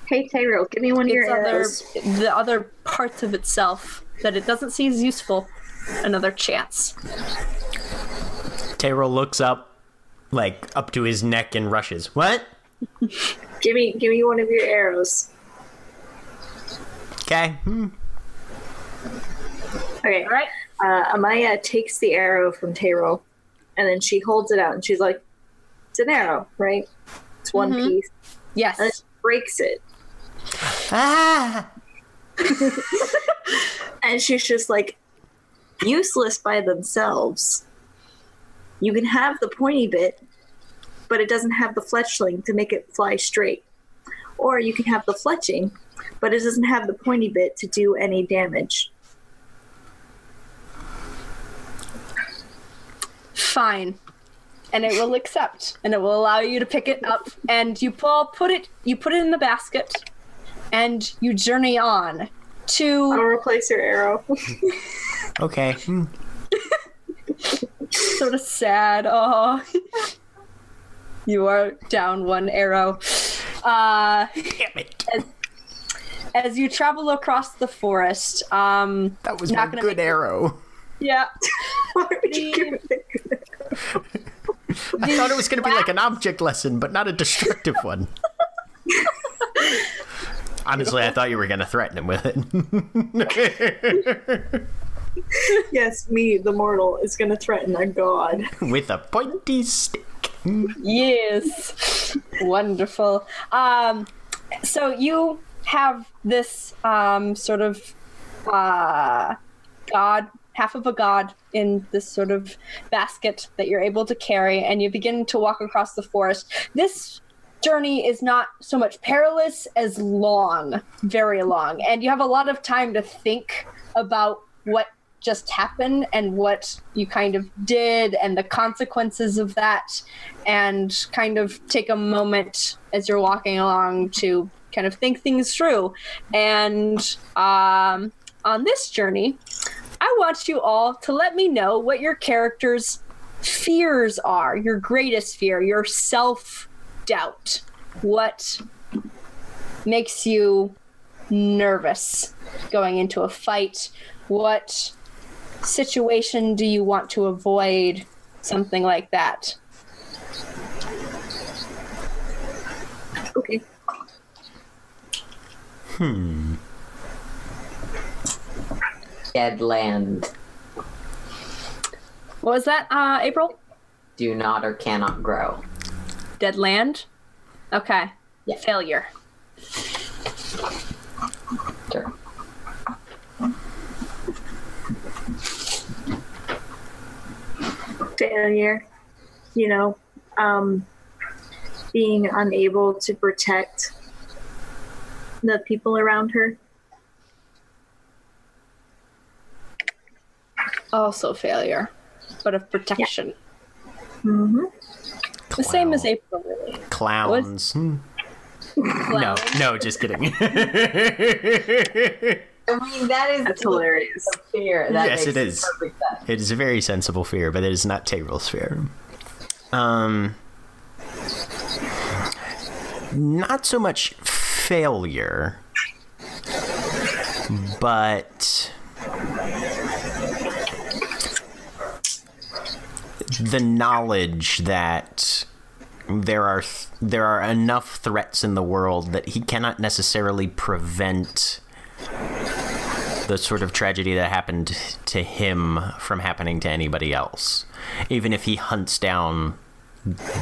[SPEAKER 5] Hey, Teyril, give me one of your
[SPEAKER 2] its other the other parts of itself that it doesn't see as useful another chance.
[SPEAKER 4] Teyril looks up, like up to his neck and rushes. What?
[SPEAKER 5] Give me, give me one of your arrows.
[SPEAKER 4] Okay. Hmm.
[SPEAKER 5] Okay.
[SPEAKER 2] All right.
[SPEAKER 5] Uh, Amaya takes the arrow from Teyril, and then she holds it out, and she's like, "It's an arrow, right? It's one
[SPEAKER 2] Mhm.
[SPEAKER 5] piece."
[SPEAKER 2] Yes.
[SPEAKER 5] And then she breaks it,
[SPEAKER 4] Ah!
[SPEAKER 5] and she's just like, useless by themselves. You can have the pointy bit, but it doesn't have the fletching to make it fly straight. Or you can have the fletching, but it doesn't have the pointy bit to do any damage.
[SPEAKER 2] Fine. And it will accept, and it will allow you to pick it up, and you pull, put it, you put it in the basket, and you journey on to
[SPEAKER 5] I'll
[SPEAKER 2] to.
[SPEAKER 5] replace your arrow.
[SPEAKER 4] Okay. Hmm.
[SPEAKER 2] Sort of sad. Oh, you are down one arrow. Uh,
[SPEAKER 4] Damn it.
[SPEAKER 2] as you travel across the forest, um,
[SPEAKER 4] That was
[SPEAKER 2] Not
[SPEAKER 4] my good arrow.
[SPEAKER 2] yeah,
[SPEAKER 5] Why would you give it?
[SPEAKER 4] I thought it was going to be like an object lesson, but not a destructive one. Honestly, I thought you were going to threaten him with it.
[SPEAKER 5] Yes, me, the mortal, is going to threaten a god.
[SPEAKER 4] with a pointy stick.
[SPEAKER 2] Yes. Wonderful. Um, so you have this um, sort of uh, god, half of a god in this sort of basket that you're able to carry, and you begin to walk across the forest. This journey is not so much perilous as long, very long, and you have a lot of time to think about what just happened and what you kind of did and the consequences of that and kind of take a moment as you're walking along to kind of think things through. And um, on this journey i want you all to let me know what your characters fears are your greatest fear your self-doubt. What makes you nervous going into a fight? What situation do you want to avoid? Something like that.
[SPEAKER 5] Okay. Hmm.
[SPEAKER 3] Dead land.
[SPEAKER 2] What was that, uh, April?
[SPEAKER 3] Do not or cannot grow.
[SPEAKER 2] Dead land? Okay.
[SPEAKER 3] Yeah.
[SPEAKER 2] Failure.
[SPEAKER 5] Failure. You know, um, being unable to protect the people around her.
[SPEAKER 2] Also failure, but of protection.
[SPEAKER 5] Mm-hmm.
[SPEAKER 2] The same as April, really.
[SPEAKER 4] Clowns. Hmm. No, no, just kidding.
[SPEAKER 3] I mean, that is
[SPEAKER 5] That's hilarious.
[SPEAKER 3] fear. That
[SPEAKER 4] Yes, it is. It is a very sensible fear, but it is not Teyril's fear. Um, not so much failure, but the knowledge that there are th- there are enough threats in the world that he cannot necessarily prevent the sort of tragedy that happened to him from happening to anybody else. Even if he hunts down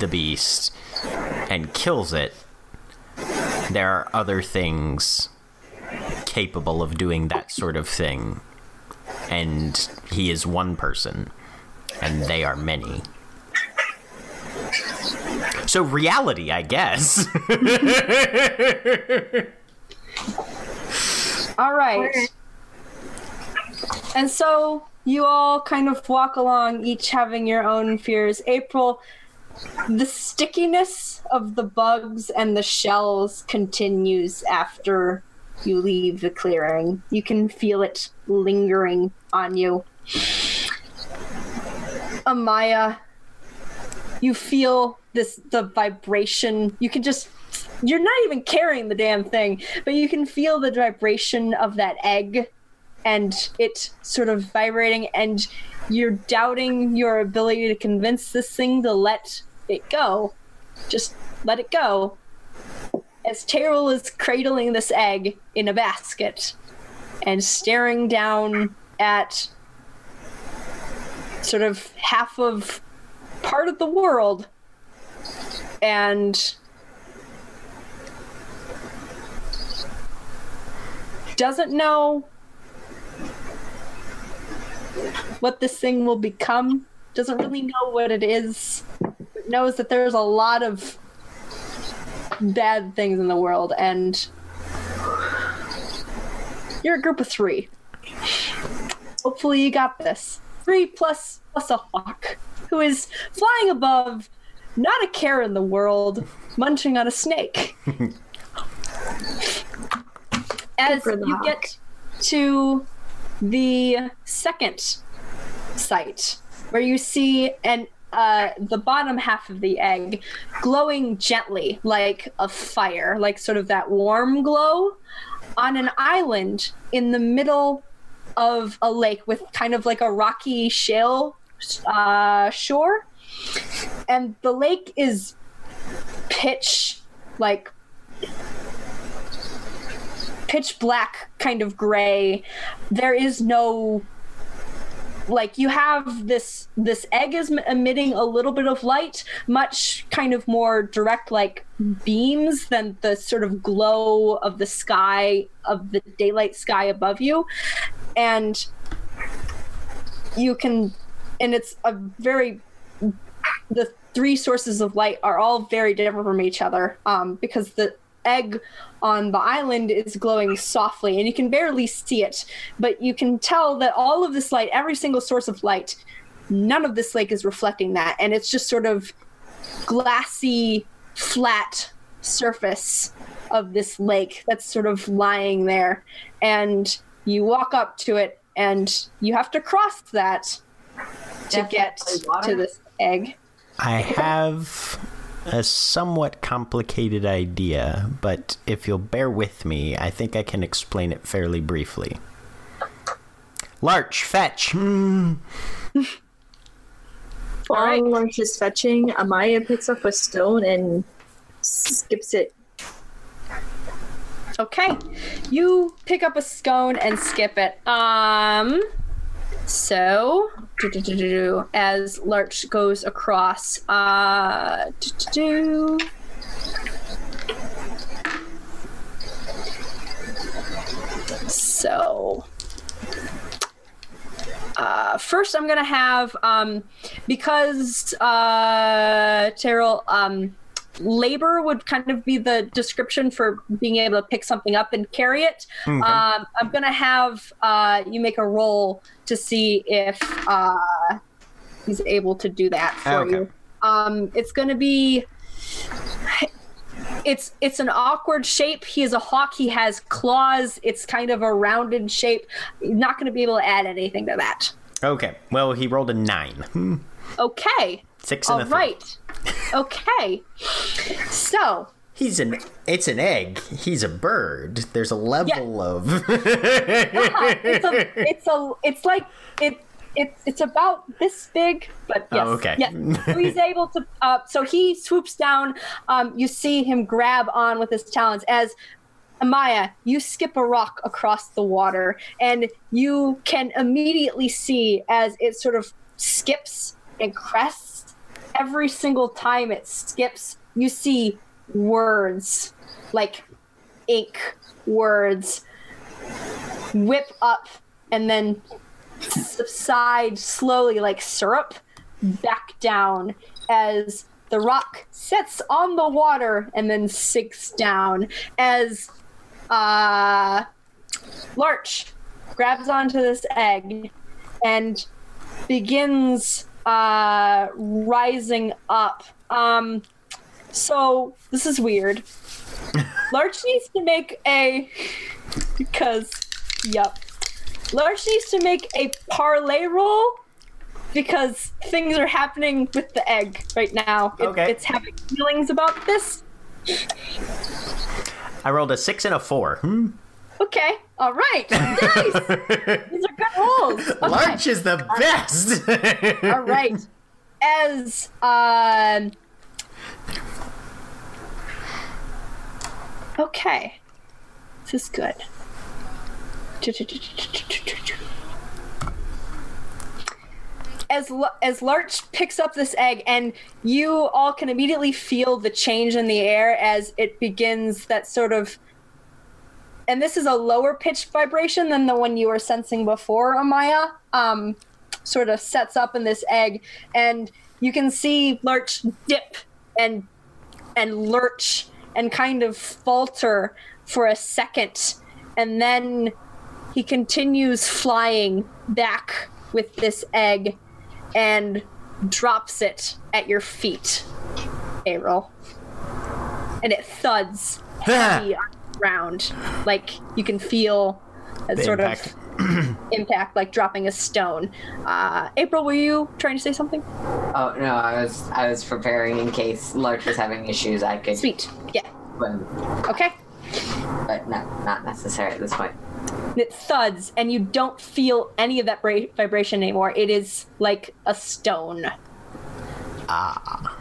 [SPEAKER 4] the beast and kills it, there are other things capable of doing that sort of thing. And he is one person, and they are many. So, reality, I guess.
[SPEAKER 2] All right. And so you all kind of walk along, each having your own fears. April, the stickiness of the bugs and the shells continues after you leave the clearing. You can feel it lingering on you. Amaya, you feel this the vibration. You can just you're not even carrying the damn thing, but you can feel the vibration of that egg and it sort of vibrating and you're doubting your ability to convince this thing to let it go. Just let it go. As Teyril is cradling this egg in a basket and staring down at sort of half of part of the world and doesn't know what this thing will become doesn't really know what it is but knows that there's a lot of bad things in the world and you're a group of three. Hopefully you got this. Three plus plus a hawk who is flying above not a care in the world munching on a snake as you
[SPEAKER 5] hawk.
[SPEAKER 2] get to the second site where you see an uh, the bottom half of the egg glowing gently like a fire, like sort of that warm glow on an island in the middle of a lake with kind of like a rocky shale uh, shore. And the lake is pitch like pitch black kind of gray. There is no like you have this this egg is emitting a little bit of light much kind of more direct like beams than the sort of glow of the sky of the daylight sky above you. And you can and it's a very the three sources of light are all very different from each other um, because the egg on the island is glowing softly and you can barely see it. But you can tell that all of this light every single source of light none of this lake is reflecting that. And it's just sort of glassy flat surface of this lake that's sort of lying there. And you walk up to it and you have to cross that to get
[SPEAKER 3] water.
[SPEAKER 2] to this egg.
[SPEAKER 4] I have a somewhat complicated idea, but if you'll bear with me, I think I can explain it fairly briefly. Larch, fetch. Hmm.
[SPEAKER 5] While
[SPEAKER 2] right.
[SPEAKER 5] Lawrence is fetching, Amaya picks up a stone and skips it.
[SPEAKER 2] Okay. You pick up a scone and skip it. Um so as Larch goes across uh. So uh, first, I'm gonna have um, because uh, Teyril um, labor would kind of be the description for being able to pick something up and carry it. Um, I'm gonna have uh, you make a roll to see if uh, he's able to do that for
[SPEAKER 4] Okay.
[SPEAKER 2] you. Um, it's going to be. It's it's an awkward shape. He is a hawk. He has claws. It's kind of a rounded shape. You're not going to be able to add anything to that.
[SPEAKER 4] Okay. Well, he rolled a nine. Hmm.
[SPEAKER 2] Okay.
[SPEAKER 4] Six and
[SPEAKER 2] All
[SPEAKER 4] a
[SPEAKER 2] right. Okay. So
[SPEAKER 4] He's an. It's an egg. He's a bird. There's a level of.
[SPEAKER 2] it's a it's a it's like it it's it's about this big but yes
[SPEAKER 4] Oh, okay.
[SPEAKER 2] yes so he's able to uh, so he swoops down um, you see him grab on with his talons as Amaya, you skip a rock across the water, and you can immediately see as it sort of skips and crests. Every single time it skips, you see words like ink words whip up and then subside slowly like syrup back down as the rock sets on the water and then sinks down as uh, Larch grabs onto this egg and begins uh, rising up. Um, so this is weird. Larch needs to make a because, yep. Larch needs to make a parley roll because things are happening with the egg right now. It,
[SPEAKER 4] Okay.
[SPEAKER 2] It's having feelings about this.
[SPEAKER 4] I rolled a six and a four. Hmm.
[SPEAKER 2] Okay, all right, nice. These are good rolls. Okay.
[SPEAKER 4] Larch is the best.
[SPEAKER 2] All right. As um Okay. This is good. As L- as Larch picks up this egg and you all can immediately feel the change in the air as it begins that sort of and this is a lower pitched vibration than the one you were sensing before, Amaya. Um, sort of sets up in this egg, and you can see Larch dip and and lurch and kind of falter for a second, and then he continues flying back with this egg and drops it at your feet, April, and it thuds. Heavy on the ground, like you can feel a
[SPEAKER 4] The
[SPEAKER 2] sort
[SPEAKER 4] impact.
[SPEAKER 2] of impact, like dropping a stone. Uh, April, were you trying to say something?
[SPEAKER 3] Oh no, I was I was preparing in case Larch was having issues. I could,
[SPEAKER 2] Sweet. Yeah.
[SPEAKER 3] but,
[SPEAKER 2] Okay.
[SPEAKER 3] but not not necessary at this point.
[SPEAKER 2] And it thuds, and you don't feel any of that bra- vibration anymore. It is like a stone.
[SPEAKER 4] ah.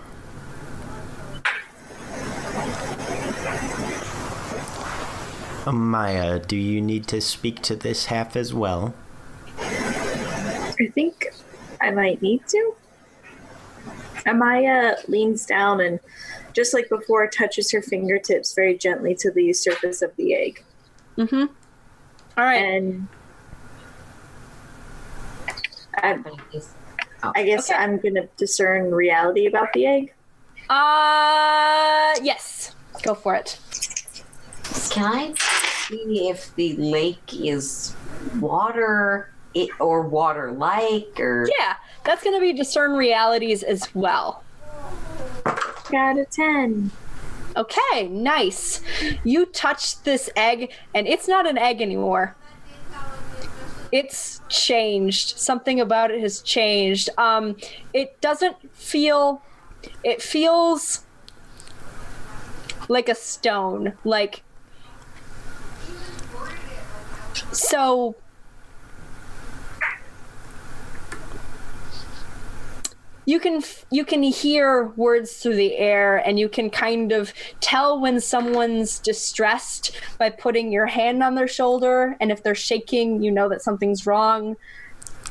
[SPEAKER 4] Maya, do you need to speak to this half as well?
[SPEAKER 5] I think I might need to. Amaya leans down and, just like before, touches her fingertips very gently to the surface of the egg.
[SPEAKER 2] Mm-hmm. All right.
[SPEAKER 5] And I, I guess
[SPEAKER 2] Okay.
[SPEAKER 5] I'm going to discern reality about the egg.
[SPEAKER 2] Uh, yes. Go for it.
[SPEAKER 3] Can I see if the lake is water it, or water like or
[SPEAKER 2] Yeah, that's going to be discern realities as well.
[SPEAKER 5] Got a 10.
[SPEAKER 2] Okay, nice. You touch this egg, and it's not an egg anymore. It's changed. Something about it has changed. Um, it doesn't feel. It feels like a stone. Like. So. you can you can hear words through the air and you can kind of tell when someone's distressed by putting your hand on their shoulder. And if they're shaking you know that something's wrong.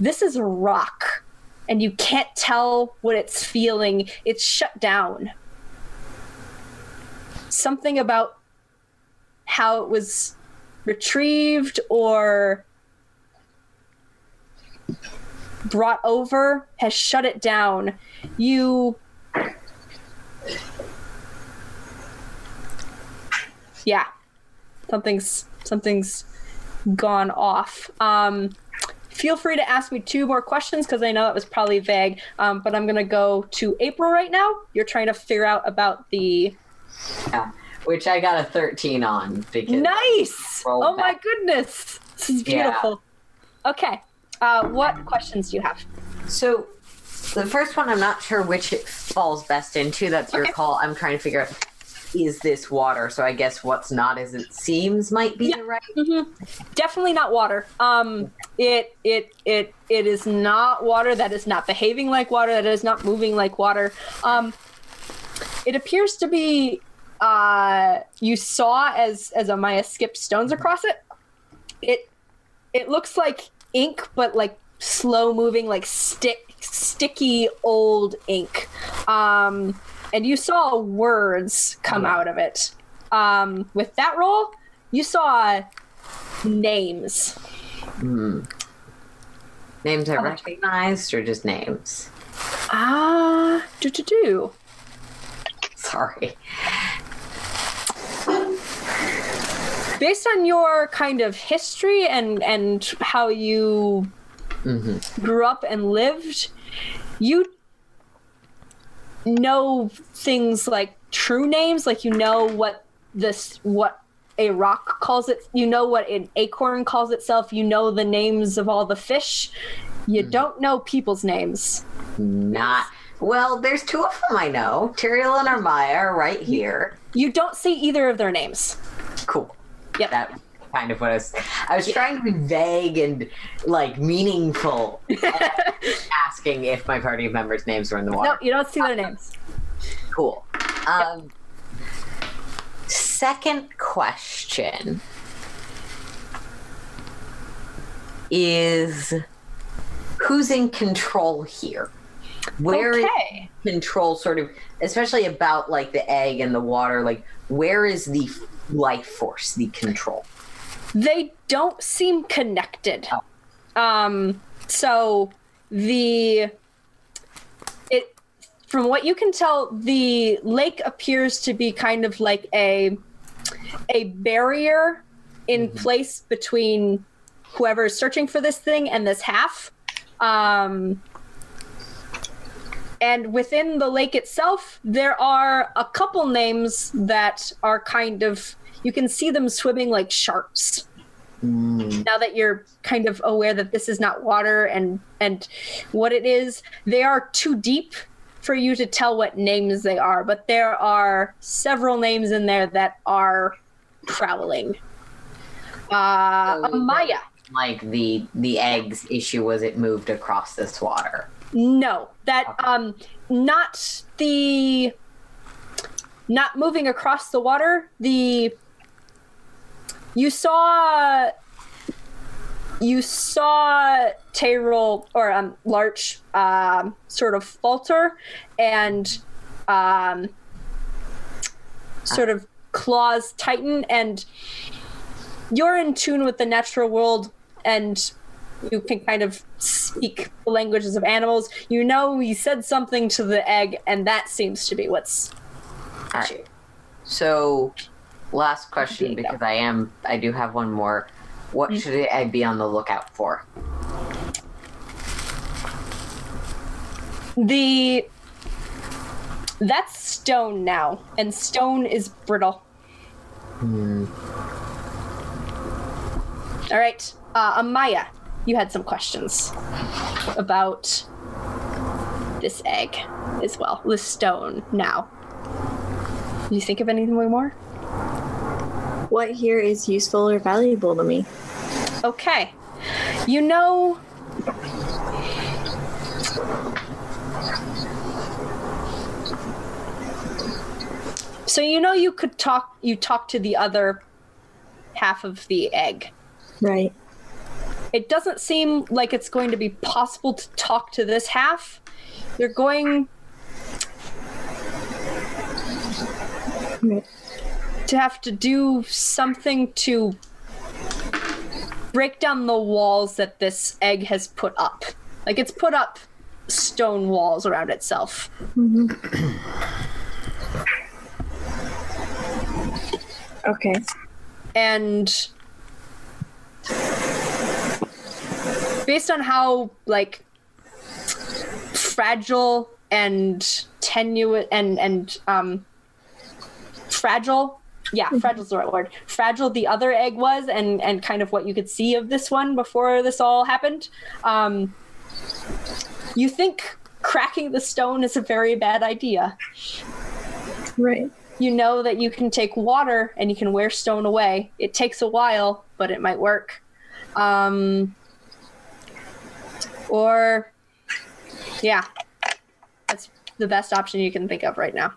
[SPEAKER 2] This is a rock and you can't tell what it's feeling. It's shut down. Something about how it was retrieved or brought over has shut it down. You. Yeah, something's something's gone off. Um, feel free to ask me two more questions because I know it was probably vague. Um, but I'm gonna go to April right now. You're trying to figure out about the
[SPEAKER 3] Yeah. Which I got a 13 on because
[SPEAKER 2] nice. Oh my goodness, this is
[SPEAKER 3] Yeah.
[SPEAKER 2] beautiful. Okay, uh, what questions do you have?
[SPEAKER 3] So the first one, I'm not sure which it falls best into. That's your
[SPEAKER 2] Okay.
[SPEAKER 3] call. I'm trying to figure out is this water? So I guess what's not as it seems might be
[SPEAKER 2] Yeah.
[SPEAKER 3] the right.
[SPEAKER 2] Definitely not water. Um, it it it it is not water. That is not behaving like water. That is not moving like water. Um, it appears to be. Uh, you saw as as Amaya skipped stones across it. It it looks like ink, but like slow moving, like stick sticky old ink. Um, and you saw words come out of it. Um, with that roll, you saw names.
[SPEAKER 3] Names I recognized or just names?
[SPEAKER 2] Ah, do do do.
[SPEAKER 3] Sorry.
[SPEAKER 2] Based on your kind of history and and how you mm-hmm. grew up and lived, you know things like true names, like you know what this what a rock calls it. You know what an acorn calls itself. You know the names of all the fish. You mm-hmm. don't know people's names.
[SPEAKER 3] Not. Well, there's two of them I know. Teyril and Amaya are right here.
[SPEAKER 2] You don't see either of their names.
[SPEAKER 3] Cool.
[SPEAKER 2] Yep.
[SPEAKER 3] That kind of what I was. I was trying to be vague and like meaningful, asking if my party members' names were in the water.
[SPEAKER 2] No, you don't see their names.
[SPEAKER 3] Cool. Um, second question is who's in control here? Where is
[SPEAKER 2] okay.
[SPEAKER 3] control sort of especially about like the egg and the water like where is the life force the control
[SPEAKER 2] they don't seem connected. Um, so the it from what you can tell, the lake appears to be kind of like a a barrier in place between whoever is searching for this thing and this half. Um, and within the lake itself, there are a couple names that are kind of you can see them swimming like sharks. Now that you're kind of aware that this is not water and and what it is, they are too deep for you to tell what names they are, but there are several names in there that are prowling. Uh,
[SPEAKER 3] So
[SPEAKER 2] Amaya.
[SPEAKER 3] like the the eggs issue was it moved across this water
[SPEAKER 2] No, that um, not the not moving across the water. The you saw you saw Teyril or um, Larch um, sort of falter and um, sort of claws tighten, and you're in tune with the natural world and you can kind of speak the languages of animals. You know, he said something to the egg, and that seems to be what's.
[SPEAKER 3] all right so last question
[SPEAKER 2] go.
[SPEAKER 3] because i am i do have one more what should i be on the lookout for
[SPEAKER 2] The. That's stone now, and stone is brittle. Hmm. All right, uh, Amaya, you had some questions about this egg as well, this stone now. Do you think of anything more?
[SPEAKER 5] What here is useful or valuable to me?
[SPEAKER 2] Okay. You know. So you know you could talk you talk to the other half of the egg.
[SPEAKER 5] Right.
[SPEAKER 2] It doesn't seem like it's going to be possible to talk to this half. You're going
[SPEAKER 5] Right.
[SPEAKER 2] To have to do something to break down the walls that this egg has put up. Like it's put up stone walls around itself.
[SPEAKER 5] Okay.
[SPEAKER 2] And based on how like fragile and tenuous and and um fragile yeah fragile is the right word fragile the other egg was and and kind of what you could see of this one before this all happened um you think cracking the stone is a very bad idea
[SPEAKER 5] Right.
[SPEAKER 2] you know that you can take water and you can wear stone away. It takes a while, but it might work. Um, or, yeah, that's the best option you can think of right now.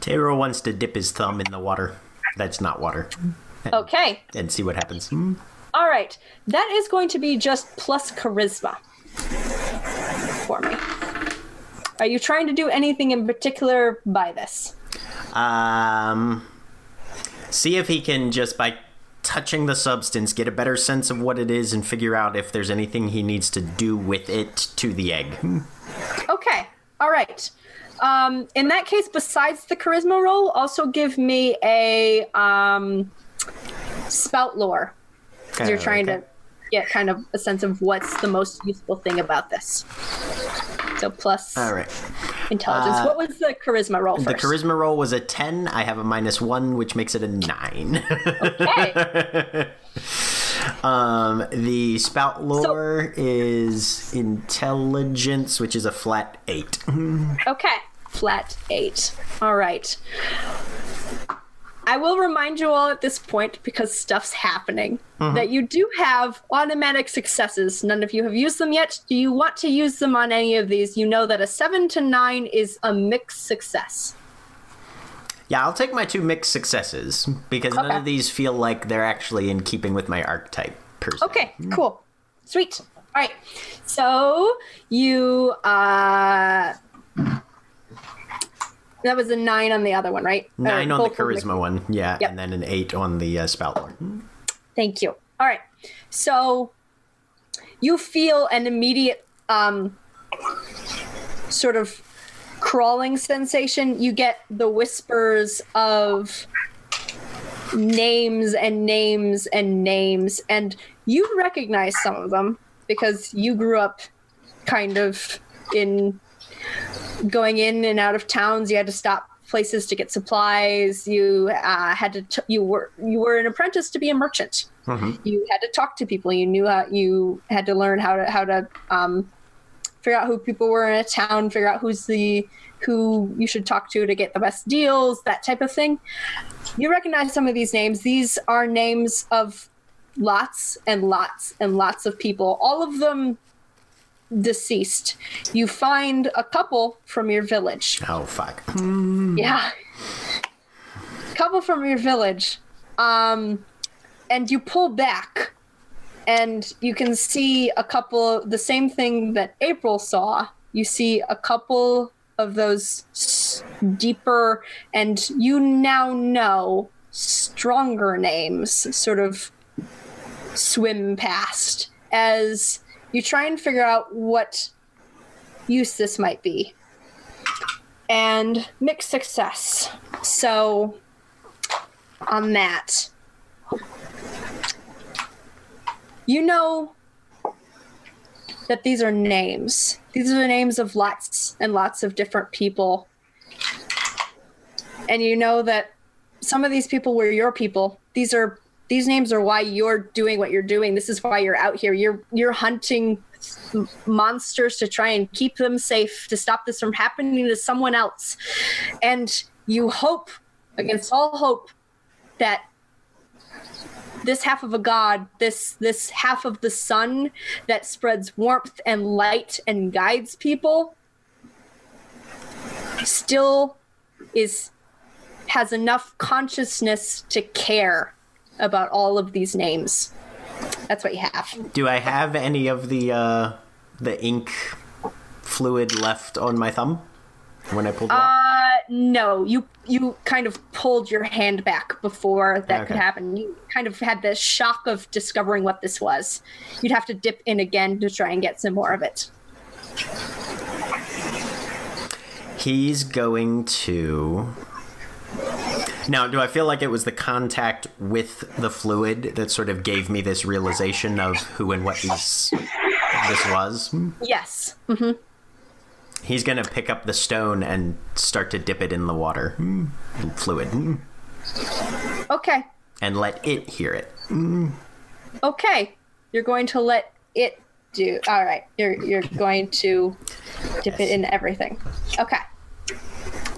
[SPEAKER 4] Taro wants to dip his thumb in the water. That's not water.
[SPEAKER 2] Okay,
[SPEAKER 4] And see what happens.
[SPEAKER 2] all right. That is going to be just plus charisma for me. Are you trying to do anything in particular by this?
[SPEAKER 4] Um, see if he can just by touching the substance get a better sense of what it is and figure out if there's anything he needs to do with it to the egg.
[SPEAKER 2] Okay. All right. Um, in that case, besides the charisma roll, also give me a um, spout lore. 'cause you're trying
[SPEAKER 4] Okay.
[SPEAKER 2] to get kind of a sense of what's the most useful thing about this. So plus
[SPEAKER 4] All right.
[SPEAKER 2] intelligence.
[SPEAKER 4] Uh,
[SPEAKER 2] what was the charisma roll
[SPEAKER 4] The charisma roll was a 10. I have a minus 1, which makes it a 9.
[SPEAKER 2] Okay.
[SPEAKER 4] um, the spout lore is intelligence, which is a flat 8.
[SPEAKER 2] Okay. Flat eight. All right. I will remind you all at this point, because stuff's happening, that you do have automatic successes. None of you have used them yet. Do you want to use them on any of these? You know that a seven to nine is a mixed success.
[SPEAKER 4] Yeah, I'll take my two mixed successes because none of these feel like they're actually in keeping with my archetype per se.
[SPEAKER 2] Okay, cool. Sweet. All right. So you uh that was a nine on the other one, right?
[SPEAKER 4] Nine on the charisma one, yeah,
[SPEAKER 2] Yep.
[SPEAKER 4] and then an eight on the uh, spout lore.
[SPEAKER 2] Thank you. All right. So you feel an immediate um sort of crawling sensation. You get the whispers of names and names and names and you recognize some of them because you grew up kind of in going in and out of towns you had to stop places to get supplies. You uh, had to t- you were you were an apprentice to be a merchant. You had to talk to people. You knew how you had to learn how to how to um, figure out who people were in a town figure out who's the who you should talk to to get the best deals that type of thing. You recognize some of these names. These are names of lots and lots and lots of people. All of them deceased you find a couple from your village
[SPEAKER 4] Oh fuck!
[SPEAKER 2] yeah. Couple from your village. Um and you pull back and you can see a couple the same thing that April saw. You see a couple of those deeper and you now know stronger names sort of swim past as you try and figure out what use this might be and mixed success. So, on that, you know that these are names. These are the names of lots and lots of different people. And you know that some of these people were your people. These are these names are why you're doing what you're doing. This is why you're out here. You're you're hunting monsters to try and keep them safe to stop this from happening to someone else and you hope against all hope that this half of a god this this half of the sun that spreads warmth and light and guides people still is has enough consciousness to care about all of these names that's what you have
[SPEAKER 4] Do I have any of the uh, the ink fluid left on my thumb when I pulled it out?
[SPEAKER 2] Uh, no, you you kind of pulled your hand back before that could happen. You kind of had the shock of discovering what this was. You'd have to dip in again to try and get some more of it.
[SPEAKER 4] He's going to. Now, do I feel like it was the contact with the fluid that sort of gave me this realization of who and what these this was?
[SPEAKER 2] Yes. hmm
[SPEAKER 4] He's gonna pick up the stone and start to dip it in the water, Hmm. fluid, Hmm.
[SPEAKER 2] Okay.
[SPEAKER 4] and let it hear it.
[SPEAKER 2] Okay. You're going to let it do. All right. You're you're going to dip it in everything. Okay.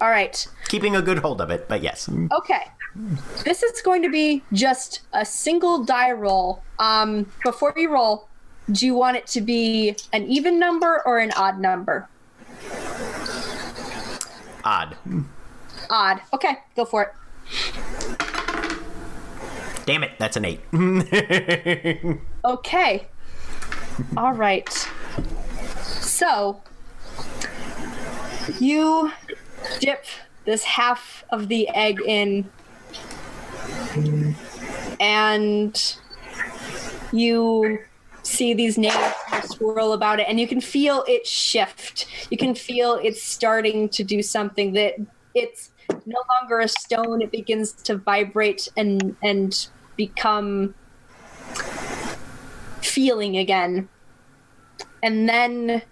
[SPEAKER 2] All right.
[SPEAKER 4] Keeping a good hold of it, but yes.
[SPEAKER 2] Okay. This is going to be just a single die roll. Um, before you roll, do you want it to be an even number or an odd number?
[SPEAKER 4] Odd.
[SPEAKER 2] Odd. Okay, go for it.
[SPEAKER 4] Damn it, that's an eight.
[SPEAKER 2] Okay. All right. So, you dip this half of the egg in, and you see these of swirl about it, and you can feel it shift. You can feel it's starting to do something that it's no longer a stone. It begins to vibrate and and become feeling again. And then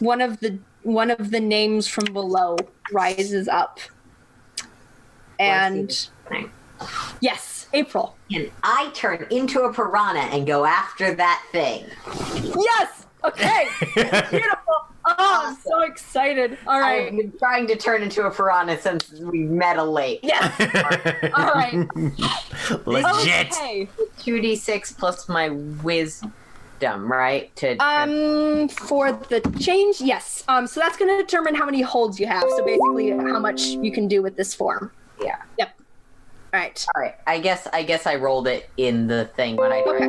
[SPEAKER 2] one of the one of the names from below rises up. And yes, April.
[SPEAKER 3] And I turn into a piranha and go after that thing.
[SPEAKER 2] Yes. Okay. Beautiful. Oh, I'm so excited. All right.
[SPEAKER 3] I've been trying to turn into a piranha since we met a lake.
[SPEAKER 2] Yes. All right.
[SPEAKER 4] Legit.
[SPEAKER 2] Okay.
[SPEAKER 3] 2d6 plus my wisdom, right? To
[SPEAKER 2] Um, for the change, yes. Um, so that's going to determine how many holds you have. So basically, how much you can do with this form.
[SPEAKER 3] yeah.
[SPEAKER 2] Yep. All right.
[SPEAKER 3] All right. I guess I guess I rolled it in the thing when I tried
[SPEAKER 2] Okay.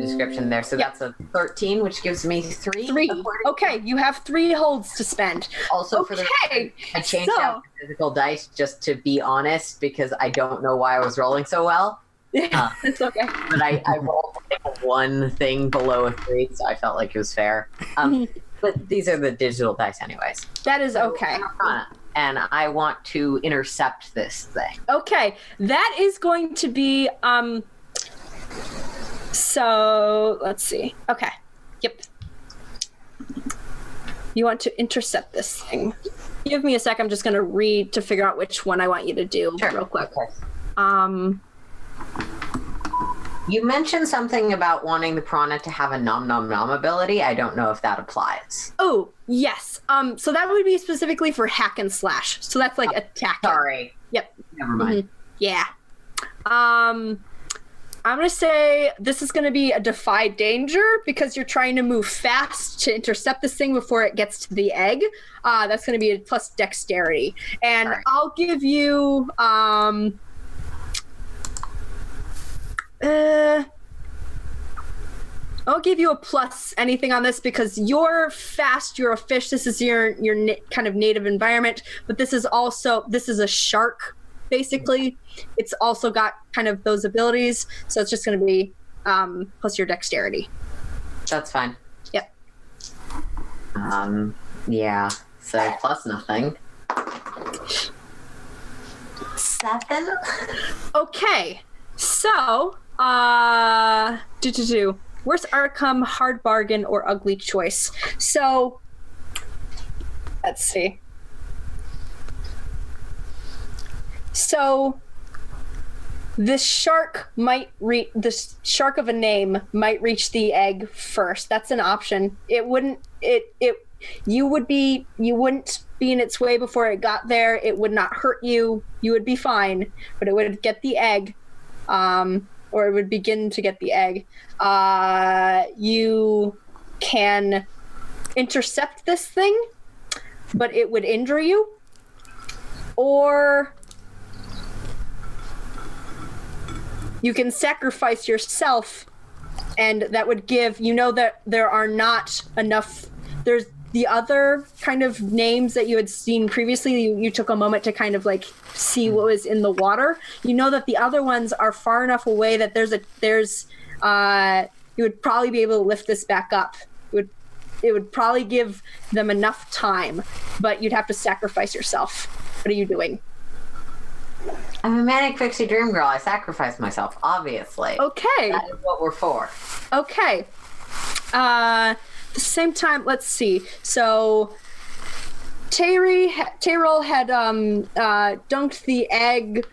[SPEAKER 3] the description there. So
[SPEAKER 2] Yep.
[SPEAKER 3] that's a 13, which gives me three.
[SPEAKER 2] Three. Okay, you have three holds to spend.
[SPEAKER 3] Also for the
[SPEAKER 2] Okay.
[SPEAKER 3] I changed
[SPEAKER 2] so-
[SPEAKER 3] out the physical dice just to be honest because I don't know why I was rolling so well. Uh.
[SPEAKER 2] it's okay.
[SPEAKER 3] But I, I rolled like one thing below a three, so I felt like it was fair. Um, but these are the digital dice, anyways.
[SPEAKER 2] That is okay.
[SPEAKER 3] Piranha, And I want to intercept this thing.
[SPEAKER 2] Okay, that is going to be um. So let's see. Okay. Yep. You want to intercept this thing. Give me a sec. I'm just going to read to figure out which one I want you to do
[SPEAKER 3] Sure.
[SPEAKER 2] real quick.
[SPEAKER 3] Okay.
[SPEAKER 2] Um.
[SPEAKER 3] You mentioned something about wanting the piranha to have a nom nom nom ability. I don't know if that applies.
[SPEAKER 2] Oh yes. Um. So that would be specifically for hack and slash. So that's like attack.
[SPEAKER 3] Sorry.
[SPEAKER 2] Yep.
[SPEAKER 3] Never mind.
[SPEAKER 2] Yeah. Um I'm going to say this is going to be a defy danger because you're trying to move fast to intercept this thing before it gets to the egg. Uh, that's going to be a plus dexterity. And
[SPEAKER 3] Alright.
[SPEAKER 2] I'll give you um uh I'll give you a plus anything on this because you're fast. You're a fish. This is your your na- kind of native environment, but this is also this is a shark. Basically, it's also got kind of those abilities. So it's just going to be um, plus your dexterity.
[SPEAKER 3] That's fine.
[SPEAKER 2] Yep.
[SPEAKER 3] Um. Yeah. So plus nothing. Seven.
[SPEAKER 2] Okay, so uh, do do do. Worst outcome, hard bargain, or ugly choice. So let's see. So this shark might reach the shark of a name might reach the egg first. That's an option. It wouldn't it it you would be you wouldn't be in its way before it got there. It would not hurt you. You would be fine, but it would get the egg. Um or it would begin to get the egg. Uh you can intercept this thing, but it would injure you. Or you can sacrifice yourself and that would give you know that there are not enough there's the other kind of names that you had seen previously you, you took a moment to kind of like see what was in the water you know that the other ones are far enough away that there's a there's uh you would probably be able to lift this back up it would it would probably give them enough time but you'd have to sacrifice yourself What are you doing?
[SPEAKER 3] I'm a manic pixie dream girl. I sacrificed myself, obviously.
[SPEAKER 2] Okay.
[SPEAKER 3] That is what we're for.
[SPEAKER 2] Okay. Uh, the same time, let's see. So, Terry, Teyril had um, uh, dunked the egg.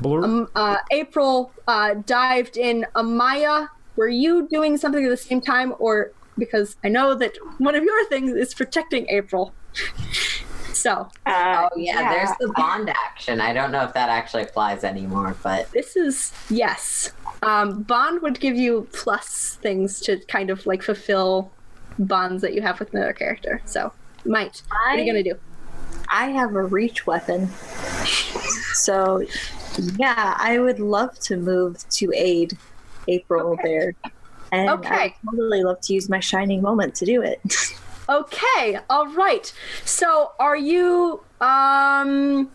[SPEAKER 1] Blur.
[SPEAKER 2] Um, uh, April uh, dived in. Amaya, were you doing something at the same time, or because I know that one of your things is protecting April. so
[SPEAKER 5] Uh,
[SPEAKER 3] Oh yeah, there's the bond action. I don't know if that actually applies anymore, but
[SPEAKER 2] this is yes. Um, bond would give you plus things to kind of like fulfill bonds that you have with another character. So might. What are you gonna do?
[SPEAKER 5] I have a reach weapon. So, yeah, I would love to move to aid April
[SPEAKER 2] Okay.
[SPEAKER 5] there. And
[SPEAKER 2] Okay.
[SPEAKER 5] I would really love to use my shining moment to do it.
[SPEAKER 2] Okay, all right. So, are you um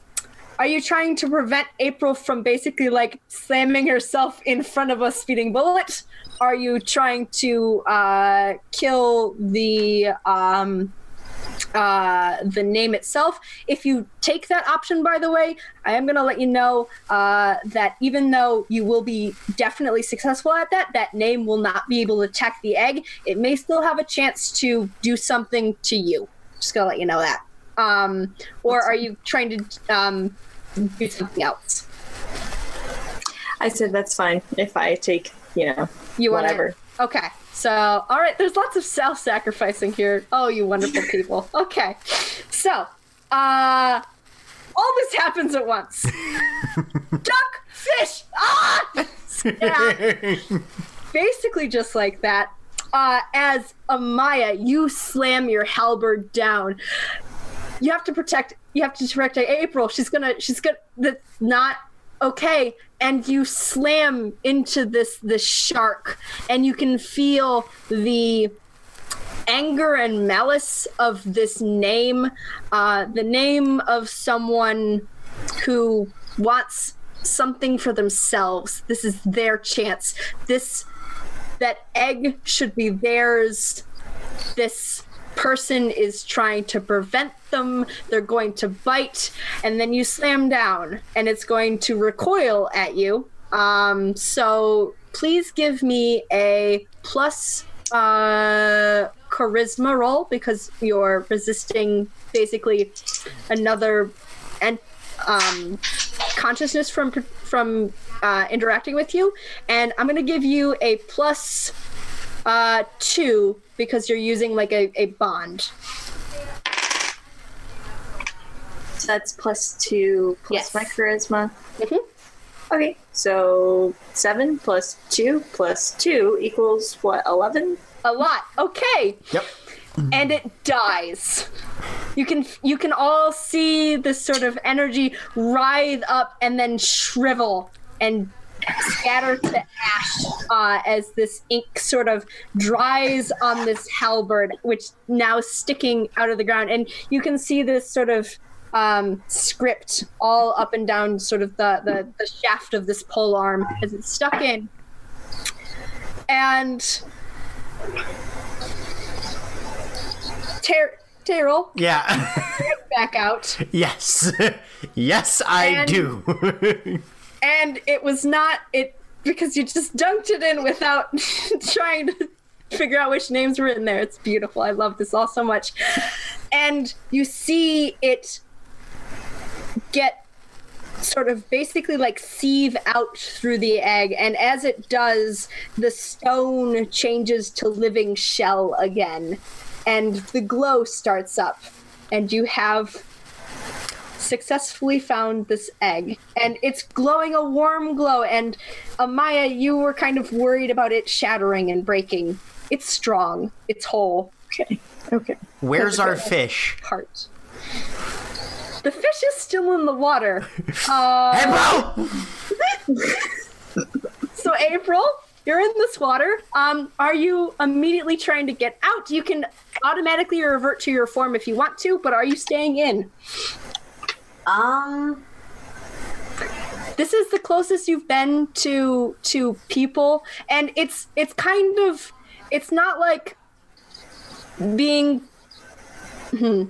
[SPEAKER 2] are you trying to prevent April from basically like slamming herself in front of a speeding bullet? Are you trying to uh kill the um uh, the name itself. If you take that option, by the way, I am going to let you know uh, that even though you will be definitely successful at that, that name will not be able to attack the egg. It may still have a chance to do something to you. Just going to let you know that. Um, or are you trying to um, do something else?
[SPEAKER 5] I said that's fine if I take, you know,
[SPEAKER 2] You want
[SPEAKER 5] whatever.
[SPEAKER 2] Okay. So, all right, there's lots of self sacrificing here. Oh, you wonderful people. Okay. So, uh, all this happens at once. Duck, fish, ah! Yeah. Basically, just like that. Uh, as Amaya, you slam your halberd down. You have to protect. You have to protect April. She's gonna. She's gonna. That's not okay and you slam into this this shark and you can feel the anger and malice of this name uh, the name of someone who wants something for themselves. This is their chance. This that egg should be theirs. This person is trying to prevent them. They're going to bite, and then you slam down, and it's going to recoil at you. Um, so please give me a plus uh, charisma roll because you're resisting basically another and um, consciousness from from uh, interacting with you, and I'm going to give you a plus uh, two because you're using like a, a bond.
[SPEAKER 5] So that's plus two plus
[SPEAKER 2] Yes.
[SPEAKER 5] my charisma.
[SPEAKER 2] Mhm.
[SPEAKER 5] Okay, so seven plus two plus two equals what? Eleven.
[SPEAKER 2] A lot. Okay.
[SPEAKER 4] Yep.
[SPEAKER 2] And it dies. You can you can all see this sort of energy writhe up and then shrivel and scatter to ash uh, as this ink sort of dries on this halberd, which now is sticking out of the ground. And you can see this sort of um, script all up and down sort of the, the, the shaft of this pole arm as it's stuck in. And Ter- Teyril
[SPEAKER 4] Yeah.
[SPEAKER 2] back out.
[SPEAKER 4] yes. yes, I
[SPEAKER 2] And-
[SPEAKER 4] do.
[SPEAKER 2] and it was not it because you just dunked it in without trying to figure out which names were in there. It's beautiful. I love this all so much. And you see it get sort of basically like sieve out through the egg and as it does the stone changes to living shell again and the glow starts up and you have successfully found this egg and it's glowing a warm glow and amaya you were kind of worried about it shattering and breaking. It's strong. It's whole.
[SPEAKER 5] Okay. Okay.
[SPEAKER 4] Where's our fish?
[SPEAKER 2] part the fish is still in the water. Uh,
[SPEAKER 4] April!
[SPEAKER 2] so april you're in this water. Um, are you immediately trying to get out? You can automatically revert to your form if you want to but are you staying in
[SPEAKER 3] um,
[SPEAKER 2] this is the closest you've been to to people and it's it's kind of it's not like being hmm,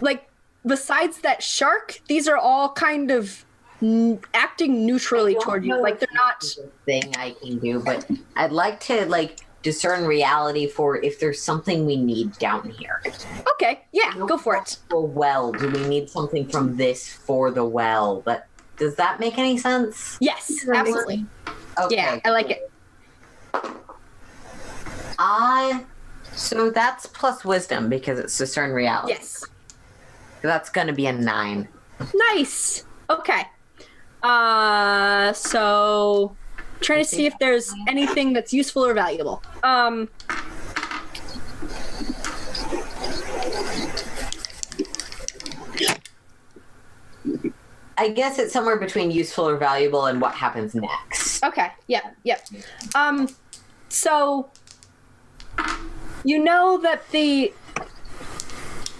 [SPEAKER 2] like besides that shark, these are all kind of n- acting neutrally toward you. Like they're not.
[SPEAKER 3] this is a thing I can do, but I'd like to like discern reality for if there's something we need down here.
[SPEAKER 2] Okay, yeah, go for it.
[SPEAKER 3] Well, do we need something from this for the well? But does that make any sense?
[SPEAKER 2] Yes, absolutely.
[SPEAKER 3] Okay.
[SPEAKER 2] Yeah, I like it.
[SPEAKER 3] I so that's plus wisdom because it's discern reality.
[SPEAKER 2] Yes.
[SPEAKER 3] That's gonna be a nine.
[SPEAKER 2] Nice. Okay. Uh, so trying to see if there's anything that's useful or valuable. Um.
[SPEAKER 3] I guess it's somewhere between useful or valuable and what happens next.
[SPEAKER 2] Okay. Yep. Yep. Um. So you know that the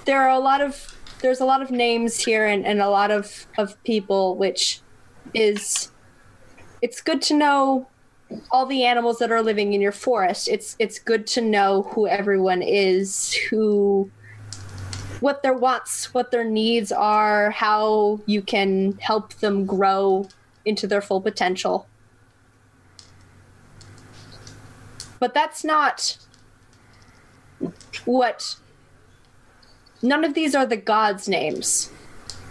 [SPEAKER 2] there are a lot of there's a lot of names here and, and a lot of of people, which is it's good to know all the animals that are living in your forest. It's it's good to know who everyone is, who what their wants, what their needs are, how you can help them grow into their full potential. But that's not what none of these are the gods names.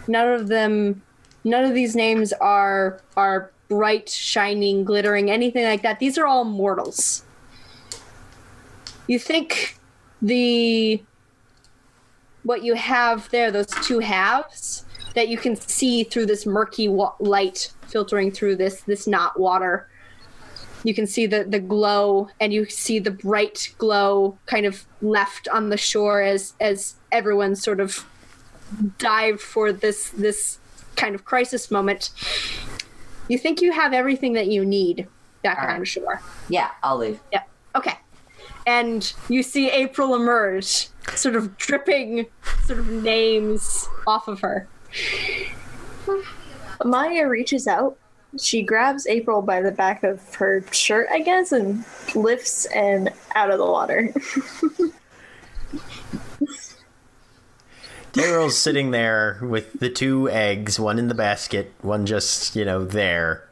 [SPEAKER 2] None of them none of these names are are bright, shining, glittering, anything like that. These are all mortals. You think the what you have there, those two halves that you can see through this murky wa- light filtering through this this not water. You can see the the glow, and you see the bright glow kind of left on the shore as as everyone sort of dived for this this kind of crisis moment. You think you have everything that you need back
[SPEAKER 3] right.
[SPEAKER 2] on shore.
[SPEAKER 3] Yeah, I'll leave.
[SPEAKER 2] Yeah. Okay. And you see April emerge, sort of dripping sort of names off of her.
[SPEAKER 5] Maya reaches out. She grabs April by the back of her shirt, I guess, and lifts and out of the water.
[SPEAKER 4] Daryl's sitting there with the two eggs, one in the basket, one just, you know, there,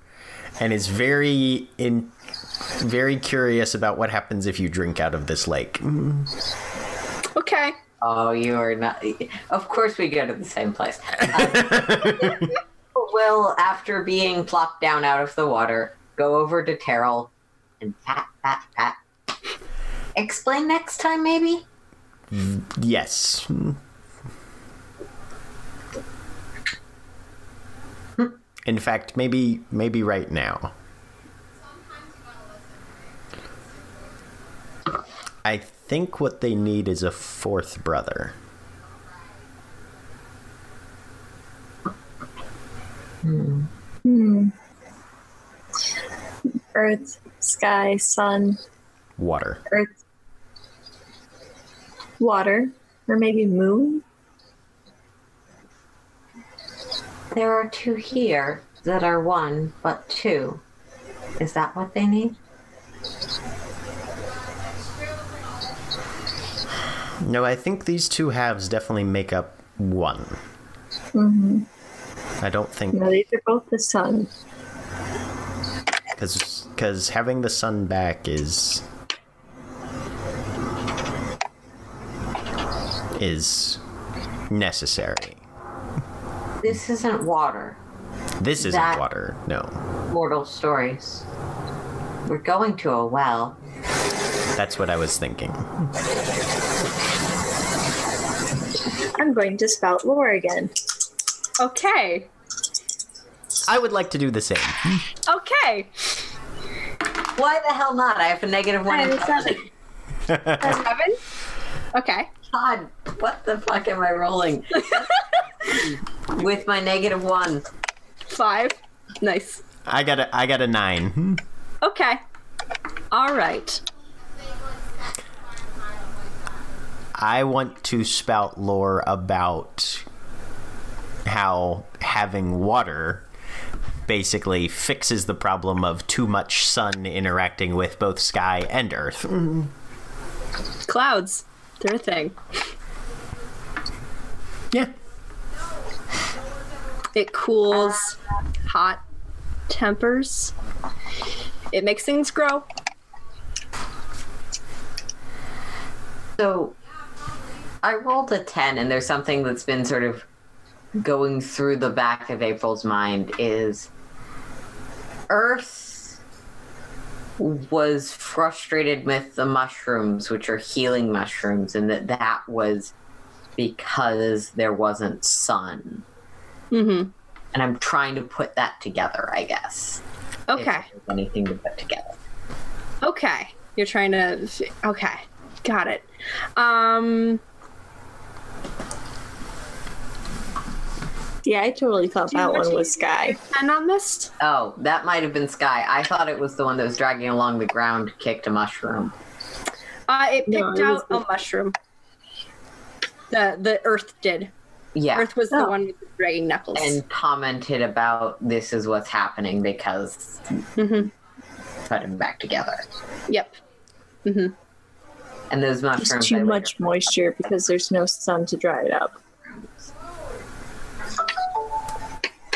[SPEAKER 4] and is very in very curious about what happens if you drink out of this lake.
[SPEAKER 2] Okay.
[SPEAKER 3] Oh, you are not. Of course, we go to the same place. Uh, will, after being plopped down out of the water, go over to Teyril and pat, pat, pat. Explain next time, maybe?
[SPEAKER 4] Yes. In fact, maybe maybe right now. I think what they need is a fourth brother. Hmm.
[SPEAKER 5] Earth, sky, sun,
[SPEAKER 4] Water.
[SPEAKER 5] earth, water, or maybe moon.
[SPEAKER 3] There are two here that are one, but two. Is that what they need?
[SPEAKER 4] No, I think these two halves definitely make up one. Mm-hmm. I don't think
[SPEAKER 5] No, these are both the sun.
[SPEAKER 4] because because having the sun back is is necessary.
[SPEAKER 3] This isn't water.
[SPEAKER 4] This isn't
[SPEAKER 3] That-
[SPEAKER 4] water. No,
[SPEAKER 3] Mortal stories. We're going to a well.
[SPEAKER 4] that's what I was thinking.
[SPEAKER 5] I'm going to spout lore again.
[SPEAKER 2] Okay.
[SPEAKER 4] I would like to do the same.
[SPEAKER 2] Okay.
[SPEAKER 3] Why the hell not? I have a negative one.
[SPEAKER 5] Nine
[SPEAKER 3] in
[SPEAKER 5] and seven.
[SPEAKER 2] Seven. Okay.
[SPEAKER 3] God, what the fuck am I rolling? With my negative one.
[SPEAKER 2] Five. Nice.
[SPEAKER 4] I got a I got a nine.
[SPEAKER 2] Okay. All right.
[SPEAKER 4] I want to spout lore about how having water basically fixes the problem of too much sun interacting with both sky and earth.
[SPEAKER 2] Clouds. They're a thing.
[SPEAKER 4] Yeah.
[SPEAKER 2] It cools hot tempers. It makes things grow.
[SPEAKER 3] So I rolled a 10, and there's something that's been sort of going through the back of April's mind is Earth was frustrated with the mushrooms, which are healing mushrooms, and that that was because there wasn't sun.
[SPEAKER 2] Mm-hmm.
[SPEAKER 3] And I'm trying to put that together, I guess.
[SPEAKER 2] Okay.
[SPEAKER 3] anything to put together.
[SPEAKER 2] Okay. You're trying to. Okay. Got it. Um.
[SPEAKER 5] Yeah, I totally thought
[SPEAKER 2] do
[SPEAKER 5] that one was Sky.
[SPEAKER 2] And pen on this?
[SPEAKER 3] Oh, that might have been Sky. I thought it was the one that was dragging along the ground, kicked a mushroom.
[SPEAKER 2] Uh, it picked
[SPEAKER 5] No, it was
[SPEAKER 2] out a mushroom. The the Earth did.
[SPEAKER 3] Yeah.
[SPEAKER 2] Earth was the
[SPEAKER 5] Oh.
[SPEAKER 2] one with the dragging knuckles.
[SPEAKER 3] and commented about this is what's happening because
[SPEAKER 2] Mhm.
[SPEAKER 3] put them back together.
[SPEAKER 2] Yep. Mhm.
[SPEAKER 3] And those
[SPEAKER 5] There's
[SPEAKER 3] mushrooms. I
[SPEAKER 5] too much moisture because there's no sun to dry it up.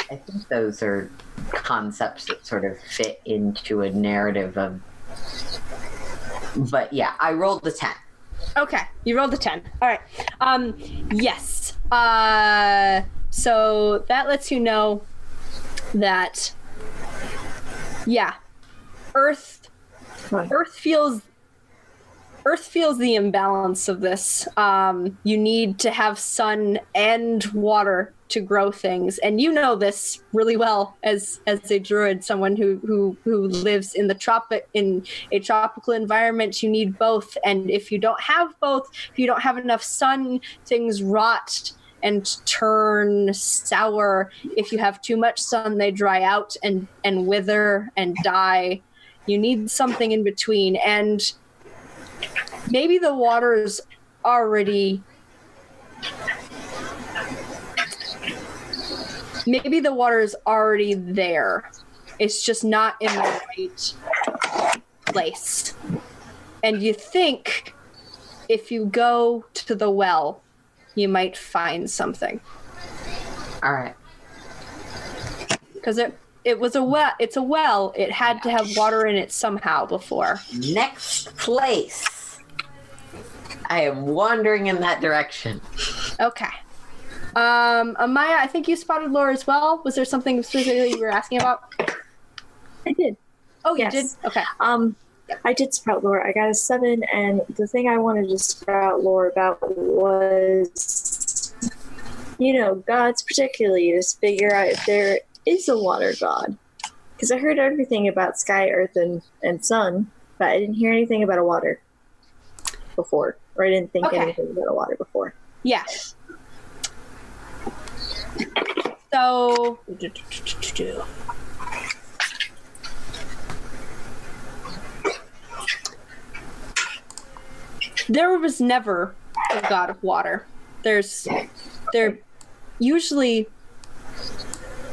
[SPEAKER 3] I think those are concepts that sort of fit into a narrative of. But yeah, I rolled the ten.
[SPEAKER 2] Okay, you rolled a 10. All right. Um yes. Uh so that lets you know that yeah. Earth Earth feels Earth feels the imbalance of this. Um, you need to have sun and water to grow things, and you know this really well as as a druid, someone who who who lives in the tropic in a tropical environment. You need both, and if you don't have both, if you don't have enough sun, things rot and turn sour. If you have too much sun, they dry out and and wither and die. You need something in between, and maybe the water is already maybe the water is already there. It's just not in the right place. And you think if you go to the well you might find something.
[SPEAKER 3] All right.
[SPEAKER 2] because it it was a well it's a well it had to have water in it somehow before
[SPEAKER 3] Next place. I am wandering in that direction.
[SPEAKER 2] Okay. Um, Amaya, I think you spouted lore as well. Was there something specifically you were asking about?
[SPEAKER 5] I did.
[SPEAKER 2] Oh, you
[SPEAKER 5] Yes.
[SPEAKER 2] did? Okay.
[SPEAKER 5] Um, I did spout lore. I got a seven, and the thing I wanted to spout lore about was, you know, gods particularly to figure out if there is a water god. Because I heard everything about sky, earth, and, and sun, but I didn't hear anything about a water before, or I didn't think
[SPEAKER 2] Okay.
[SPEAKER 5] anything about a water before.
[SPEAKER 2] Yeah. So. There was never a god of water. There's. There. Usually.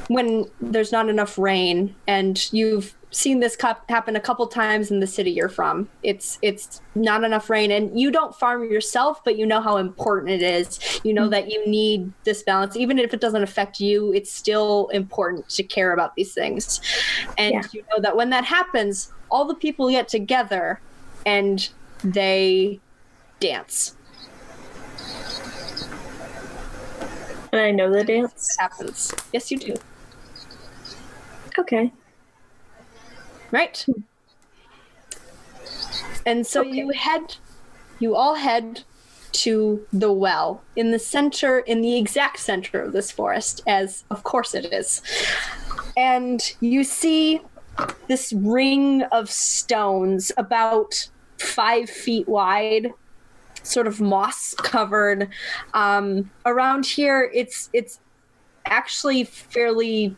[SPEAKER 2] When there's not enough rain, and you've seen this cup happen a couple times in the city you're from. It's it's not enough rain, and you don't farm yourself, but you know how important it is. You know mm-hmm. that you need this balance, even if it doesn't affect you. It's still important to care about these things, and
[SPEAKER 5] Yeah.
[SPEAKER 2] you know that when that happens, all the people get together, and they dance.
[SPEAKER 5] And I know the dance.
[SPEAKER 2] happens. Yes, you do.
[SPEAKER 5] Okay.
[SPEAKER 2] Right. And so you head, you all head to the well in the center, in the exact center of this forest, as of course it is. And you see this ring of stones about five feet wide sort of moss covered um, around here it's it's actually fairly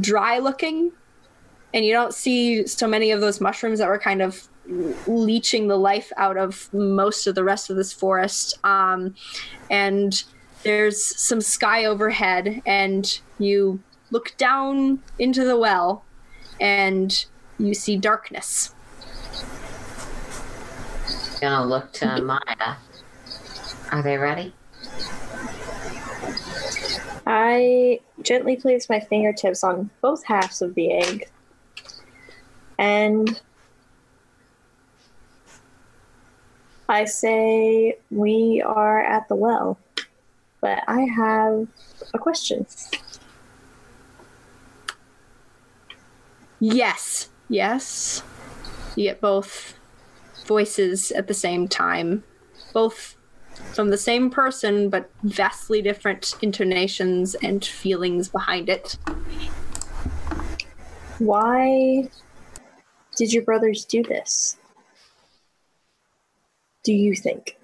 [SPEAKER 2] dry looking and you don't see so many of those mushrooms that were kind of leeching the life out of most of the rest of this forest um, and there's some sky overhead and you look down into the well and you see darkness
[SPEAKER 3] Gonna look to Maya. Are they ready?
[SPEAKER 5] I gently place my fingertips on both halves of the egg. And I say, We are at the well. But I have a question.
[SPEAKER 2] Yes. Yes. You get both voices at the same time. Both from the same person, but vastly different intonations and feelings behind it.
[SPEAKER 5] Why did your brothers do this? Do you think?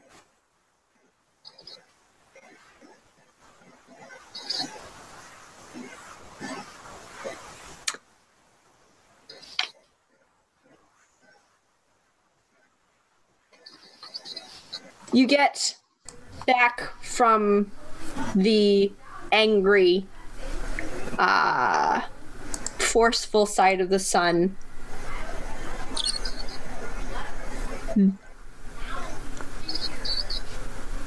[SPEAKER 2] You get back from the angry, uh, forceful side of the sun.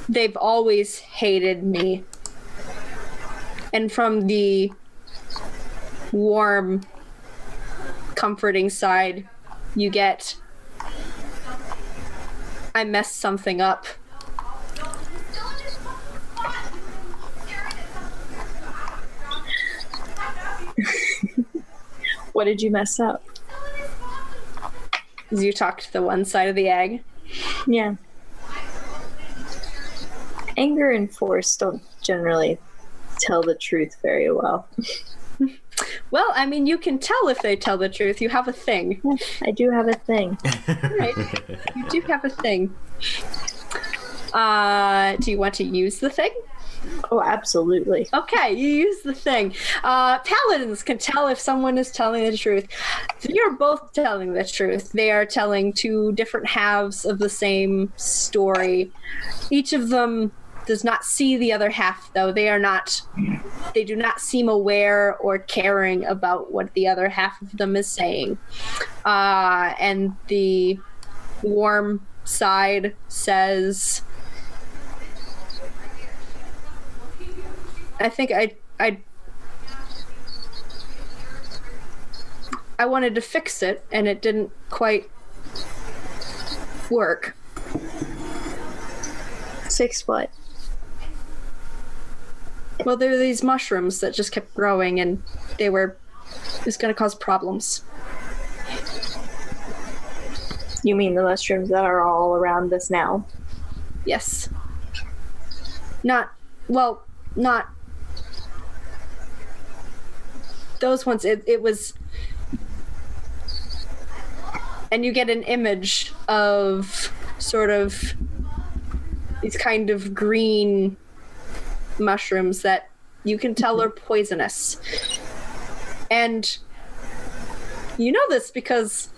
[SPEAKER 2] They've always hated me. And from the warm, comforting side, you get I messed something up.
[SPEAKER 5] What did you mess up?
[SPEAKER 2] You talked to the one side of the egg.
[SPEAKER 5] Yeah. Anger and force don't generally tell the truth very well.
[SPEAKER 2] Well, I mean, you can tell if they tell the truth. You have a thing.
[SPEAKER 5] I do have a thing.
[SPEAKER 2] Right? you do have a thing. Uh, do you want to use the thing?
[SPEAKER 5] Oh, absolutely.
[SPEAKER 2] Okay, you use the thing. Uh, paladins can tell if someone is telling the truth. You're both telling the truth. They are telling two different halves of the same story. Each of them does not see the other half, though. They are not. They do not seem aware or caring about what the other half of them is saying. Uh, and the warm side says. I think I I I wanted to fix it and it didn't quite work.
[SPEAKER 5] Six what?
[SPEAKER 2] Well, there were these mushrooms that just kept growing and they were it was going to cause problems.
[SPEAKER 5] You mean the mushrooms that are all around us now?
[SPEAKER 2] Yes. Not well, not those ones it, it was and you get an image of sort of these kind of green mushrooms that you can tell are poisonous. And you know this because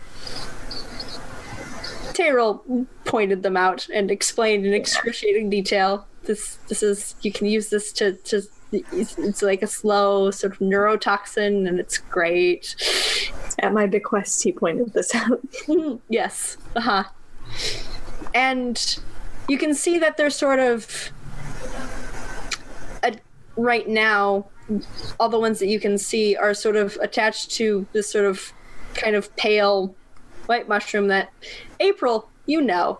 [SPEAKER 2] Teyril pointed them out and explained in excruciating detail. This this is you can use this to to it's, it's like a slow sort of neurotoxin and it's great.
[SPEAKER 5] At my bequest, he pointed this out.
[SPEAKER 2] yes. Uh huh. And you can see that they're sort of uh, right now. All the ones that you can see are sort of attached to this sort of kind of pale white mushroom that April, you know.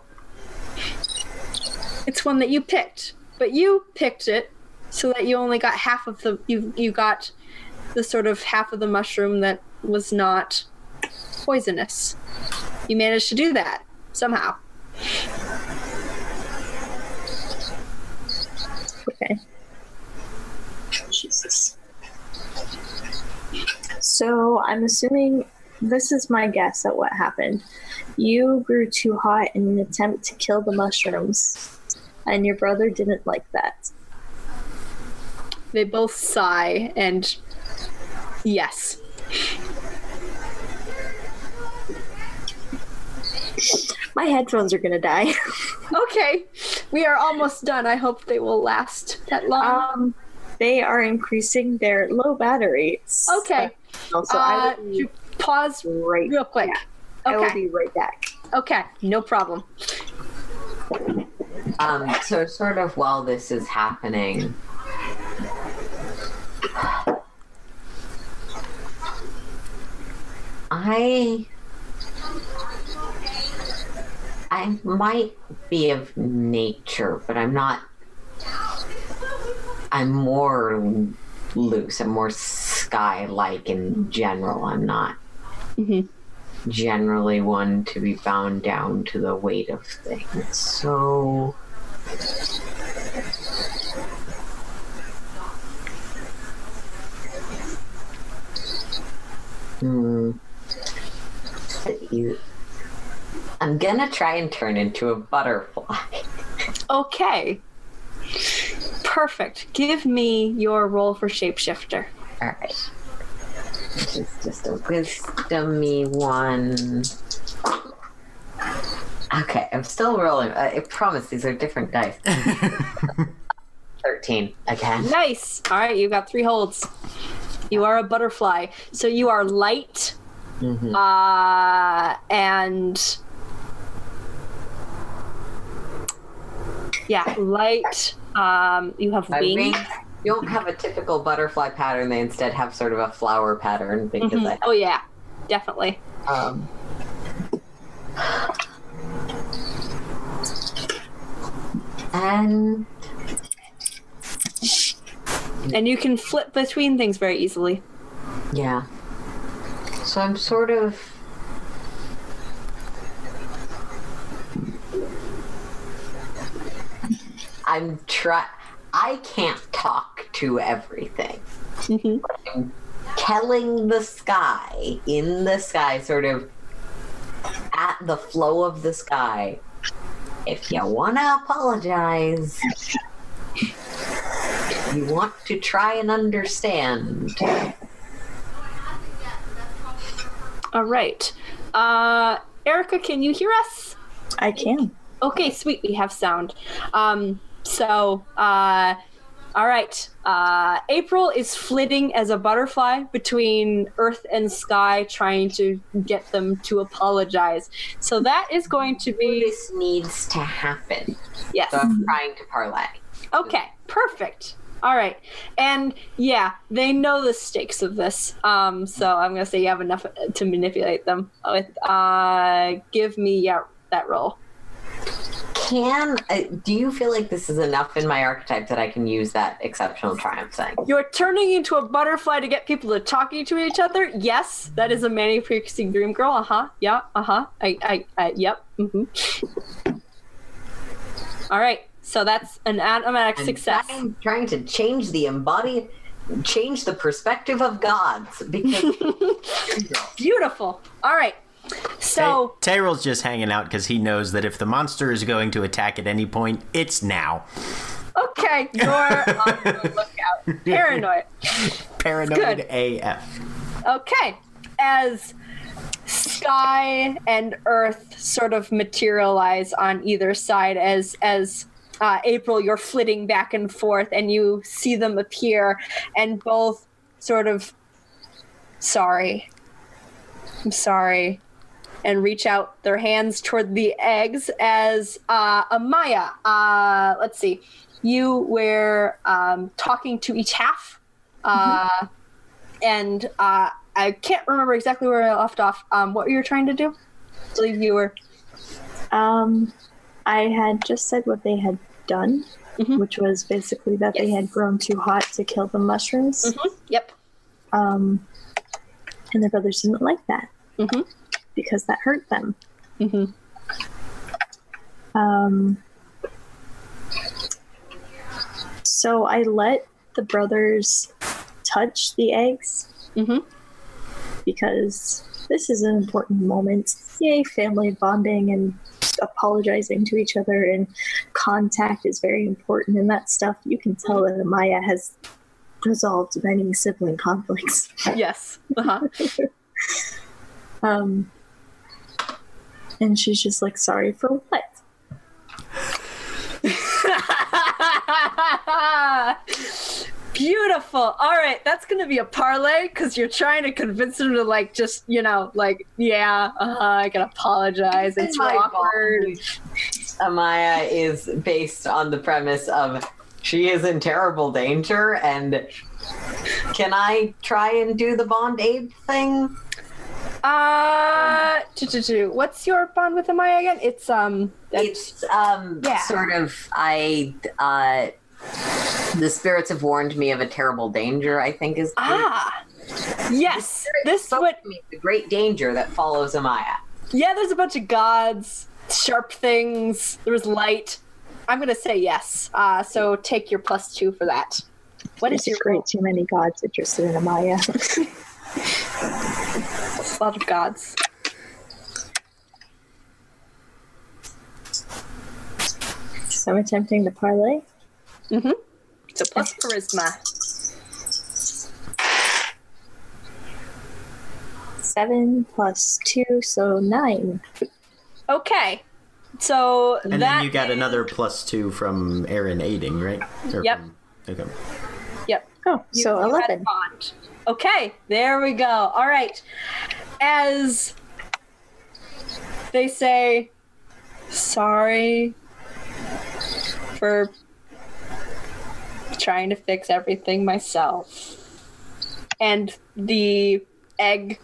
[SPEAKER 2] It's one that you picked, but you picked it so that you only got half of the you you got the sort of half of the mushroom that was not poisonous. You managed to do that somehow.
[SPEAKER 5] Okay. Jesus. So I'm assuming this is my guess at what happened. You grew too hot in an attempt to kill the mushrooms, and your brother didn't like that.
[SPEAKER 2] They both sigh and yes.
[SPEAKER 5] My headphones are gonna die.
[SPEAKER 2] Okay, we are almost done. I hope they will last that long.
[SPEAKER 5] um, they are increasing their low battery.
[SPEAKER 2] okay,
[SPEAKER 5] Also,
[SPEAKER 2] uh,
[SPEAKER 5] I will be
[SPEAKER 2] to pause
[SPEAKER 5] right.
[SPEAKER 2] real quick.
[SPEAKER 5] yeah, I will
[SPEAKER 2] Okay,
[SPEAKER 5] be right back.
[SPEAKER 2] okay, no problem.
[SPEAKER 3] Um, so sort of while this is happening, I I might be of nature, but I'm not. I'm more loose. I'm more sky-like in general. I'm not generally one to be bound down to the weight of things. So. Hmm. You- I'm gonna try and turn into a butterfly.
[SPEAKER 2] Okay. Perfect. Give me your roll for shapeshifter.
[SPEAKER 3] Alright. Which is just a wisdomy one. Okay, I'm still rolling. I I promise these are different dice. 13 again.
[SPEAKER 2] Nice. All right, you got three holds. You are a butterfly. So you are light
[SPEAKER 3] Mhm.
[SPEAKER 2] uh, and. Yeah, light. Um, you have
[SPEAKER 3] My
[SPEAKER 2] wings.
[SPEAKER 3] wings don't have a typical butterfly pattern. They instead have sort of a flower pattern because
[SPEAKER 2] Mhm. Oh yeah, definitely.
[SPEAKER 3] Um, and
[SPEAKER 2] And you can flip between things very easily.
[SPEAKER 3] yeah. So I'm sort of I'm try I can't talk to everything.
[SPEAKER 2] Mhm.
[SPEAKER 3] I'm telling the sky in the sky sort of at the flow of the sky if you want to apologize you want to try and understand
[SPEAKER 2] All right. Uh, Erica, can you hear us?
[SPEAKER 5] I can.
[SPEAKER 2] Okay, sweet. We have sound. Um, so, uh, all right. Uh, April is flitting as a butterfly between earth and sky, trying to get them to apologize. So that is going to be
[SPEAKER 3] this needs to happen
[SPEAKER 2] yes.
[SPEAKER 3] so i'm trying to parley
[SPEAKER 2] Okay, perfect. All right, and yeah, they know the stakes of this. Um, so I'm gonna say you have enough to manipulate them with. Uh, give me yeah that roll.
[SPEAKER 3] can uh, do you feel like this is enough in my archetype that i can use that exceptional triumph thing
[SPEAKER 2] You're turning into a butterfly to get people to talking to each other. Yes, that is a Manic Pixie Dream Girl. Uh huh. Yeah. Uh huh. I. I. I yep. hmm All right. So that's an automatic
[SPEAKER 3] I'm
[SPEAKER 2] success.
[SPEAKER 3] trying, trying to change the embodied change the perspective of gods because
[SPEAKER 2] Beautiful. All right. So
[SPEAKER 4] Tay- Teyril's just hanging out because he knows that if the monster is going to attack at any point, it's now.
[SPEAKER 2] okay, you're on the lookout. Paranoid.
[SPEAKER 4] Paranoid AF.
[SPEAKER 2] Okay. As sky and earth sort of materialize on either side as as uh, April, you're flitting back and forth, and you see them appear, and both sort of sorry. I'm sorry. And reach out their hands toward the eggs as uh, Amaya. Uh, let's see. You were um, talking to each half. Uh, and uh, I can't remember exactly where I left off. Um, what you were trying to do? I believe you were.
[SPEAKER 5] Um, I had just said what they had done,
[SPEAKER 2] Mhm.
[SPEAKER 5] which was basically that they had grown too hot to kill the mushrooms.
[SPEAKER 2] Yep.
[SPEAKER 5] Um, and their brothers didn't like that
[SPEAKER 2] Mhm.
[SPEAKER 5] because that hurt them.
[SPEAKER 2] Mhm.
[SPEAKER 5] Um, so I let the brothers touch the eggs
[SPEAKER 2] Mhm.
[SPEAKER 5] because this is an important moment. Yay, family bonding and apologizing to each other and contact is very important and that stuff. You can tell that maya has resolved many sibling conflicts.
[SPEAKER 2] Yes. Uh-huh.
[SPEAKER 5] Um, and she's just like, sorry for what?
[SPEAKER 2] Beautiful. All right, that's gonna be a parley because you're trying to convince them to like just you know like yeah, uh-huh, I can apologize. It's
[SPEAKER 3] My
[SPEAKER 2] awkward.
[SPEAKER 3] Amaya is based on the premise of she is in terrible danger and can I try and do the bond aid thing?
[SPEAKER 2] Uh, what's your bond with Amaya again? It's um,
[SPEAKER 3] It's um
[SPEAKER 2] Yeah.
[SPEAKER 3] sort of I uh the spirits have warned me of a terrible danger, I think is the-
[SPEAKER 2] ah, yes. This
[SPEAKER 3] spoke
[SPEAKER 2] what?
[SPEAKER 3] me, the great danger that follows Amaya.
[SPEAKER 2] Yeah, there's a bunch of gods, sharp things. There was light. I'm gonna say yes. Uh, so take your plus two for that. What is
[SPEAKER 5] There's
[SPEAKER 2] your
[SPEAKER 5] great too many gods interested in Amaya.
[SPEAKER 2] A lot of gods?
[SPEAKER 5] so I'm attempting to parley. Mm-hmm.
[SPEAKER 2] So plus charisma.
[SPEAKER 5] Seven plus two, so nine.
[SPEAKER 2] Okay. So
[SPEAKER 4] And
[SPEAKER 2] that
[SPEAKER 4] then you got another plus two from Erin aiding, right? Or
[SPEAKER 2] Yep.
[SPEAKER 4] from- okay.
[SPEAKER 2] Yep.
[SPEAKER 5] Oh,
[SPEAKER 2] You-
[SPEAKER 5] so
[SPEAKER 2] you
[SPEAKER 5] eleven.
[SPEAKER 2] Okay, there we go. All right. As they say, sorry for trying to fix everything myself. And the egg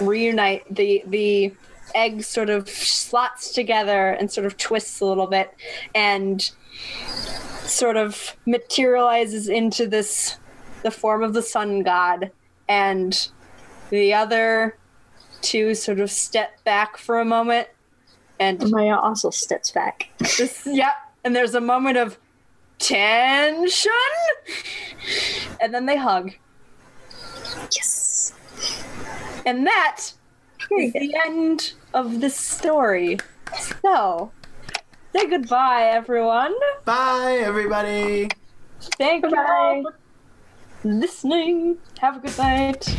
[SPEAKER 2] reunite the the egg sort of slots together and sort of twists a little bit and sort of materializes into this the form of the sun god and the other two sort of step back for a moment and
[SPEAKER 5] Maya also steps back.
[SPEAKER 2] this yep and there's a moment of tension and then they hug.
[SPEAKER 5] Yes.
[SPEAKER 2] and that is the end of the story. So say goodbye everyone.
[SPEAKER 4] Bye, everybody.
[SPEAKER 2] thank you
[SPEAKER 5] Bye.
[SPEAKER 2] all for listening. Have a good night